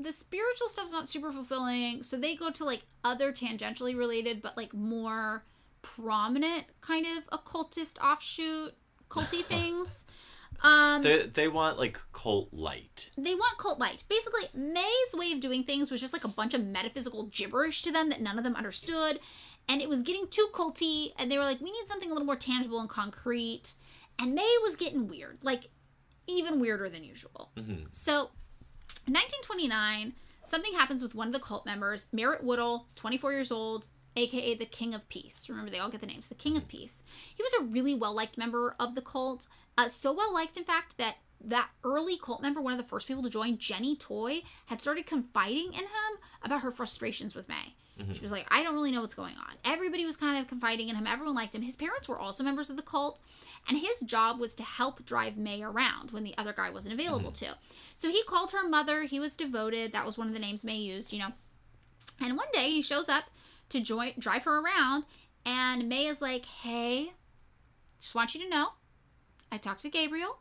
the spiritual stuff's not super fulfilling, so they go to like other tangentially related, but like more prominent kind of occultist offshoot culty things. Um,
They they want like cult light.
they want cult light. Basically, May's way of doing things was just like a bunch of metaphysical gibberish to them that none of them understood. And it was getting too culty, and they were like, we need something a little more tangible and concrete. And May was getting weird, like even weirder than usual. So, in 1929, something happens with one of the cult members, Merritt Woodall, 24 years old, aka the King of Peace. Remember, they all get the names. The King of Peace. He was a really well liked member of the cult. Uh, so well liked, in fact, that that early cult member, one of the first people to join, Jenny Toy, had started confiding in him about her frustrations with May. She mm-hmm. was like, I don't really know what's going on. Everybody was kind of confiding in him. Everyone liked him. His parents were also members of the cult, and his job was to help drive May around when the other guy wasn't available mm-hmm. to. So he called her mother. He was devoted. That was one of the names May used, you know. And one day he shows up to join drive her around, and May is like, "Hey, just want you to know, I talked to Gabriel,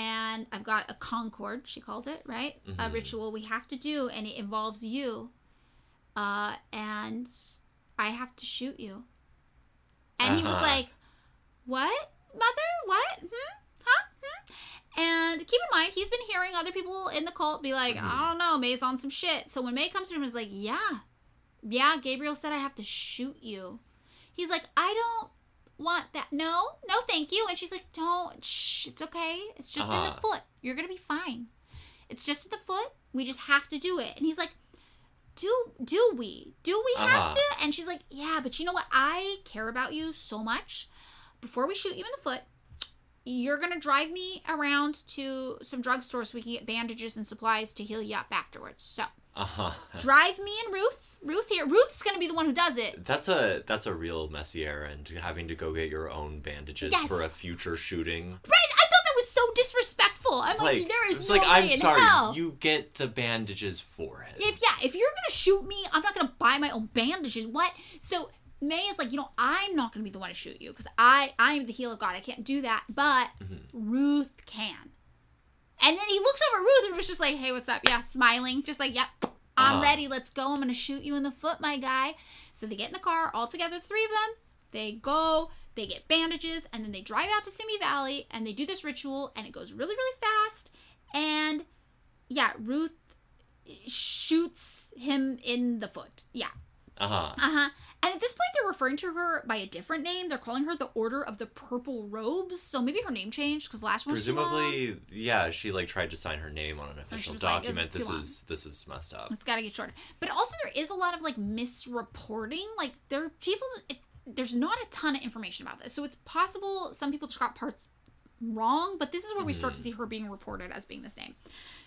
and I've got a concord. She called it right, a ritual we have to do, and it involves you, uh, and I have to shoot you." And he was
Uh-huh.
like, "What, mother? What? Hmm? Huh? Hmm?" And keep in mind, he's been hearing other people in the cult be like, I don't know, May's on some shit. So when May comes to him is like, Yeah, yeah, Gabriel said I have to shoot you. He's like, I don't want that. No, no, thank you. And she's like, Don't, shh, it's okay. It's just in
Uh-huh.
the foot. You're going to be fine. It's just in the foot. We just have to do it. And he's like, do do we do we have
Uh-huh.
to and she's like yeah but you know what i care about you so much before we shoot you in the foot you're gonna drive me around to some drugstore so we can get bandages and supplies to heal you up afterwards so
Uh huh.
drive me and ruth ruth here ruth's gonna be the one who does it
That's a that's a real messy errand. Having to go get your own bandages
Yes.
for a future shooting.
right i thought that was so disrespectful i'm like,
Like
there is
it's
no
like
way
I'm
in
sorry.
hell.
You get the bandages for it.
if yeah, if you're gonna shoot me, I'm not gonna buy my own bandages. What? So May is like, you know, I'm not gonna be the one to shoot you because I I am the heel of God. I can't do that, but Ruth can. And then he looks over at Ruth and was just like, hey, what's up? Yeah, smiling, just like, yep, I'm
Uh-huh.
ready. Let's go. I'm gonna shoot you in the foot, my guy. So they get in the car all together, three of them. They go. They get bandages, and then they drive out to Simi Valley, and they do this ritual, and it goes really, really fast. And yeah, Ruth shoots him in the foot. Yeah.
Uh huh.
Uh huh. And at this point, they're referring to her by a different name. They're calling her the Order of the Purple Robes. So maybe her name changed because last one was too long.
Presumably, yeah, she like tried to sign her name on an official
was like,
document.
"This is
this is messed up.
It's got to get shorter. But also, there is a lot of like misreporting. Like there are people. It, there's not a ton of information about this, so it's possible some people just got parts wrong. But this is where we start to mm-hmm. see her being reported as being this name.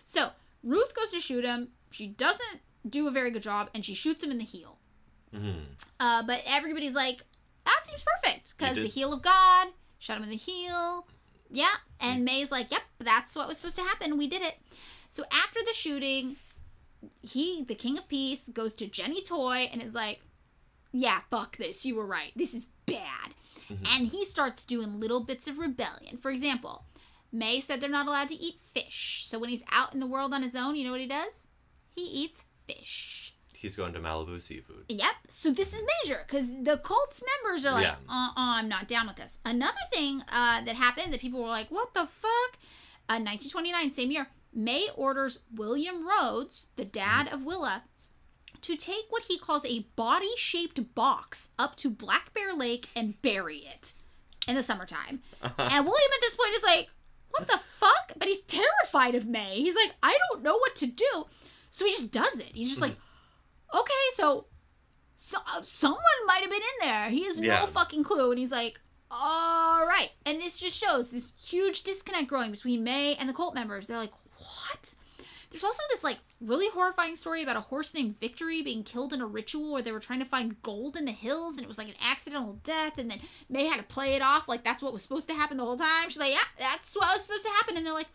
So Ruth goes to shoot him. She doesn't do a very good job, and she shoots him in the heel.
Mhm.
Uh, but everybody's like, that seems perfect because the heel of God shot him in the heel. Yeah, and May's like, yep, that's what was supposed to happen. We did it. So after the shooting, he, the King of Peace, goes to Jenny Toy and is like, yeah, fuck this. You were right. This is bad. And he starts doing little bits of rebellion. For example, May said they're not allowed to eat fish. So when he's out in the world on his own, you know what he does? He eats fish.
He's going to Malibu seafood.
Yep. So this is major because the cult's members are like,
Yeah.
uh, uh, I'm not down with this. Another thing uh, that happened that people were like, what the fuck? Uh, 1929, same year, May orders William Rhodes, the dad of Willa, to take what he calls a body shaped box up to Black Bear Lake and bury it in the summertime. and William at this point is like, what the fuck? But he's terrified of May. He's like, I don't know what to do. So he just does it. He's just like, okay, so, so uh, someone might have been in there. He has
Yeah.
no fucking clue. And he's like, all right. And this just shows this huge disconnect growing between May and the cult members. They're like, what? There's also this like really horrifying story about a horse named Victory being killed in a ritual where they were trying to find gold in the hills and it was like an accidental death and then May had to play it off like that's what was supposed to happen the whole time. She's like, Yeah, that's what was supposed to happen and they're like,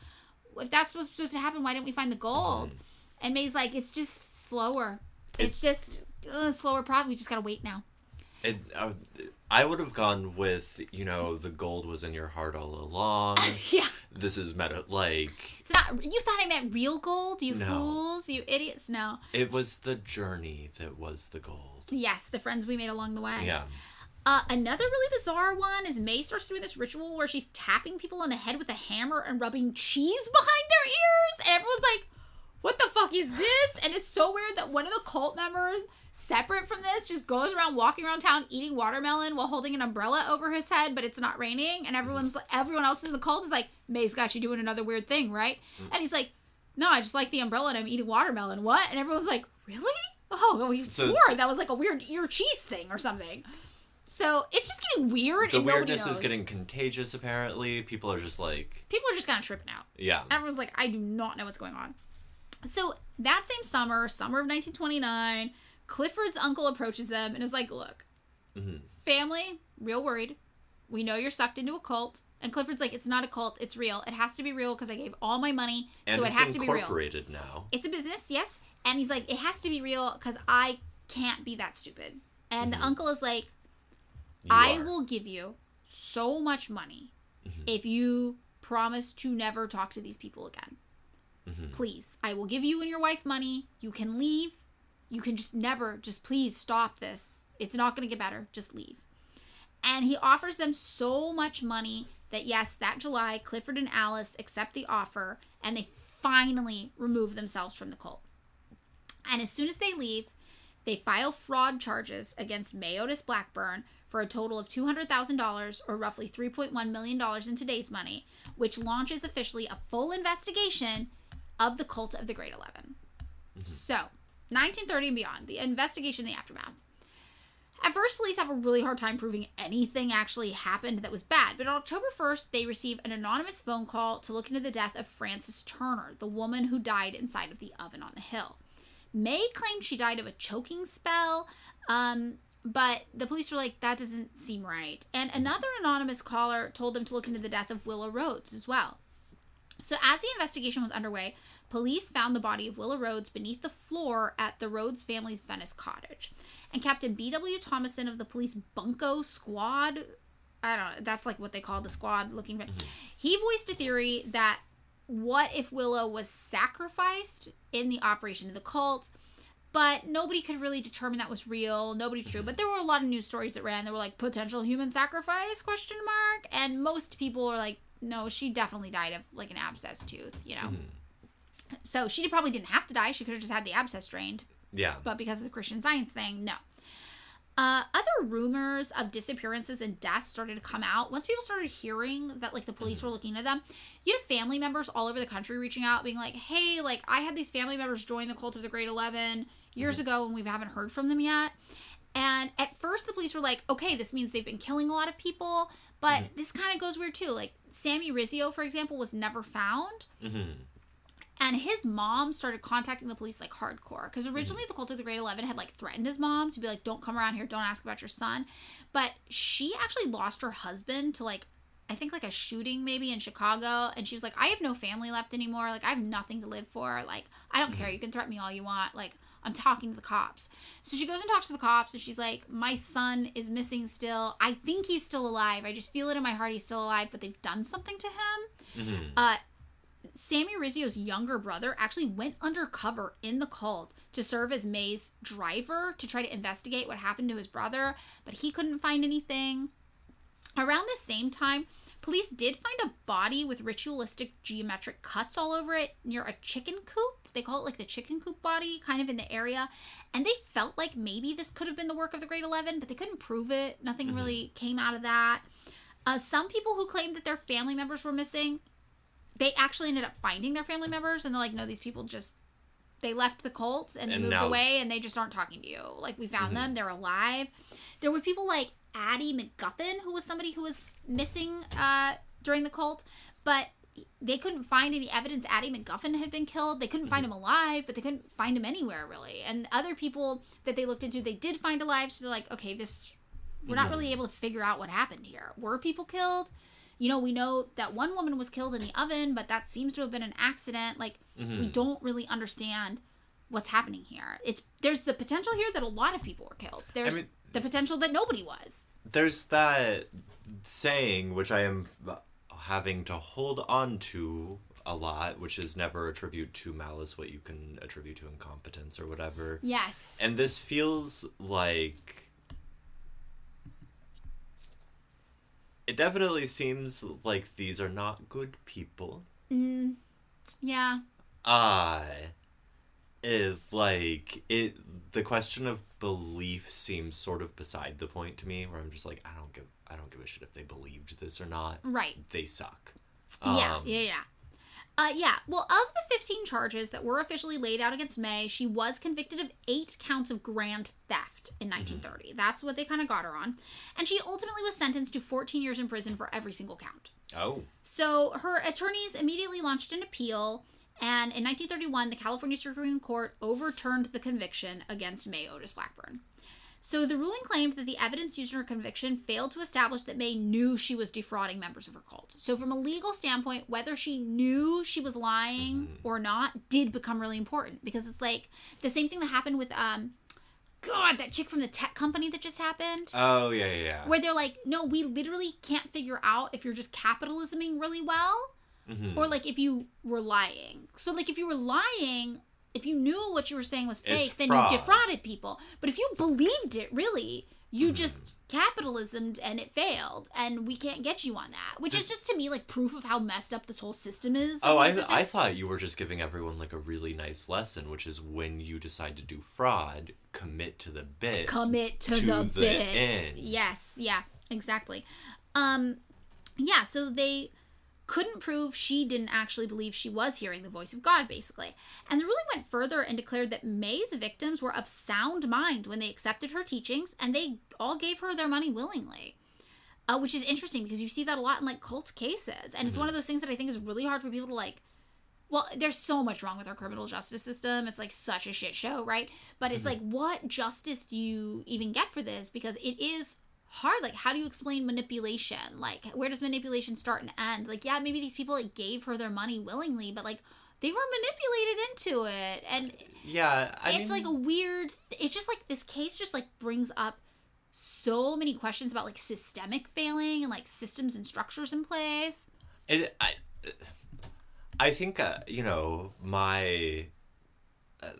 if that's what's supposed to happen, why didn't we find the gold? And May's like, it's just slower. It's, just uh, slower progress. We just gotta wait now.
It, uh, I would have gone with you know the gold was in your heart all along.
Yeah,
this is meta like
it's not. You thought I meant real gold, you
No.
fools, you idiots. No.
it was the journey that was the gold.
Yes, the friends we made along the way.
Yeah.
Uh, another really bizarre one is May starts doing this ritual where she's tapping people on the head with a hammer and rubbing cheese behind their ears, and everyone's like, "What the fuck is this?" And it's so weird that one of the cult members, separate from this, just goes around walking around town eating watermelon while holding an umbrella over his head, but it's not raining, and everyone's everyone else in the cult is like, "May's got you doing another weird thing, right?" Mm. And he's like, "No, I just like the umbrella and I'm eating watermelon." What? And everyone's like, "Really?" Oh, we
So-
swore that was like a weird ear cheese thing or something. So it's just getting weird.
The weirdness is getting contagious. Apparently, people are just like,
People are just kind of tripping out.
yeah,
Everyone's like, I do not know what's going on. So that same summer, summer of 1929, Clifford's uncle approaches him and is like, Look,
Mhm.
family, real worried. We know you're sucked into a cult. And Clifford's like, It's not a cult. It's real. It has to be real because I gave all my money.
and
so it has to be real.
incorporated now.
It's a business, yes. And he's like, It has to be real because I can't be that stupid. And the uncle is like,
You
I
are.
will give you so much money
Mm-hmm.
if you promise to never talk to these people again.
Mm-hmm.
Please, I will give you and your wife money. You can leave. You can just never, just please stop this. It's not going to get better. Just leave. And he offers them so much money that, yes, that July, Clifford and Alice accept the offer and they finally remove themselves from the cult. And as soon as they leave, they file fraud charges against May Otis Blackburn for a total of $200,000 or roughly $3.1 million in today's money, which launches officially a full investigation of the cult of the Great 11 So, 1930 and beyond, the investigation and the aftermath. At first, police have a really hard time proving anything actually happened that was bad, but on October 1st, they receive an anonymous phone call to look into the death of Frances Turner, the woman who died inside of the oven on the hill. May claimed she died of a choking spell, um, but the police were like, that doesn't seem right. And another anonymous caller told them to look into the death of Willa Rhodes as well. So, as the investigation was underway, police found the body of Willa Rhodes beneath the floor at the Rhodes family's Venice cottage. And Captain B.W. Thomason of the police Bunco Squad, I don't know, that's like what they call the squad looking for, mm-hmm. he voiced a theory that what if Willow was sacrificed in the operation of the cult? But nobody could really determine that was real. Nobody true. Mm-hmm. But there were a lot of news stories that ran. There were like potential human sacrifice question mark, and most people were like, no, she definitely died of like an abscess tooth. You know. Mm-hmm. So she probably didn't have to die. She could have just had the abscess drained
Yeah.
but because of the Christian Science thing, no. Uh, other rumors of disappearances and deaths started to come out once people started hearing that like the police mm-hmm. were looking at them. You had family members all over the country reaching out, being like, "Hey, like I had these family members join the cult of the Great Eleven years mm-hmm. ago, and we haven't heard from them yet." And at first, the police were like, "Okay, this means they've been killing a lot of people." But mm-hmm. this kind of goes weird too. Like Sammy Rizzio, for example, was never found.
hmm
And his mom started contacting the police like hardcore because originally mm-hmm. the cult of the Great Eleven had like threatened his mom to be like, "Don't come around here, don't ask about your son." But she actually lost her husband to like, I think like a shooting maybe in Chicago, and she was like, "I have no family left anymore. Like I have nothing to live for. Like I don't care. Mm-hmm. You can threaten me all you want. Like I'm talking to the cops." So she goes and talks to the cops, and she's like, "My son is missing still. I think he's still alive. I just feel it in my heart he's still alive, but they've done something to him."
hmm
Uh, Sammy Rizzio's younger brother actually went undercover in the cult to serve as May's driver to try to investigate what happened to his brother, but he couldn't find anything. Around the same time, police did find a body with ritualistic geometric cuts all over it near a chicken coop. They call it like the chicken coop body, kind of in the area. And they felt like maybe this could have been the work of the Great Eleven, but they couldn't prove it. Nothing really came out of that. Uh, some people who claimed that their family members were missing they actually ended up finding their family members and they're like no these people just they left the cult and they
And
moved
now-
away and they just aren't talking to you like we found them they're alive there were people like addie mcguffin who was somebody who was missing uh, during the cult but they couldn't find any evidence addie mcguffin had been killed they couldn't find mm-hmm. him alive but they couldn't find him anywhere really and other people that they looked into they did find alive so they're like okay this we're not really able to figure out what happened here were people killed you know, we know that one woman was killed in the oven, but that seems to have been an accident. Like, we mm-hmm. don't really understand what's happening here. It's there's the potential here that a lot of people were killed. There's
mean-
the potential that nobody was.
There's that saying which I am having to hold on to a lot, which is never attribute to malice what you can attribute to incompetence or whatever.
Yes.
And this feels like it definitely seems like these are not good people.
mm, yeah.
I is like it the question of belief seems sort of beside the point to me where I'm just like I don't give I don't give a shit if they believed this or not.
Right.
They suck.
yeah.
Um,
Yeah. Yeah. Uh, yeah. Well, of the 15 charges that were officially laid out against May, she was convicted of eight counts of grand theft in 1930. That's what they kind of got her on. And she ultimately was sentenced to 14 years in prison for every single count.
Oh.
So her attorneys immediately launched an appeal, and in 1931, the California Supreme Court overturned the conviction against May Otis Blackburn. So the ruling claimed that the evidence used in her conviction failed to establish that May knew she was defrauding members of her cult. So from a legal standpoint, whether she knew she was lying or not did become really important because it's like the same thing that happened with um God, that chick from the tech company that just happened
Oh yeah, yeah. yeah.
where they're like, no, we literally can't figure out if you're just capitalisming really well
Mm-hmm.
or like if you were lying. So, like, if you were lying, if you knew what you were saying was
It's
fake, then
fraud.
you defrauded people. But if you believed it really, you
Mm-hmm.
just capitalismed and it failed, and we can't get you on that. Which is just to me like proof of how messed up this whole system is.
Oh, I. I thought you were just giving everyone like a really nice lesson, which is when you decide to do fraud, commit to the bit.
commit to,
to
the,
the
bit.
end.
Yes, yeah, exactly. Um, yeah, so they couldn't prove she didn't actually believe she was hearing the voice of God, basically. And the ruling went further and declared that May's victims were of sound mind when they accepted her teachings, and they all gave her their money willingly. Uh, which is interesting because you see that a lot in like cult cases, and it's one of those things that I think is really hard for people to like well, there's so much wrong with our criminal justice system. It's like such a shit show, right? But it's like, what justice do you even get for this? Because it is hard. Like, how do you explain manipulation? Like, where does manipulation start and end? Like, yeah, maybe these people like gave her their money willingly, but like they were manipulated into it, and
Yeah, I
it's
mean,
like a weird. It's just like this case just like brings up so many questions about like systemic failing and like systems and structures in place.
it, I, I think uh, you know my uh,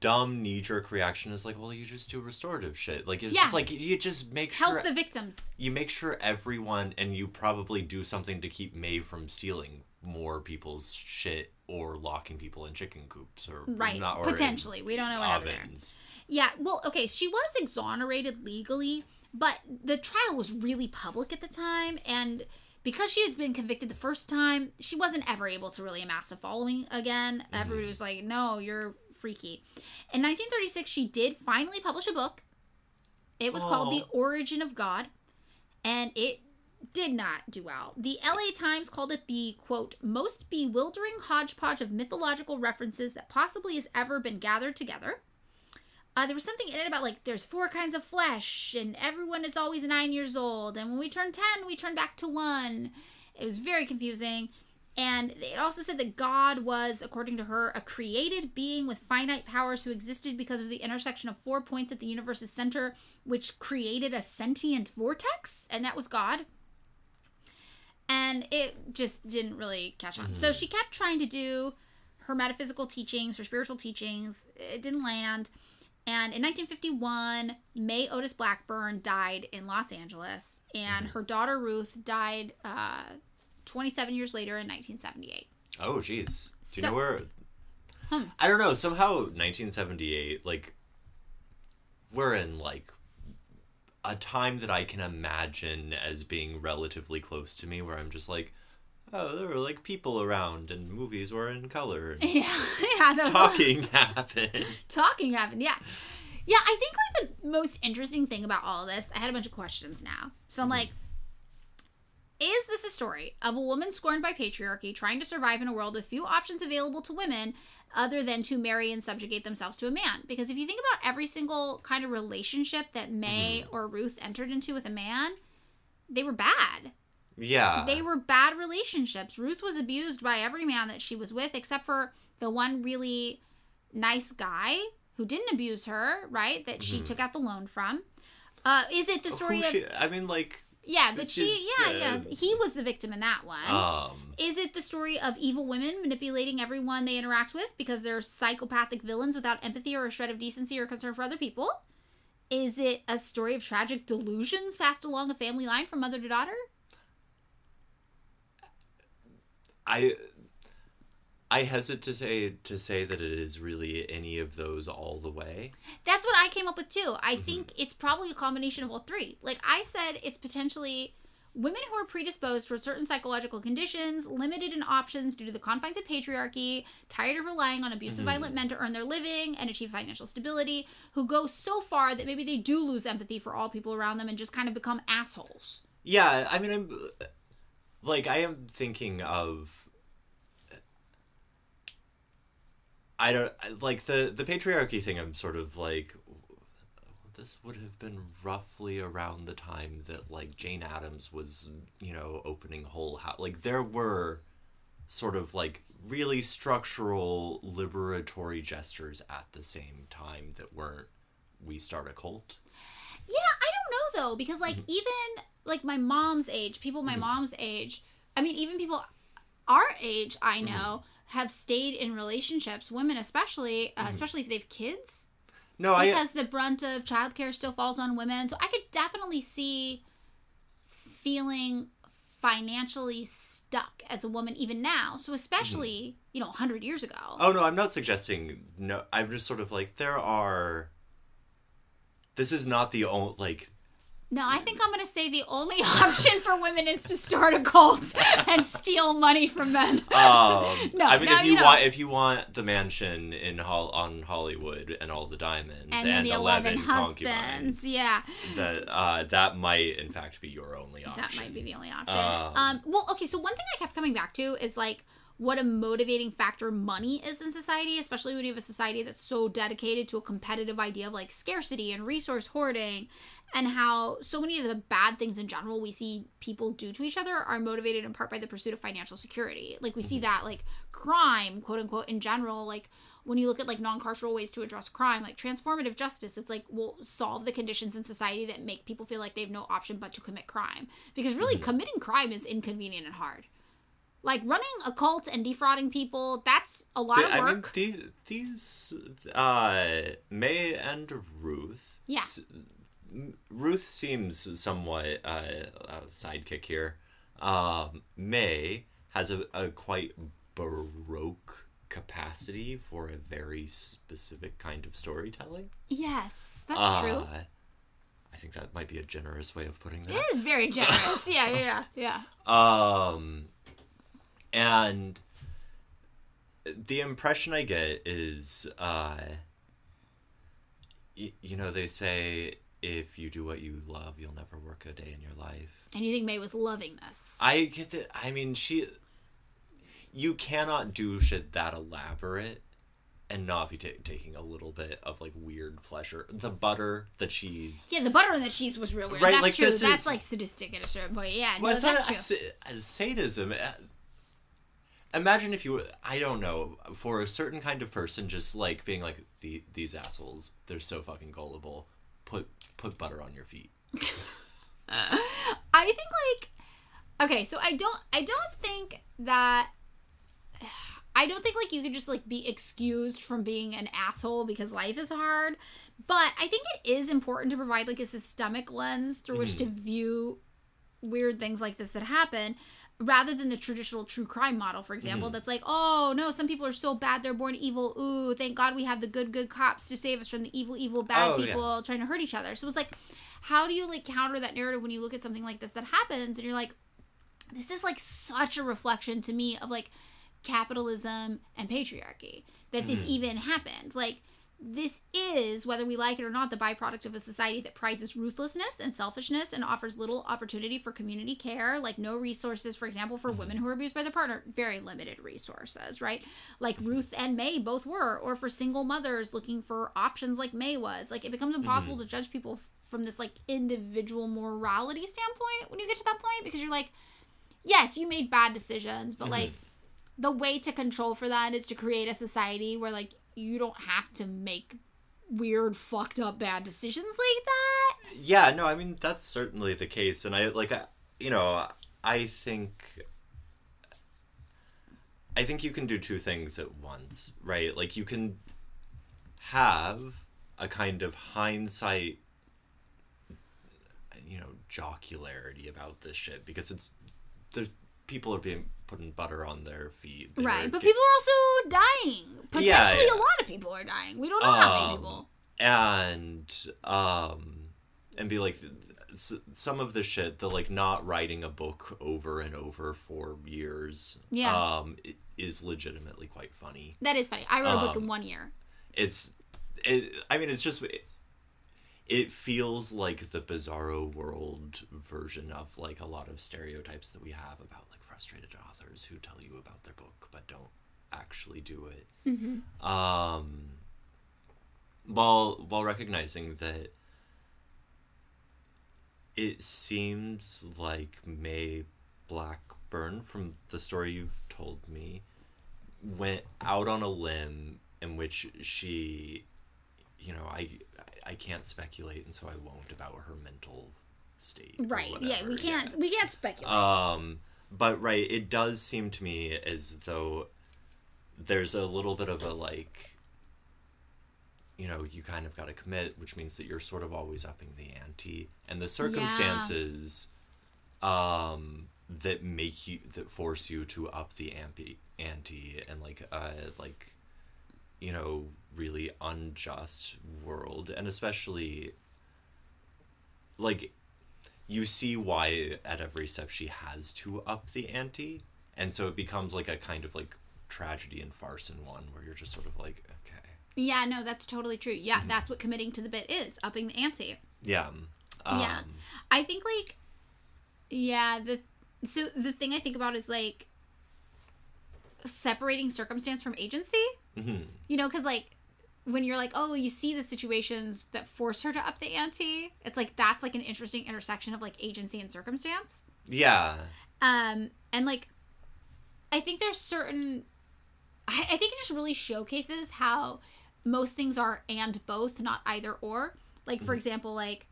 dumb knee jerk reaction is like, well, you just do restorative shit. Like it's
Yeah.
just like you just make sure
Help the victims.
you make sure everyone and you probably do something to keep May from stealing more people's shit or locking people in chicken coops or
Right.
not or
Potentially. We don't know
ovens.
Yeah, well, okay, she was exonerated legally, but the trial was really public at the time, and because she had been convicted the first time, she wasn't ever able to really amass a following again. Everybody mm-hmm. was like, no, you're freaky. In 1936, she did finally publish a book. It was called
Oh.
The Origin of God, and it did not do well. The LA Times called it the quote most bewildering hodgepodge of mythological references that possibly has ever been gathered together. Uh, there was something in it about like there's four kinds of flesh and everyone is always nine years old and when we turn 10 we turn back to one it was very confusing and it also said that god was according to her a created being with finite powers who existed because of the intersection of four points at the universe's center which created a sentient vortex and that was god. And it just didn't really catch on. So she kept trying to do her metaphysical teachings her spiritual teachings. It didn't land. And in 1951, May Otis Blackburn died in Los Angeles, and her daughter Ruth died uh, 27 years later in 1978.
Oh, jeez. Do you
So-
know where?
Hmm.
I don't know. Somehow, 1978, like, we're in, like, a time that I can imagine as being relatively close to me where I'm just like, oh, there were, like, people around and movies were in color and
Yeah, yeah,
talking happened.
talking happened. Yeah, yeah. I think like the most interesting thing about all this, I had a bunch of questions now. So I'm like, this a story of a woman scorned by patriarchy, trying to survive in a world with few options available to women? Other than to marry and subjugate themselves to a man. Because if you think about every single kind of relationship that May or Ruth entered into with a man, they were bad.
Yeah.
they were bad relationships. Ruth was abused by every man that she was with, except for the one really nice guy who didn't abuse her, right? That she took out the loan from. Uh, is it the story
Who
of
I mean, like,
yeah? But she,
is,
yeah, yeah, he was the victim in that one.
um,
is it the story of evil women manipulating everyone they interact with because they're psychopathic villains without empathy or a shred of decency or concern for other people? Is it a story of tragic delusions passed along a family line from mother to daughter?
I I hesitate to say to say that it is really any of those all the way.
That's what I came up with too. I mm-hmm. think it's probably a combination of all three. Like I said, it's potentially women who are predisposed towards certain psychological conditions, limited in options due to the confines of patriarchy, tired of relying on abusive, mm-hmm. violent men to earn their living and achieve financial stability, who go so far that maybe they do lose empathy for all people around them and just kind of become assholes.
Yeah, I mean, I'm like I am thinking of. I don't like the the patriarchy thing. I'm sort of like, this would have been roughly around the time that like Jane Addams was, you know, opening Hull House. Like there were sort of like really structural liberatory gestures at the same time that weren't we start a cult.
Yeah, I don't know though because like
Mm-hmm.
even like my mom's age, people my mom's age, I mean even people our age, I
Mm-hmm.
Have stayed in relationships, women especially,
Mm-hmm.
uh, especially if they have kids,
No, I
because the brunt of childcare still falls on women. So I could definitely see feeling financially stuck as a woman even now. So especially, you know, 100 years ago.
Mm-hmm. Oh no, I'm not suggesting no. I'm just sort of like there are. This is not the only like.
No, I think I'm going to say the only option for women is to start a cult and steal money from men.
Um,
No,
I mean,
no,
if you,
you know.
want, if you want the mansion in Hol- on Hollywood and all the diamonds
and
and,
the 11
eleven
husbands.
concubines,
Yeah,
that uh, that might in fact be your only option.
that might be the only option.
Um,
Um, well, okay, so one thing I kept coming back to is like what a motivating factor money is in society, especially when you have a society that's so dedicated to a competitive idea of like scarcity and resource hoarding, and how so many of the bad things in general we see people do to each other are motivated in part by the pursuit of financial security. Like we see that like crime, quote unquote, in general, like when you look at like non-carceral ways to address crime like transformative justice it's like we'll solve the conditions in society that make people feel like they have no option but to commit crime because really committing crime is inconvenient and hard like running a cult and defrauding people that's a lot
Th-
of
I mean,
work
the, these uh, May and Ruth.
Yeah.
s- Ruth seems somewhat uh, a sidekick here. Um, May has a, a quite baroque capacity for a very specific kind of storytelling.
yes that's
Uh,
true
I think that might be a generous way of putting that.
it is very generous yeah yeah yeah
Um, and the impression I get is, uh, y- you know, they say if you do what you love, you'll never work a day in your life.
and you think may was loving this
I get that. I mean, she. You cannot do shit that elaborate and not be ta- taking a little bit of like weird pleasure. The butter, the cheese.
yeah the butter and the cheese was real weird
Right,
that's
like,
true
this
that's
is-
like sadistic at a certain point yeah
Well,
no, that's
not
true
sadism. Uh, Imagine if you, I don't know, for a certain kind of person, just like being like the, these assholes, they're so fucking gullible. Put put butter on your feet.
I think like okay, so I don't I don't think that I don't think like you could just like be excused from being an asshole because life is hard. But I think it is important to provide like a systemic lens through which to mm-hmm. view weird things like this that happen rather than the traditional true crime model for example mm-hmm. that's like oh no some people are so bad they're born evil. Ooh thank god we have the good good cops to save us from the evil evil bad
Oh, yeah.
people trying to hurt each other. So it's like how do you like counter that narrative when you look at something like this that happens and you're like this is like such a reflection to me of like capitalism and patriarchy that this mm. even happened. Like this is whether we like it or not the byproduct of a society that prizes ruthlessness and selfishness and offers little opportunity for community care like no resources for example for mm-hmm. women who are abused by their partner very limited resources right? Like ruth and may both were or for single mothers looking for options like may was. Like it becomes impossible mm-hmm. to judge people from this like individual morality standpoint when you get to that point because you're like yes you made bad decisions but mm-hmm. like the way to control for that is to create a society where like you don't have to make weird fucked up bad decisions like that
Yeah, no, I mean that's certainly the case, and I like, I, you know, I think, I think you can do two things at once, right? Like you can have a kind of hindsight, you know, jocularity about this shit because it's there's people are being putting butter on their feet, They're
right but
get-
people are also dying potentially
Yeah,
a lot of people are dying we don't know how many
Um,
people
and um and be like some of the shit, the like not writing a book over and over for years,
Yeah.
um, is legitimately quite funny.
That is funny. I wrote a book
Um,
in one year.
It's, it. I mean, it's just. It, it feels like the bizarro world version of like a lot of stereotypes that we have about like frustrated authors who tell you about their book but don't actually do it. Um, while while recognizing that it seems like May Blackburn from the story you've told me went out on a limb in which she you know I I can't speculate and so I won't about her mental state
Right. yeah, we can't we can't speculate.
um, but right, it does seem to me as though there's a little bit of a like, you know, you kind of got to commit, which means that you're sort of always upping the ante, and the circumstances, um, that make you that force you to up the ante, ante, and like uh like, you know, really unjust world, and especially. Like you see why at every step she has to up the ante and so it becomes like a kind of like tragedy and farce in one where you're just sort of like okay
yeah, no, that's totally true. Yeah,
Mm-hmm.
that's what committing to the bit is, upping the ante.
yeah um,
yeah. I think like yeah, the so the thing I think about is like separating circumstance from agency.
mhm.
You know, cuz like when you're like, "Oh, you see the situations that force her to up the ante." It's like that's like an interesting intersection of like agency and circumstance.
yeah
Um, and like, I think there's certain, I, I think it just really showcases how most things are and both, not either or. Like, for example, like,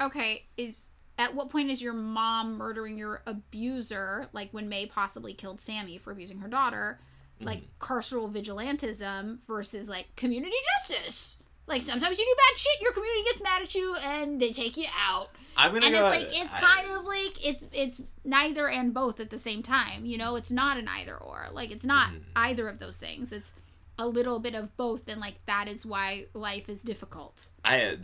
okay, is at what point is your mom murdering your abuser? Like when May possibly killed Sammy for abusing her daughter, like carceral vigilantism versus like community justice. Like sometimes you do bad shit, your community gets mad at you and they take you out.
I'm gonna
and
go
it's like it's
I-
kind of like it's it's neither and both at the same time you know? It's not an either or. Like it's not
Mm-hmm.
either of those things. It's a little bit of both and like that is why life is difficult.
I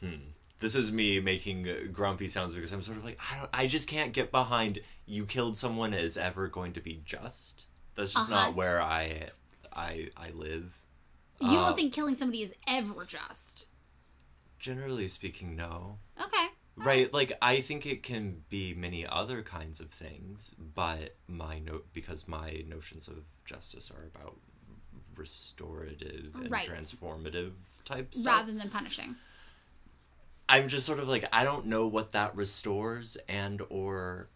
hmm. This is me making uh, grumpy sounds because i'm sort of like i don't i just can't get behind you killed someone is ever going to be just that's just
Uh-huh.
not where i i i live
you
Uh,
don't think killing somebody is ever just
generally speaking no
okay
Right, like I think it can be many other kinds of things, but my note because my notions of justice are about restorative and
Right.
transformative type stuff.
rather than punishing
I'm just sort of like I don't know what that restores and or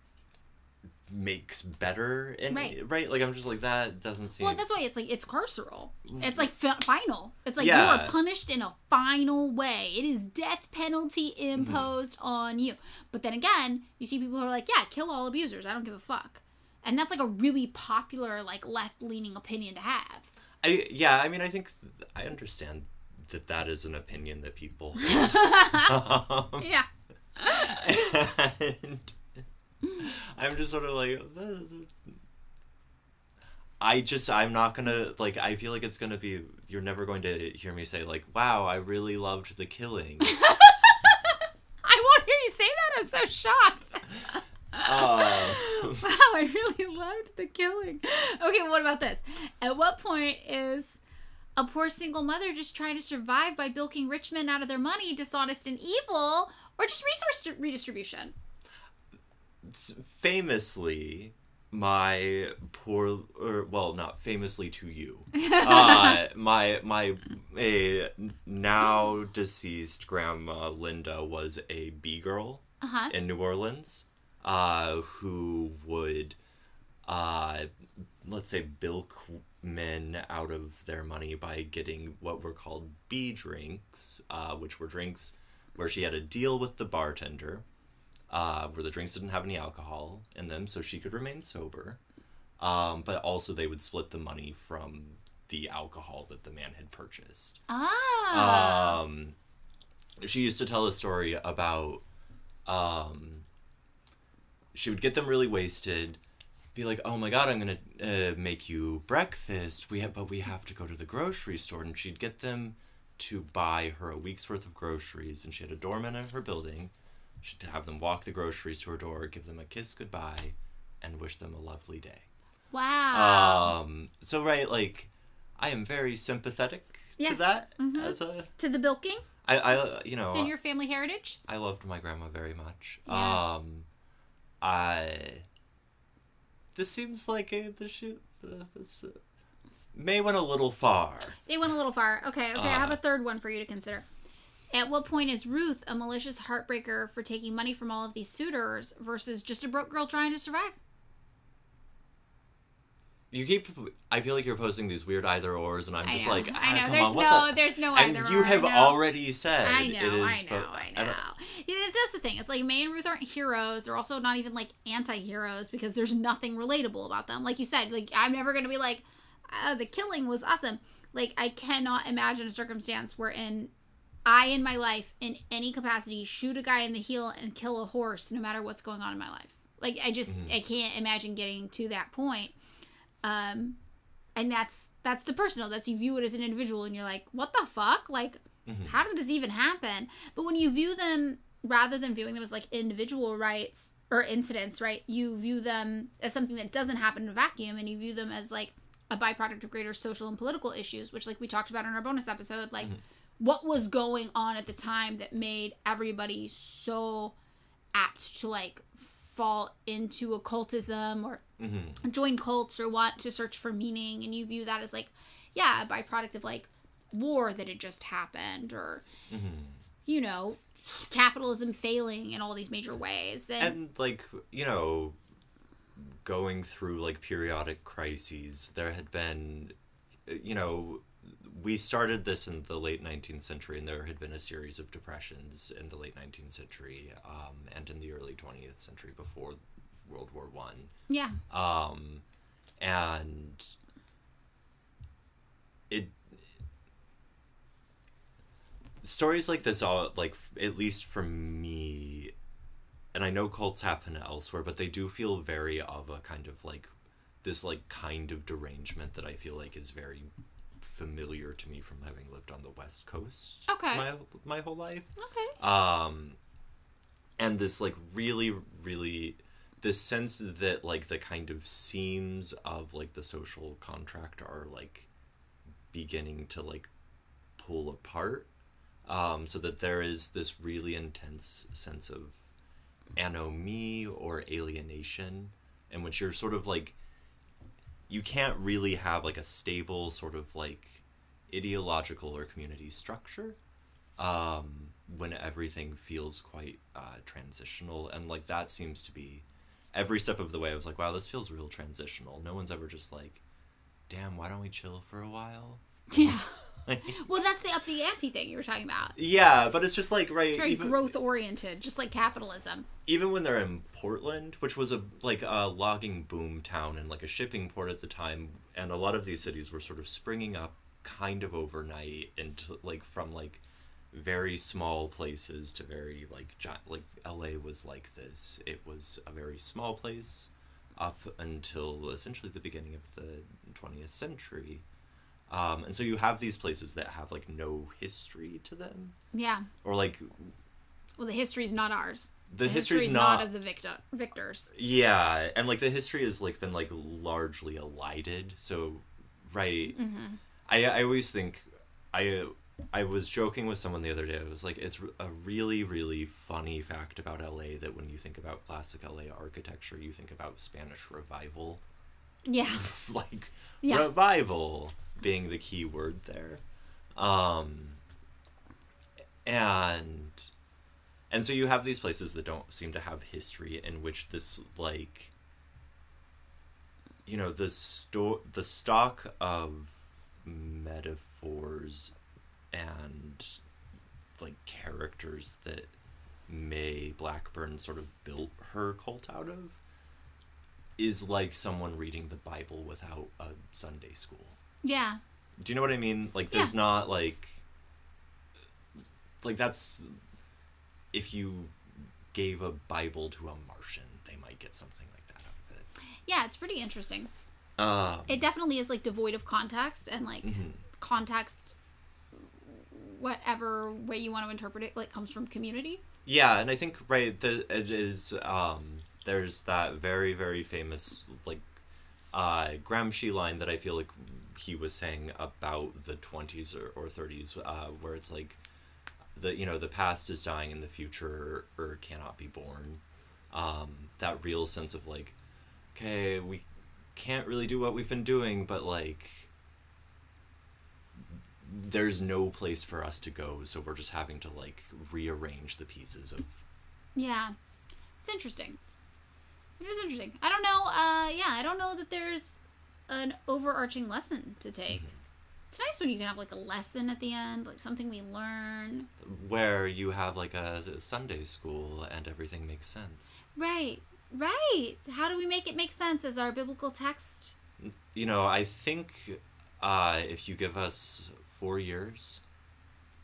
makes better and
Right.
like I'm just like that doesn't seem
well that's why it's like it's carceral. Mm. It's like fi- final. It's like you are punished in a final way. It is death penalty mm-hmm. imposed on you. But then again you see people who are like yeah kill all abusers. I don't give a fuck. And that's like a really popular like left-leaning opinion to have.
I yeah, I mean I think th- I understand that that is an opinion that people hold.
Um, yeah.
and I'm just sort of like I just I'm not gonna like I feel like it's gonna be you're never going to hear me say like wow I really loved the killing.
I won't hear you say that i'm so shocked.
Uh,
wow i really loved the killing. Okay what about this? At what point is a poor single mother just trying to survive by bilking rich men out of their money dishonest and evil or just resource redistribution
famously my poor or well not famously to you. Uh my my a now deceased grandma linda was a b girl
uh-huh.
in New Orleans, uh, who would, uh, let's say, bilk men out of their money by getting what were called B drinks, uh, which were drinks where she had a deal with the bartender, uh, where the drinks didn't have any alcohol in them, so she could remain sober. Um, but also they would split the money from the alcohol that the man had purchased.
ah
Um, she used to tell a story about um, she would get them really wasted, be like, "Oh my god, I'm gonna uh, make you breakfast. We have, but we have to go to the grocery store." And she'd get them to buy her a week's worth of groceries, and she had a doorman in her building She'd have them walk the groceries to her door, give them a kiss goodbye, and wish them a lovely day.
Wow.
Um, so right, like, I am very sympathetic
Yes.
to that
Mhm.
as a
to the bilking.
I, I you know
It's in your family heritage.
I loved my grandma very much.
Yeah.
Um, I. This seems like a the shoot. This uh, may went a little far.
They went a little far. Okay, okay. I have
Uh.
a third one for you to consider. At what point is Ruth a malicious heartbreaker for taking money from all of these suitors versus just a broke girl trying to survive?
You keep. I feel like you're posing these weird either ors, and I'm just
know,
like,
I
ah,
know.
come
There's
on, what
no,
the?
there's no
And
either.
you have
I
already said
I know,
is.
I know,
but
I know. Yeah, that's the thing. It's like May and Ruth aren't heroes. They're also not even like anti-heroes because there's nothing relatable about them. Like you said, like I'm never gonna be like, uh, the killing was awesome. Like I cannot imagine a circumstance wherein I, in my life, in any capacity, shoot a guy in the heel and kill a horse, no matter what's going on in my life. Like I just, mm-hmm. I can't imagine getting to that point. Um, and that's that's the personal. That's you view it as an individual, and you're like, what the fuck? Like, mm-hmm. how did this even happen? But when you view them, rather than viewing them as like individual rights or incidents, right? You view them as something that doesn't happen in a vacuum, and you view them as like a byproduct of greater social and political issues, which like we talked about in our bonus episode, like mm-hmm. What was going on at the time that made everybody so apt to like fall into occultism or
Mhm.
join cults or want to search for meaning and you view that as like yeah a byproduct of like war that had just happened or you know capitalism failing in all these major ways and,
and like you know going through like periodic crises there had been you know we started this in the late 19th century and there had been a series of depressions in the late 19th century um, and in the early 20th century before world war one.
Yeah.
Um, and it stories like this all like at least for me and i know cults happen elsewhere but they do feel very of a kind of like this like kind of derangement that i feel like is very familiar to me from having lived on the west coast
Okay.
my my whole life
okay
um and this like really really this sense that like the kind of seams of like the social contract are like beginning to like pull apart um so that there is this really intense sense of anomie or alienation in which you're sort of like you can't really have like a stable sort of like ideological or community structure um, when everything feels quite uh, transitional. And like that seems to be every step of the way. I was like wow this feels real transitional. No one's ever just like damn why don't we chill for a while?
Yeah well that's the up the ante thing you were talking about
yeah but it's just like right
it's very
even,
growth oriented just like capitalism
even when they're in portland which was a like a logging boom town and like a shipping port at the time and a lot of these cities were sort of springing up kind of overnight into like from like very small places to very like giant like LA was like this. It was a very small place up until essentially the beginning of the 20th century. Um, and so you have these places that have like no history to them?
Yeah.
Or like
well the history is not ours.
The,
the
history's,
history's
not,
not of the victor victors.
Yeah and like the history has like been like largely elided. So right
Mm-hmm.
I, I always think i i was joking with someone the other day. I was like it's a really really funny fact about la that when you think about classic la architecture you think about spanish revival.
Yeah.
Like
Yeah.
revival being the key word there um and and so you have these places that don't seem to have history in which this like you know the sto- the stock of metaphors and like characters that May Blackburn sort of built her cult out of is like someone reading the Bible without a Sunday school.
Yeah
Do you know what I mean? Like there's
Yeah.
not like like that's if you gave a Bible to a Martian, they might get something like that out of it.
yeah it's pretty interesting
Um,
it definitely is like devoid of context and like
Mhm.
context whatever way you want to interpret it like comes from community
Yeah, and I think right the it is um there's that very very famous like uh Gramsci line that I feel like he was saying about the 20s or, or 30s uh where it's like the you know the past is dying and the future or cannot be born um that real sense of like okay we can't really do what we've been doing but like there's no place for us to go so we're just having to like rearrange the pieces of
Yeah. It's interesting. It is interesting. I don't know, uh yeah, I don't know that there's an overarching lesson to take. It's nice when you can have like a lesson at the end, like something we learn.
where you have like a Sunday school and everything makes sense.
Right. Right. How do we make it make sense as our biblical text?
You know, I think uh, if you give us four years,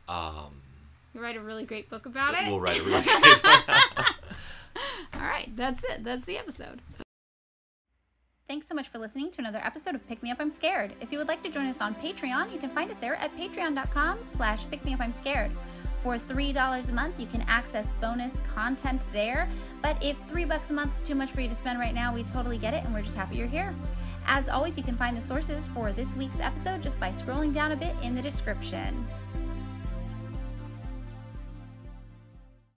um,
You write a really great book about it.
we'll write a really great book.
All right, that's it. That's the episode.
Thanks so much for listening to another episode of Pick Me Up I'm Scared. If you would like to join us on Patreon, you can find us there at patreon.com slash pick me up I'm scared. For $3 a month, you can access bonus content there. But if three bucks a month is too much for you to spend right now, we totally get it and we're just happy you're here. As always, you can find the sources for this week's episode just by scrolling down a bit in the description.